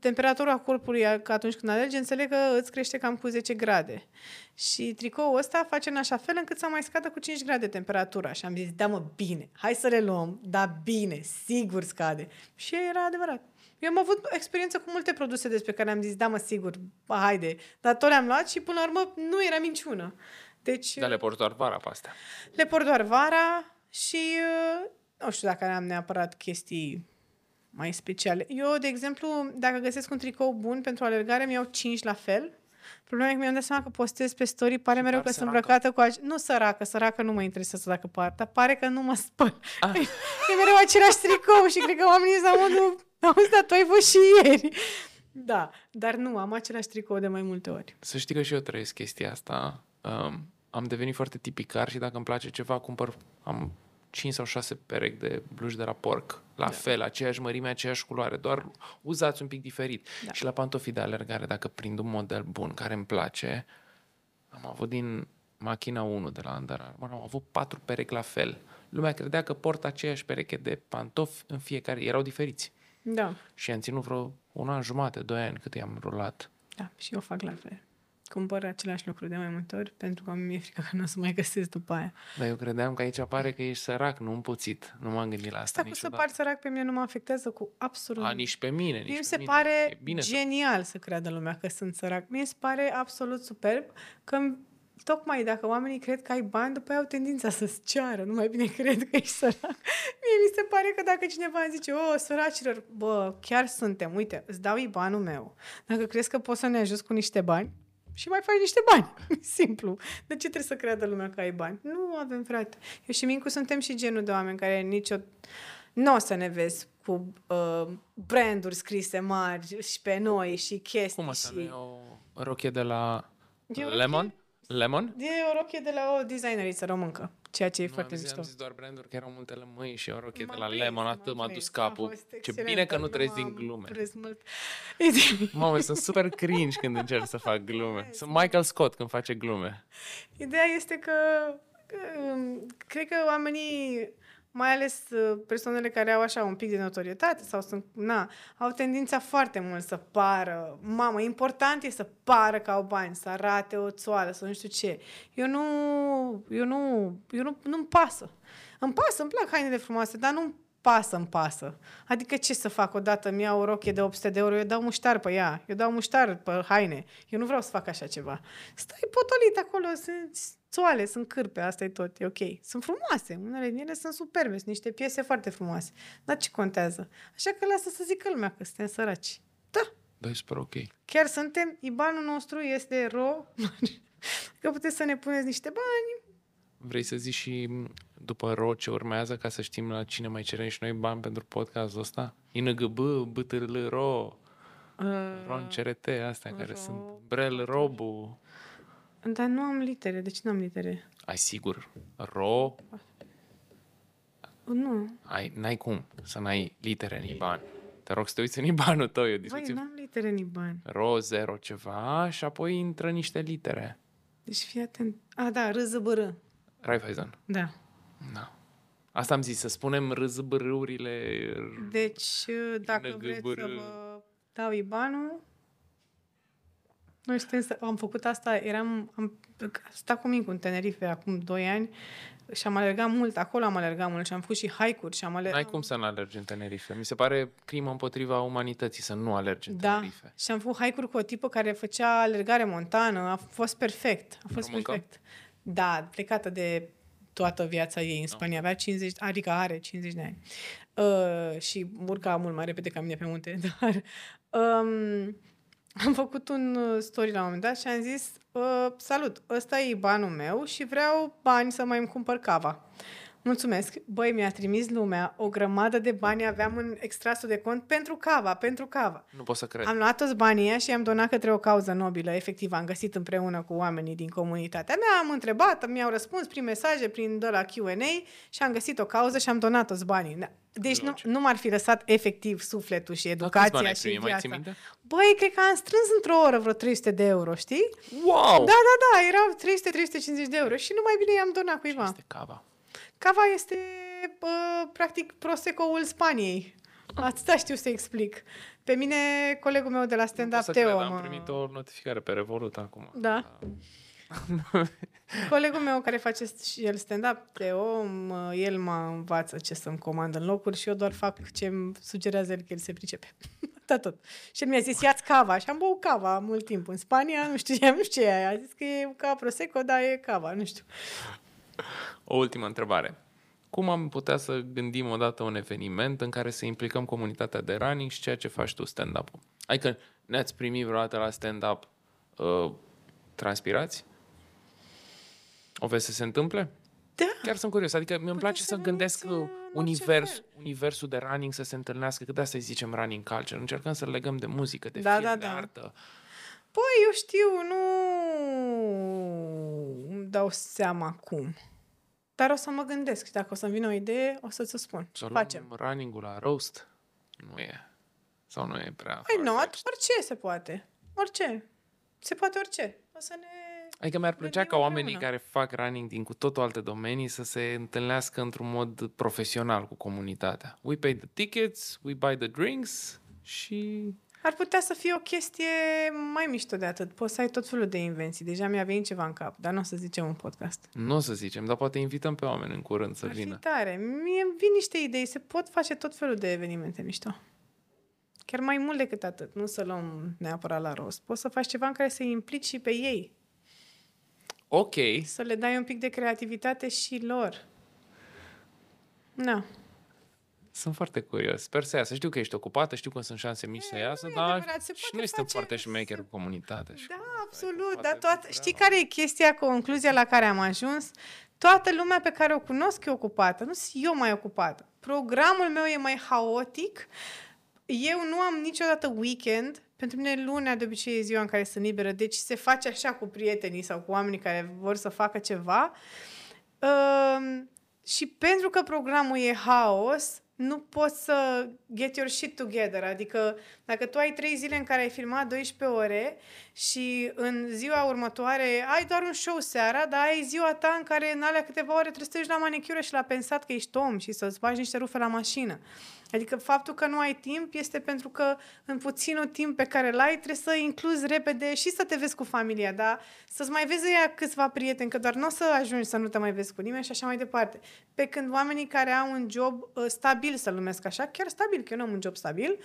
temperatura corpului, că atunci când alergi, înțeleg că îți crește cam cu 10 grade. Și tricoul ăsta face în așa fel încât să mai scadă cu 5 grade temperatura. Și am zis, da mă, bine, hai să le luăm, da bine, sigur scade. Și era adevărat. Eu am avut experiență cu multe produse despre care am zis, da mă, sigur, ba, haide. Dar tot le-am luat și până la urmă nu era minciună. Deci Dar le port doar vara pe astea. le port doar vara și uh, nu știu dacă am neapărat chestii mai speciale. Eu, de exemplu, dacă găsesc un tricou bun pentru alergare, mi-au 5 la fel. Problema e că mi-am dat seama că postez pe story, pare Și mereu par că sunt săracă. îmbrăcată cu... Ace- nu săracă, săracă nu mă interesează dacă par, dar pare că nu mă spăl. Ah. e mereu același tricou și cred că oamenii sunt la modul... Auzi, dar tu ai fost și ieri. Da, dar nu, am același tricou de mai multe ori. Să știi că și eu trăiesc chestia asta. Um, am devenit foarte tipicar și dacă îmi place ceva, cumpăr... Am 5 sau 6 perechi de bluși de la porc. La da. fel, aceeași mărime, aceeași culoare, doar uzați un pic diferit. Da. Și la pantofii de alergare, dacă prind un model bun care îmi place, am avut din machina 1 de la Under Armour, am avut patru perechi la fel. Lumea credea că port aceeași pereche de pantofi în fiecare, erau diferiți. Da, Și am ținut vreo un an jumate, doi ani cât i-am rulat. da, și eu fac la fel. Cumpăr același lucru de mai multe ori pentru că mi-e frică că nu o să mai găsesc după aia. Dar eu credeam că aici apare că ești sărac, nu împuțit. Nu m-am gândit la asta Asta cu să niciodată. pari sărac pe mine nu mă afectează cu absolut A, nici pe mine, nici Mie mi pe se mine. pare E bine să- genial să creadă lumea că sunt sărac. Mie se pare absolut superb că tocmai dacă oamenii cred că ai bani, după aia au tendința să-ți ceară. Nu mai bine cred că ești sărac. Mie mi se pare că dacă cineva îmi zice, oh, săracilor, bă, chiar suntem, uite, îți dau banul meu. Dacă crezi că poți să ne ajuți cu niște bani, și mai faci niște bani. Simplu. De ce trebuie să creadă lumea că ai bani? Nu avem, frate. Eu și Mincu suntem și genul de oameni care nicio... Nu o să ne vezi cu uh, branduri scrise mari și pe noi și chestii. Cum asta și... nu e o rochie de la E o Lemon? Lemon? E o rochie de la o designeriță româncă, ceea ce e Nu, foarte am zis, mișto. am zis doar branduri, că erau multe lămâi și o rochie de M-am la prins, Lemon, m-am atât m-a prins. dus A capul. fost Ce excelent, bine că nu dar treci din m-am glume. prins mult. Mamă, sunt super cringe când încerc să fac glume. Sunt Michael Scott când face glume. Ideea este că um, cred că oamenii, mai ales uh, persoanele care au așa un pic de notorietate sau sunt, na, au tendința foarte mult să pară, mamă, important e să pară că au bani, să arate o țoală sau nu știu ce. Eu nu, eu nu, eu nu, nu-mi pasă. Îmi pasă, îmi plac hainele frumoase, dar nu pasă îmi pasă. Adică ce să fac odată? Îmi iau o rochie de 800 de euro, eu dau muștar pe ea, eu dau muștar pe haine. Eu nu vreau să fac așa ceva. Stai potolit acolo, sunt țoale, sunt cârpe, asta e tot, e ok. Sunt frumoase, unele din ele sunt superbe, sunt niște piese foarte frumoase. Dar ce contează? Așa că lasă să zică lumea că suntem săraci. Da, Da, e super ok. chiar suntem, IBAN-ul nostru este ro, că puteți să ne puneți niște bani. Vrei să zici și după ro ce urmează ca să știm la cine mai cerem și noi bani pentru podcastul ăsta? INGB, BTRL, RO, Uh, RON, CRT, astea care Ro- sunt Brel, Robu. dar nu am litere, de ce nu am litere? Ai sigur, RO, Nu, ai, n-ai cum să n-ai litere în IBAN. Te rog să te uiți în ibanul tău, e o Băi, discuție. n-am litere în Iban. Ro, zero, ceva și apoi intră niște litere. Deci fii atent. A, da, râzăbărâ. Raiffeisen. Da. Da. Asta am zis, să spunem râzbârâurile. Deci, dacă NGBR. vreți să vă dau Ibanul, noi suntem, să- am făcut asta, eram, am stat cu Mincu în Tenerife acum 2 ani și am alergat mult, acolo am alergat mult și am făcut și hike-uri și am alergat. N-ai cum să nu alergi în Tenerife. Mi se pare crimă împotriva umanității să nu alergi în Da, Tenerife. și am făcut hike-uri cu o tipă care făcea alergare montană, a fost perfect, a fost Româncă? perfect. Da, plecată de toată viața ei în Spania, avea 50, adică are 50 de ani. Uh, și urca mult mai repede ca mine pe munte, dar um, am făcut un uh, story la un moment dat și am zis uh, salut, ăsta e banul meu și vreau bani să mai îmi cumpăr cava. Mulțumesc. Băi, mi-a trimis lumea o grămadă de bani aveam în extrasul de cont pentru cava, pentru cava. Nu pot să cred. Am luat toți banii ăia și i-am donat către o cauză nobilă. Efectiv, am găsit împreună cu oamenii din comunitatea mea, am întrebat, mi-au răspuns prin mesaje, prin de la Q&A și am găsit o cauză și am donat toți banii. Da. Deci nu, Logic. nu m-ar fi lăsat efectiv sufletul și Dar câți educația bani ai și primit? Mai ții viața. minte? Băi, cred că am strâns într-o oră vreo 300 de euro, știi? Wow! Da, da, da, erau 300-350 de euro și nu mai bine i-am donat cuiva. Este cava. Cava este, bă, practic, Prosecco-ul Spaniei. Atâta știu să explic. Pe mine, colegul meu de la Nu pot stand-up, să Teo, cred, mă... am primit o notificare pe Revolut acum. Da. Colegul meu care face și el stand-up, Teo, mă, el mă învață ce să-mi comand în locuri și eu doar fac ce îmi sugerează el că el se pricepe. Da tot. Și el mi-a zis, ia cava. Și am băut cava mult timp în Spania, nu știu, nu știu ce e aia. A zis că e ca prosecco, dar e cava, nu știu. O ultimă întrebare. Cum am putea să gândim odată un eveniment în care să implicăm comunitatea de running și ceea ce faci tu stand-up-ul? Adică ne-ați primit vreodată la stand-up uh, transpirați? O vezi să se întâmple? Da. Chiar sunt curios. Adică mi-mi Puteți place să să gândesc veniți, uh, uh, în orice univers, fel. universul de running să se întâlnească, că de asta îi zicem running culture. Încercăm să legăm de muzică, de Da, film, da, de da. artă. Păi, eu știu, nu îmi dau seama cum. Dar o să mă gândesc și dacă o să-mi vină o idee, o să-ți o spun. Să luăm Facem. running-ul la roast? Nu e. Sau nu e prea Păi nu, far-fetched? orice se poate. Orice. Se poate orice. O să ne... Adică mi-ar plăcea Gândim ca oamenii împreună. care fac running din cu totul alte domenii să se întâlnească într-un mod profesional cu comunitatea. We pay the tickets, we buy the drinks și... Ar putea să fie o chestie mai mișto de atât. Poți să ai tot felul de invenții. Deja mi-a venit ceva în cap, dar nu o să zicem în podcast. Nu o să zicem, dar poate invităm pe oameni în curând să Ar fi vină. tare. Mie îmi vin niște idei. Se pot face tot felul de evenimente mișto. Chiar mai mult decât atât. Nu să luăm neapărat la rost. Poți să faci ceva în care să implici și pe ei. Ok, Să le dai un pic de creativitate și lor. Na. Sunt foarte curios. Sper să iasă. Știu că ești ocupată, știu că sunt șanse mici să iasă, e dar adevărat, se și poate noi suntem face- foarte șmecheri cu comunitatea. și Da, cu- absolut. poate Dar toată, fi știi treaba. care e chestia, concluzia la care am ajuns? Toată lumea pe care o cunosc e ocupată. Nu sunt eu mai ocupată. Programul meu e mai haotic. Eu nu am niciodată weekend. Pentru mine lunea de obicei e ziua în care sunt liberă. Deci se face așa cu prietenii sau cu oamenii care vor să facă ceva. Um, și pentru că programul e haos, nu poți să get your shit together. Adică dacă tu ai trei zile în care ai filmat 12 ore și în ziua următoare ai doar un show seara, dar ai ziua ta în care în alea câteva ore trebuie să te duci la manicură și la pensat că ești om și să-ți bagi niște rufe la mașină. Adică faptul că nu ai timp este pentru că în puținul timp pe care l-ai trebuie să incluzi repede și să te vezi cu familia, dar să-ți mai vezi ea câțiva prieteni, că doar nu o să ajungi să nu te mai vezi cu nimeni și așa mai departe. Pe când oamenii care au un job uh, stabil, să-l numesc așa, chiar stabil, că eu nu am un job stabil,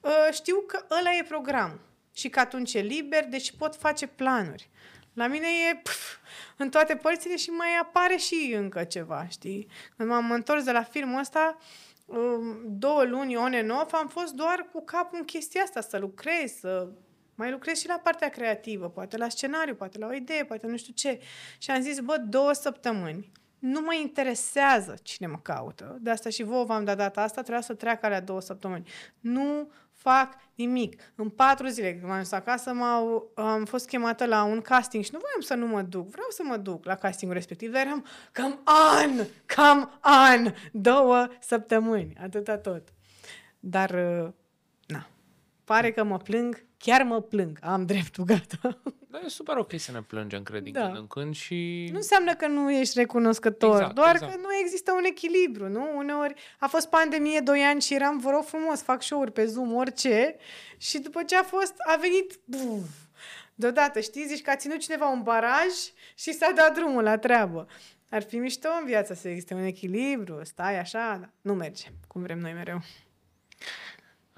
uh, știu că ăla e program și că atunci e liber, deci pot face planuri. La mine e pf, în toate părțile și mai apare și încă ceva, știi? Când m-am întors de la filmul ăsta, um, două luni on and off, am fost doar cu capul în chestia asta, să lucrez, să mai lucrez și la partea creativă, poate la scenariu, poate la o idee, poate nu știu ce. Și am zis, bă, două săptămâni, nu mă interesează cine mă caută. De asta și vouă v-am dat data asta, trebuia să treacă alea două săptămâni. Nu fac nimic. În patru zile, când m-am dus acasă, m-au, am fost chemată la un casting și nu voiam să nu mă duc. Vreau să mă duc la castingul respectiv, dar eram cam an, cam an, două săptămâni, atâta tot. Dar uh, pare că mă plâng, chiar mă plâng, am dreptul, gata. Dar e super ok să ne plângem, cred, din Da. când în când și... Nu înseamnă că nu ești recunoscător, Exact, doar exact. că nu există un echilibru, nu? Uneori a fost pandemie 2 ani și eram, vă rog frumos, fac show-uri pe Zoom, orice, și după ce a fost, a venit, buf, deodată, știi, zici că a ținut cineva un baraj și s-a dat drumul la treabă. Ar fi mișto în viață să existe un echilibru, stai așa, dar nu merge, cum vrem noi mereu.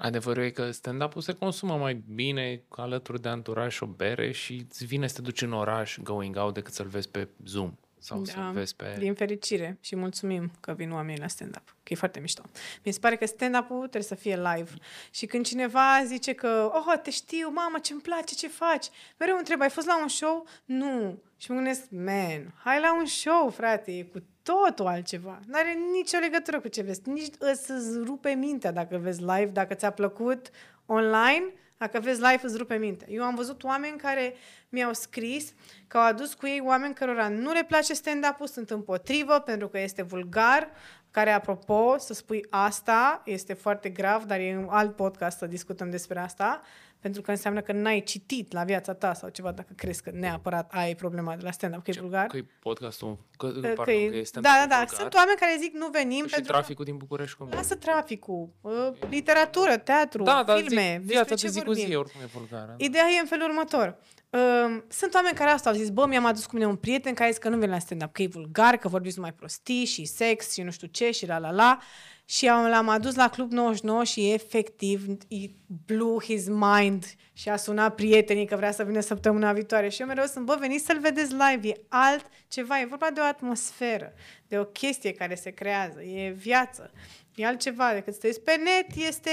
Adevărul e că stand-up-ul se consumă mai bine alături de anturaj și o bere și îți vine să te duci în oraș going out decât să-l vezi pe Zoom sau să-l vezi pe... Din fericire și mulțumim că vin oamenii la stand-up, că e foarte mișto. Mi se pare că stand-up-ul trebuie să fie live. Și când cineva zice că, oh, te știu, mamă, ce-mi place, ce faci? Mereu întreb, ai fost la un show? Nu. Și mă gândesc, man, hai la un show, frate, e cu totul altceva. Nu are nicio legătură cu ce vezi. Nici să-ți rupe mintea dacă vezi live, dacă ți-a plăcut online, dacă vezi live, îți rupe mintea. Eu am văzut oameni care mi-au scris că au adus cu ei oameni cărora nu le place stand-up-ul, sunt împotrivă pentru că este vulgar, care, apropo, să spui asta, este foarte grav, dar e un alt podcast să discutăm despre asta, pentru că înseamnă că n-ai citit la viața ta sau ceva, dacă crezi că neapărat ai problema de la stand-up, că e vulgar. Că e podcastul... Că, Că pardon, e- că e da, stand-up-ul da, da. vulgar Sunt oameni care zic nu venim și pentru traficul din București cum că... Lasă traficul, uh, literatură, teatru, Da, dar filme, zic, despre viața ce de zi cu vorbim. zi oricum e vulgară. Ideea e în felul următor. Um, Sunt oameni care asta au zis, bă, mi-am adus cu mine un prieten care a zis că nu vine la stand-up, că e vulgar, că vorbiți numai prostii și sex și nu știu ce și la la la. Și am, l-am adus la Club 99 și efectiv it blew his mind și a sunat prietenii că vrea să vină săptămâna viitoare. Și eu mereu sunt, bă, veniți să-l vedeți live, e alt ceva, e vorba de o atmosferă, de o chestie care se creează, e viață, e altceva decât să te uiți pe net, este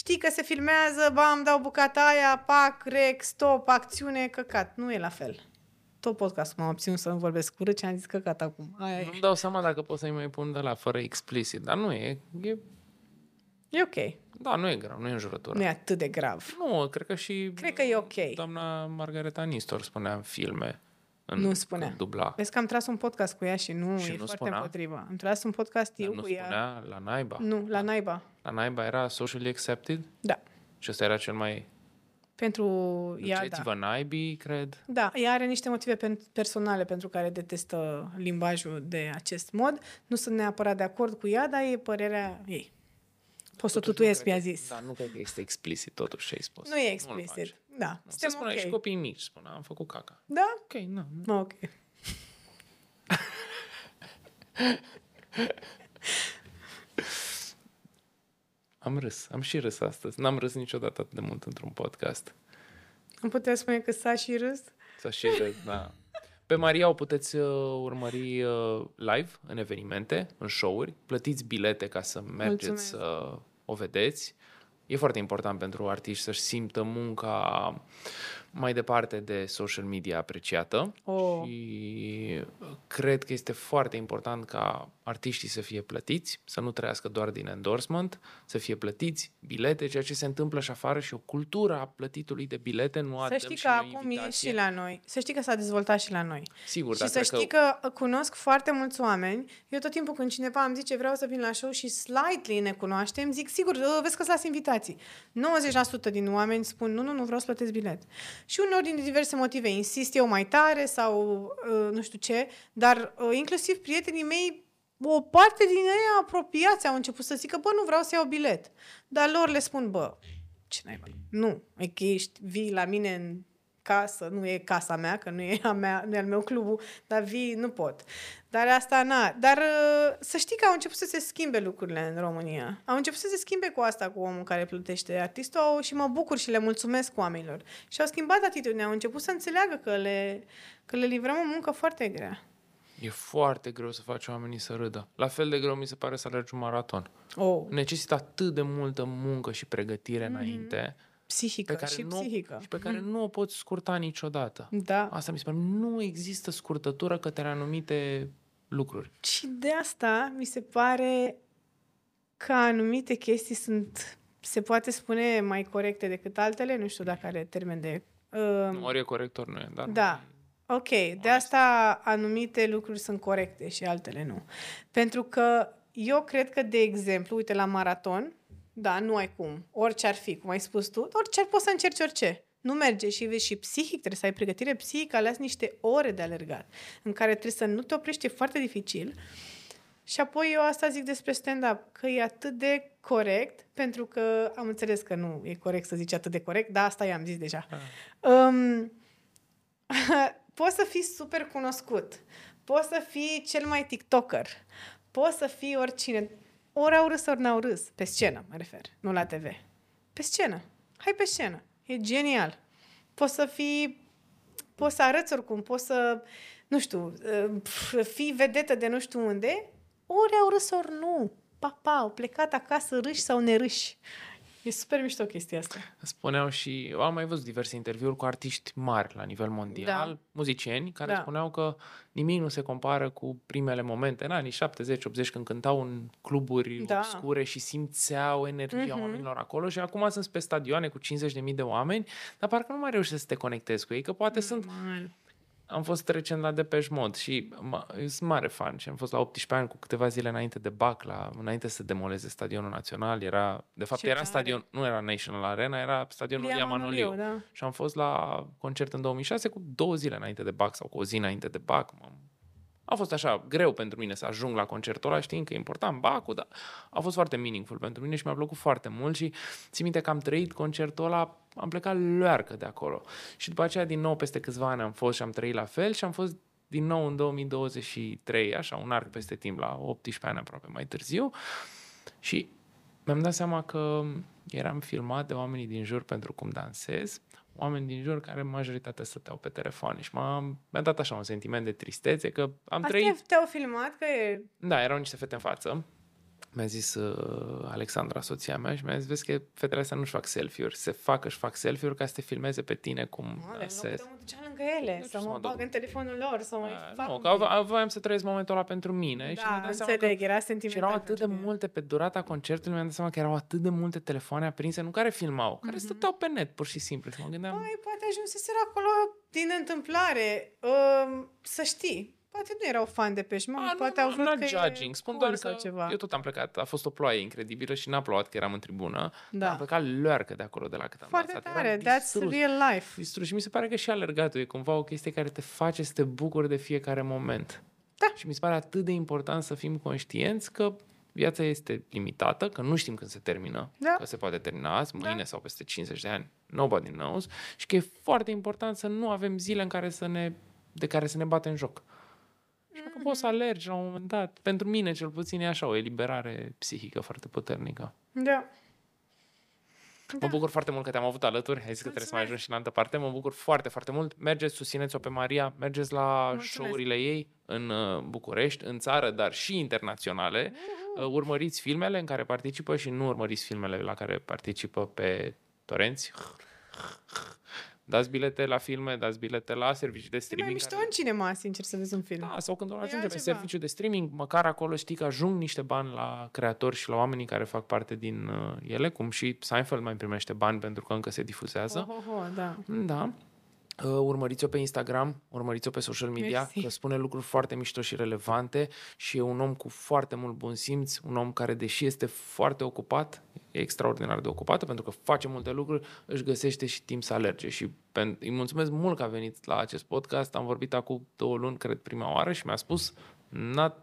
Știi că se filmează, bam, dau bucata aia, pac, rec, stop, acțiune, căcat. Nu e la fel. Tot podcastul m-am obținut să nu vorbesc urât și am zis căcat acum. Aia e. Nu-mi dau seama dacă pot să-i mai pun de la fără explicit, dar nu e, e E ok. da, nu e grav, nu e înjurătură. Nu e atât de grav. Nu, cred că și Cred că e ok. doamna Margareta Nistor spunea în filme. În, Nu spunea. când Dubla. Vezi că am tras un podcast cu ea și nu Și e nu foarte spunea? împotrivă. Am tras un podcast Dar eu nu cu ea. spunea la naiba. Nu, la naiba. La naiba era socially accepted Da. și ăsta era cel mai... Pentru ea, da. Duceți-vă naibii, cred. Da, ea are niște motive pen- personale pentru care detestă limbajul de acest mod. Nu sunt neapărat de acord cu ea, dar e părerea ei. Poți să Totuși, tutuiesc, nu mi-a cred că- zis. Da, nu cred că este explicit totuși ce ai spus. Nu e Nu-l explicit. Faci. Da, Se suntem spune ok. și copiii mici, spunea, am făcut caca. Da? Ok, nu. nu. Mă, ok. Am râs, am și râs astăzi. N-am râs niciodată atât de mult într-un podcast. Îmi putea spune că s-a și râs? Să și râs, da. Pe Maria o puteți uh, urmări uh, live în evenimente, în show-uri. Plătiți bilete ca să mergeți Mulțumesc. să o vedeți. E foarte important pentru artiști să-și simtă munca mai departe de social media apreciată Oh. și cred că este foarte important ca artiștii să fie plătiți, să nu trăiască doar din endorsement, să fie plătiți bilete, ceea ce se întâmplă și afară și o cultură a plătitului de bilete, nu Să dăm știi și că noi acum e invitație. și la noi. Să știi că s-a dezvoltat și la noi. Sigur, și dar să cred știi că... cunosc foarte mulți oameni. Eu tot timpul când cineva îmi zice vreau să vin la show și slightly ne cunoaștem, zic sigur, "Uh, vezi că îți las invitații. 90% din oameni spun nu, nu, nu vreau să plătesc bilet. Și uneori din diverse motive insist eu mai tare sau uh, nu știu ce, dar uh, inclusiv prietenii mei o parte din ei apropiați au început să zică, bă, nu vreau să iau bilet. Dar lor le spun, bă, ce naiba? Nu, e că ești, vii la mine în casă, nu e casa mea, că nu e, a mea, nu e al meu clubul, dar vii, nu pot. Dar asta, na. Dar uh, să știi că au început să se schimbe lucrurile în România. Au început să se schimbe cu asta, cu omul care plătește artistul au, și mă bucur și le mulțumesc oamenilor. Și au schimbat atitudinea, au început să înțeleagă că le, că le livrăm o muncă foarte grea. E foarte greu să faci oamenii să râdă. La fel de greu mi se pare să alergi un maraton. Oh, Necesită atât de multă muncă și pregătire mm-hmm. înainte psihică pe care, și nu, psihică. și pe care nu o poți scurta niciodată. Da. Asta mi se pare. Nu există scurtătură către anumite lucruri. Și de asta mi se pare că anumite chestii sunt, se poate spune, mai corecte decât altele. Nu știu dacă are termen de... Uh, Ori e corect, ori nu e. Dar da. Ok, de asta anumite lucruri sunt corecte și altele nu. Pentru că eu cred că, de exemplu, uite, la maraton, Da, nu ai cum. Orice ar fi, cum ai spus tu, orice ar poți să încerci orice. Nu merge și vezi și psihic, trebuie să ai pregătire psihică, ales niște ore de alergat, în care trebuie să nu te oprești, e foarte dificil. Și apoi eu asta zic despre stand-up, că e atât de corect, pentru că am înțeles că nu e corect să zici atât de corect, dar asta i-am zis deja. Ah. Um, poți să fii super cunoscut, poți să fii cel mai TikToker, poți să fii oricine. Ori au râs, ori n-au râs. Pe scenă, mă refer, nu la TV. Pe scenă. Hai pe scenă. E genial. Poți să fii... Poți să arăți oricum, poți să, nu știu, uh, fii vedetă de nu știu unde, ori au râs, ori nu. Pa, pa, au plecat acasă râși sau nerâși. E super mișto chestia asta. Spuneau și, am mai văzut diverse interviuri cu artiști mari la nivel mondial, Da. muzicieni, care Da. spuneau că nimic nu se compară cu primele momente, în anii 70-80, când cântau în cluburi Da. obscure și simțeau energia Mhm. oamenilor acolo și acum sunt pe stadioane cu 50.000 de oameni, dar parcă nu mai reușești să te conectezi cu ei, că poate sunt Normal. Am fost recent la Depeche Mode și ma, eu sunt mare fan și am fost la 18 ani cu câteva zile înainte de BAC, la, înainte să demoleze stadionul național. Era, de fapt, Ce era tare. stadion, nu era National Arena, era stadionul Lia Lia Manoliu. Manoliu, da. Și am fost la concert în 2006 cu două zile înainte de BAC sau cu o zi înainte de BAC. M-am... A fost așa greu pentru mine să ajung la concertul ăla, știind că e important BAC-ul, dar a fost foarte meaningful pentru mine și mi-a plăcut foarte mult și țin minte că am trăit concertul ăla, am plecat learcă de acolo. Și după aceea, din nou, peste câțiva ani am fost și am trăit la fel și am fost din nou în 2023, așa, un arc peste timp, la 18 ani aproape mai târziu. Și mi-am dat seama că eram filmat de oamenii din jur pentru cum dansez, oameni din jur care majoritatea stăteau pe telefoane și m-a, mi-a dat așa un sentiment de tristețe că am Asta trăit... te-au filmat că e... Da, erau niște fete în față. Mi-a zis uh, Alexandra, soția mea, și mi-a zis, vezi că fetele astea nu-și fac selfie-uri. Se fac, își fac selfie-uri ca să te filmeze pe tine cum Mă, în loc dansezi. de mă duceam lângă ele, Nu să știu să mă mă duc. bag în telefonul lor, să mai Uh, fac Nu, un că pic. vo- voiam să trăiesc momentul ăla pentru mine. și mi-am Da, dat seama că înțeleg, era și sentimental. erau atât de pentru tine. multe pe durata concertului, mi-am dat seama că erau atât de multe telefoane aprinse, nu care filmau, care stăteau pe net, pur și simplu. Și mă gândeam, Păi, poate ajunseseră acolo din întâmplare. Uh, să știi. Poate nu erau fan de pești, mă, A, poate nu, au vrut not că judging. e Spun cool doar sau că ceva. eu tot am plecat. A fost o ploaie incredibilă și n-a plouat că eram în tribună. Da. Am plecat learcă de acolo, de la cât am Foarte dansat. tare, Eram that's distrus. real life. distrus. Și mi se pare că și alergatul e cumva o chestie care te face să te bucuri de fiecare moment. Da. Și mi se pare atât de important să fim conștienți că viața este limitată, că nu știm când se termină, Da. că se poate termina azi, mâine Da. sau peste 50 de ani, nobody knows, și că e foarte important să nu avem zile în care să ne, de care să ne batem joc. Și că poți să Mm-hmm. alergi la un moment dat. Pentru mine, cel puțin, e așa, o eliberare psihică foarte puternică. Da. Mă bucur foarte mult că te-am avut alături. Ai zis că trebuie să mai ajungi și în altă parte. Mă bucur foarte, foarte mult. Mergeți, susțineți-o pe Maria, mergeți la Mulțumesc. show-urile ei în uh, București, în țară, dar și internaționale. Uh, urmăriți filmele în care participă și nu urmăriți filmele la care participă pe torenți. Dați bilete la filme, dați bilete la servicii de E mai streaming. mișto care- în cinema, sincer, să vezi un film. da, sau când o E ajunge pe altceva. serviciu de streaming, măcar acolo știi că ajung niște bani la creatori și la oamenii care fac parte din uh, ele, cum și Seinfeld mai primește bani pentru că încă se difuzează. Oh, oh, oh, da. Da. Uh, urmăriți-o pe Instagram, urmăriți-o pe social media, Mersi. că spune lucruri foarte mișto și relevante și e un om cu foarte mult bun simț, un om care, deși este foarte ocupat, e extraordinar de ocupată pentru că face multe lucruri, își găsește și timp să alerge și pen- îi mulțumesc mult că a venit la acest podcast, am vorbit acum două luni, cred, prima oară și mi-a spus "N-a-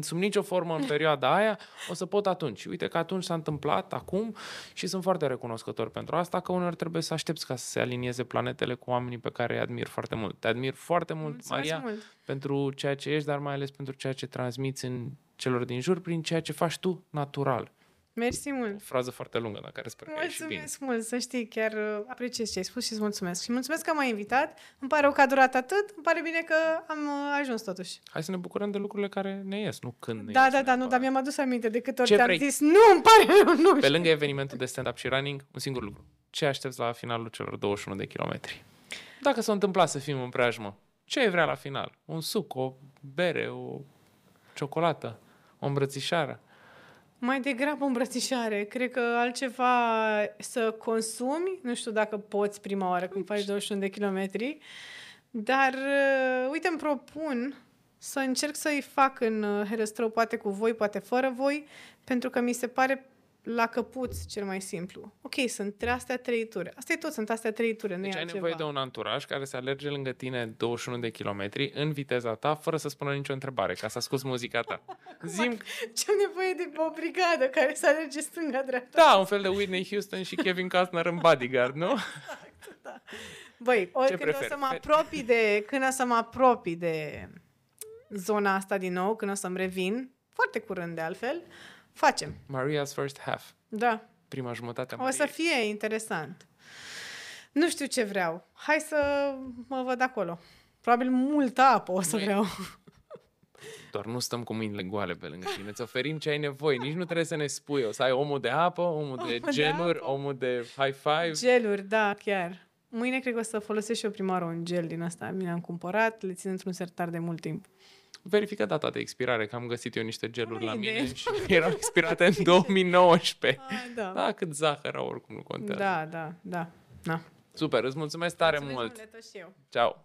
sub nicio formă în perioada aia, o să pot atunci. Uite că atunci s-a întâmplat, acum, și sunt foarte recunoscător pentru asta, că uneori trebuie să aștepți ca să se alinieze planetele cu oamenii pe care îi admir foarte mult. Te admir foarte mult, Mulțumesc Maria, mult. pentru ceea ce ești, dar mai ales pentru ceea ce transmiți în celor din jur, prin ceea ce faci tu natural. Mersi mult. O frază foarte lungă, dar care sper că e și bine. Mulțumesc mult, să știi, chiar uh, apreciez ce ai spus și îți mulțumesc. Și mulțumesc că m-ai invitat. Îmi pare rău că a durat atât, îmi pare bine că am uh, ajuns totuși. Hai să ne bucurăm de lucrurile care ne ies, nu când ne Da, ies da, da, nu, neapărat. dar mi-am adus aminte de câte ori Ce te-am vrei? zis, nu, îmi pare rău, nu Pe știu. lângă evenimentul de stand-up și running, un singur lucru. Ce aștepți la finalul celor 21 de kilometri? Dacă s-a întâmplat să fim în preajmă, ce ai vrea la final? Un suc, o bere, o ciocolată, o îmbrățișare? Mai degrabă îmbrățișare. Cred că altceva să consumi, nu știu dacă poți prima oară când faci 21 de kilometri, dar uh, uite, îmi propun să încerc să-i fac în uh, Herăstrău, poate cu voi, poate fără voi, pentru că mi se pare la căpuț cel mai simplu. Ok, sunt astea trei ture. Asta e tot, sunt astea trei ture, nu Deci e ai altceva. nevoie de un anturaj care să alerge lângă tine 21 de kilometri în viteza ta, fără să spună nicio întrebare, ca să asculti muzica ta. Zim, Ce am nevoie de o brigadă care să alerge stânga-dreapta. da, un fel de Whitney Houston și Kevin Costner în Bodyguard, nu? Băi, ori când o preferi? să mă apropii de, când o să mă apropii de zona asta din nou, când o să-mi revin, foarte curând de altfel, facem. Maria's First Half, Da. prima jumătate a O să Mariei. fie interesant. Nu știu ce vreau. Hai să mă văd acolo. Probabil multă apă o să Nu e- vreau. Doar nu stăm cu mâinile goale pe lângă tine, îți oferim ce ai nevoie, nici nu trebuie să ne spui, o să ai omul de apă, omul de Omul de geluri, apă. omul de high five. Geluri, da, chiar. Mâine cred că o să folosesc și eu prima oară un gel din asta. Mi l-am cumpărat, le țin într-un sertar de mult timp. Verifică data de expirare, că am găsit eu niște geluri la Bună mine idee. și erau expirate în 2019. Ah, da. Da, cât zahăr au, oricum nu contează. Da, da, da. da. Super, îți mulțumesc tare Mulțumesc mult. mult de tot și eu. Ciao.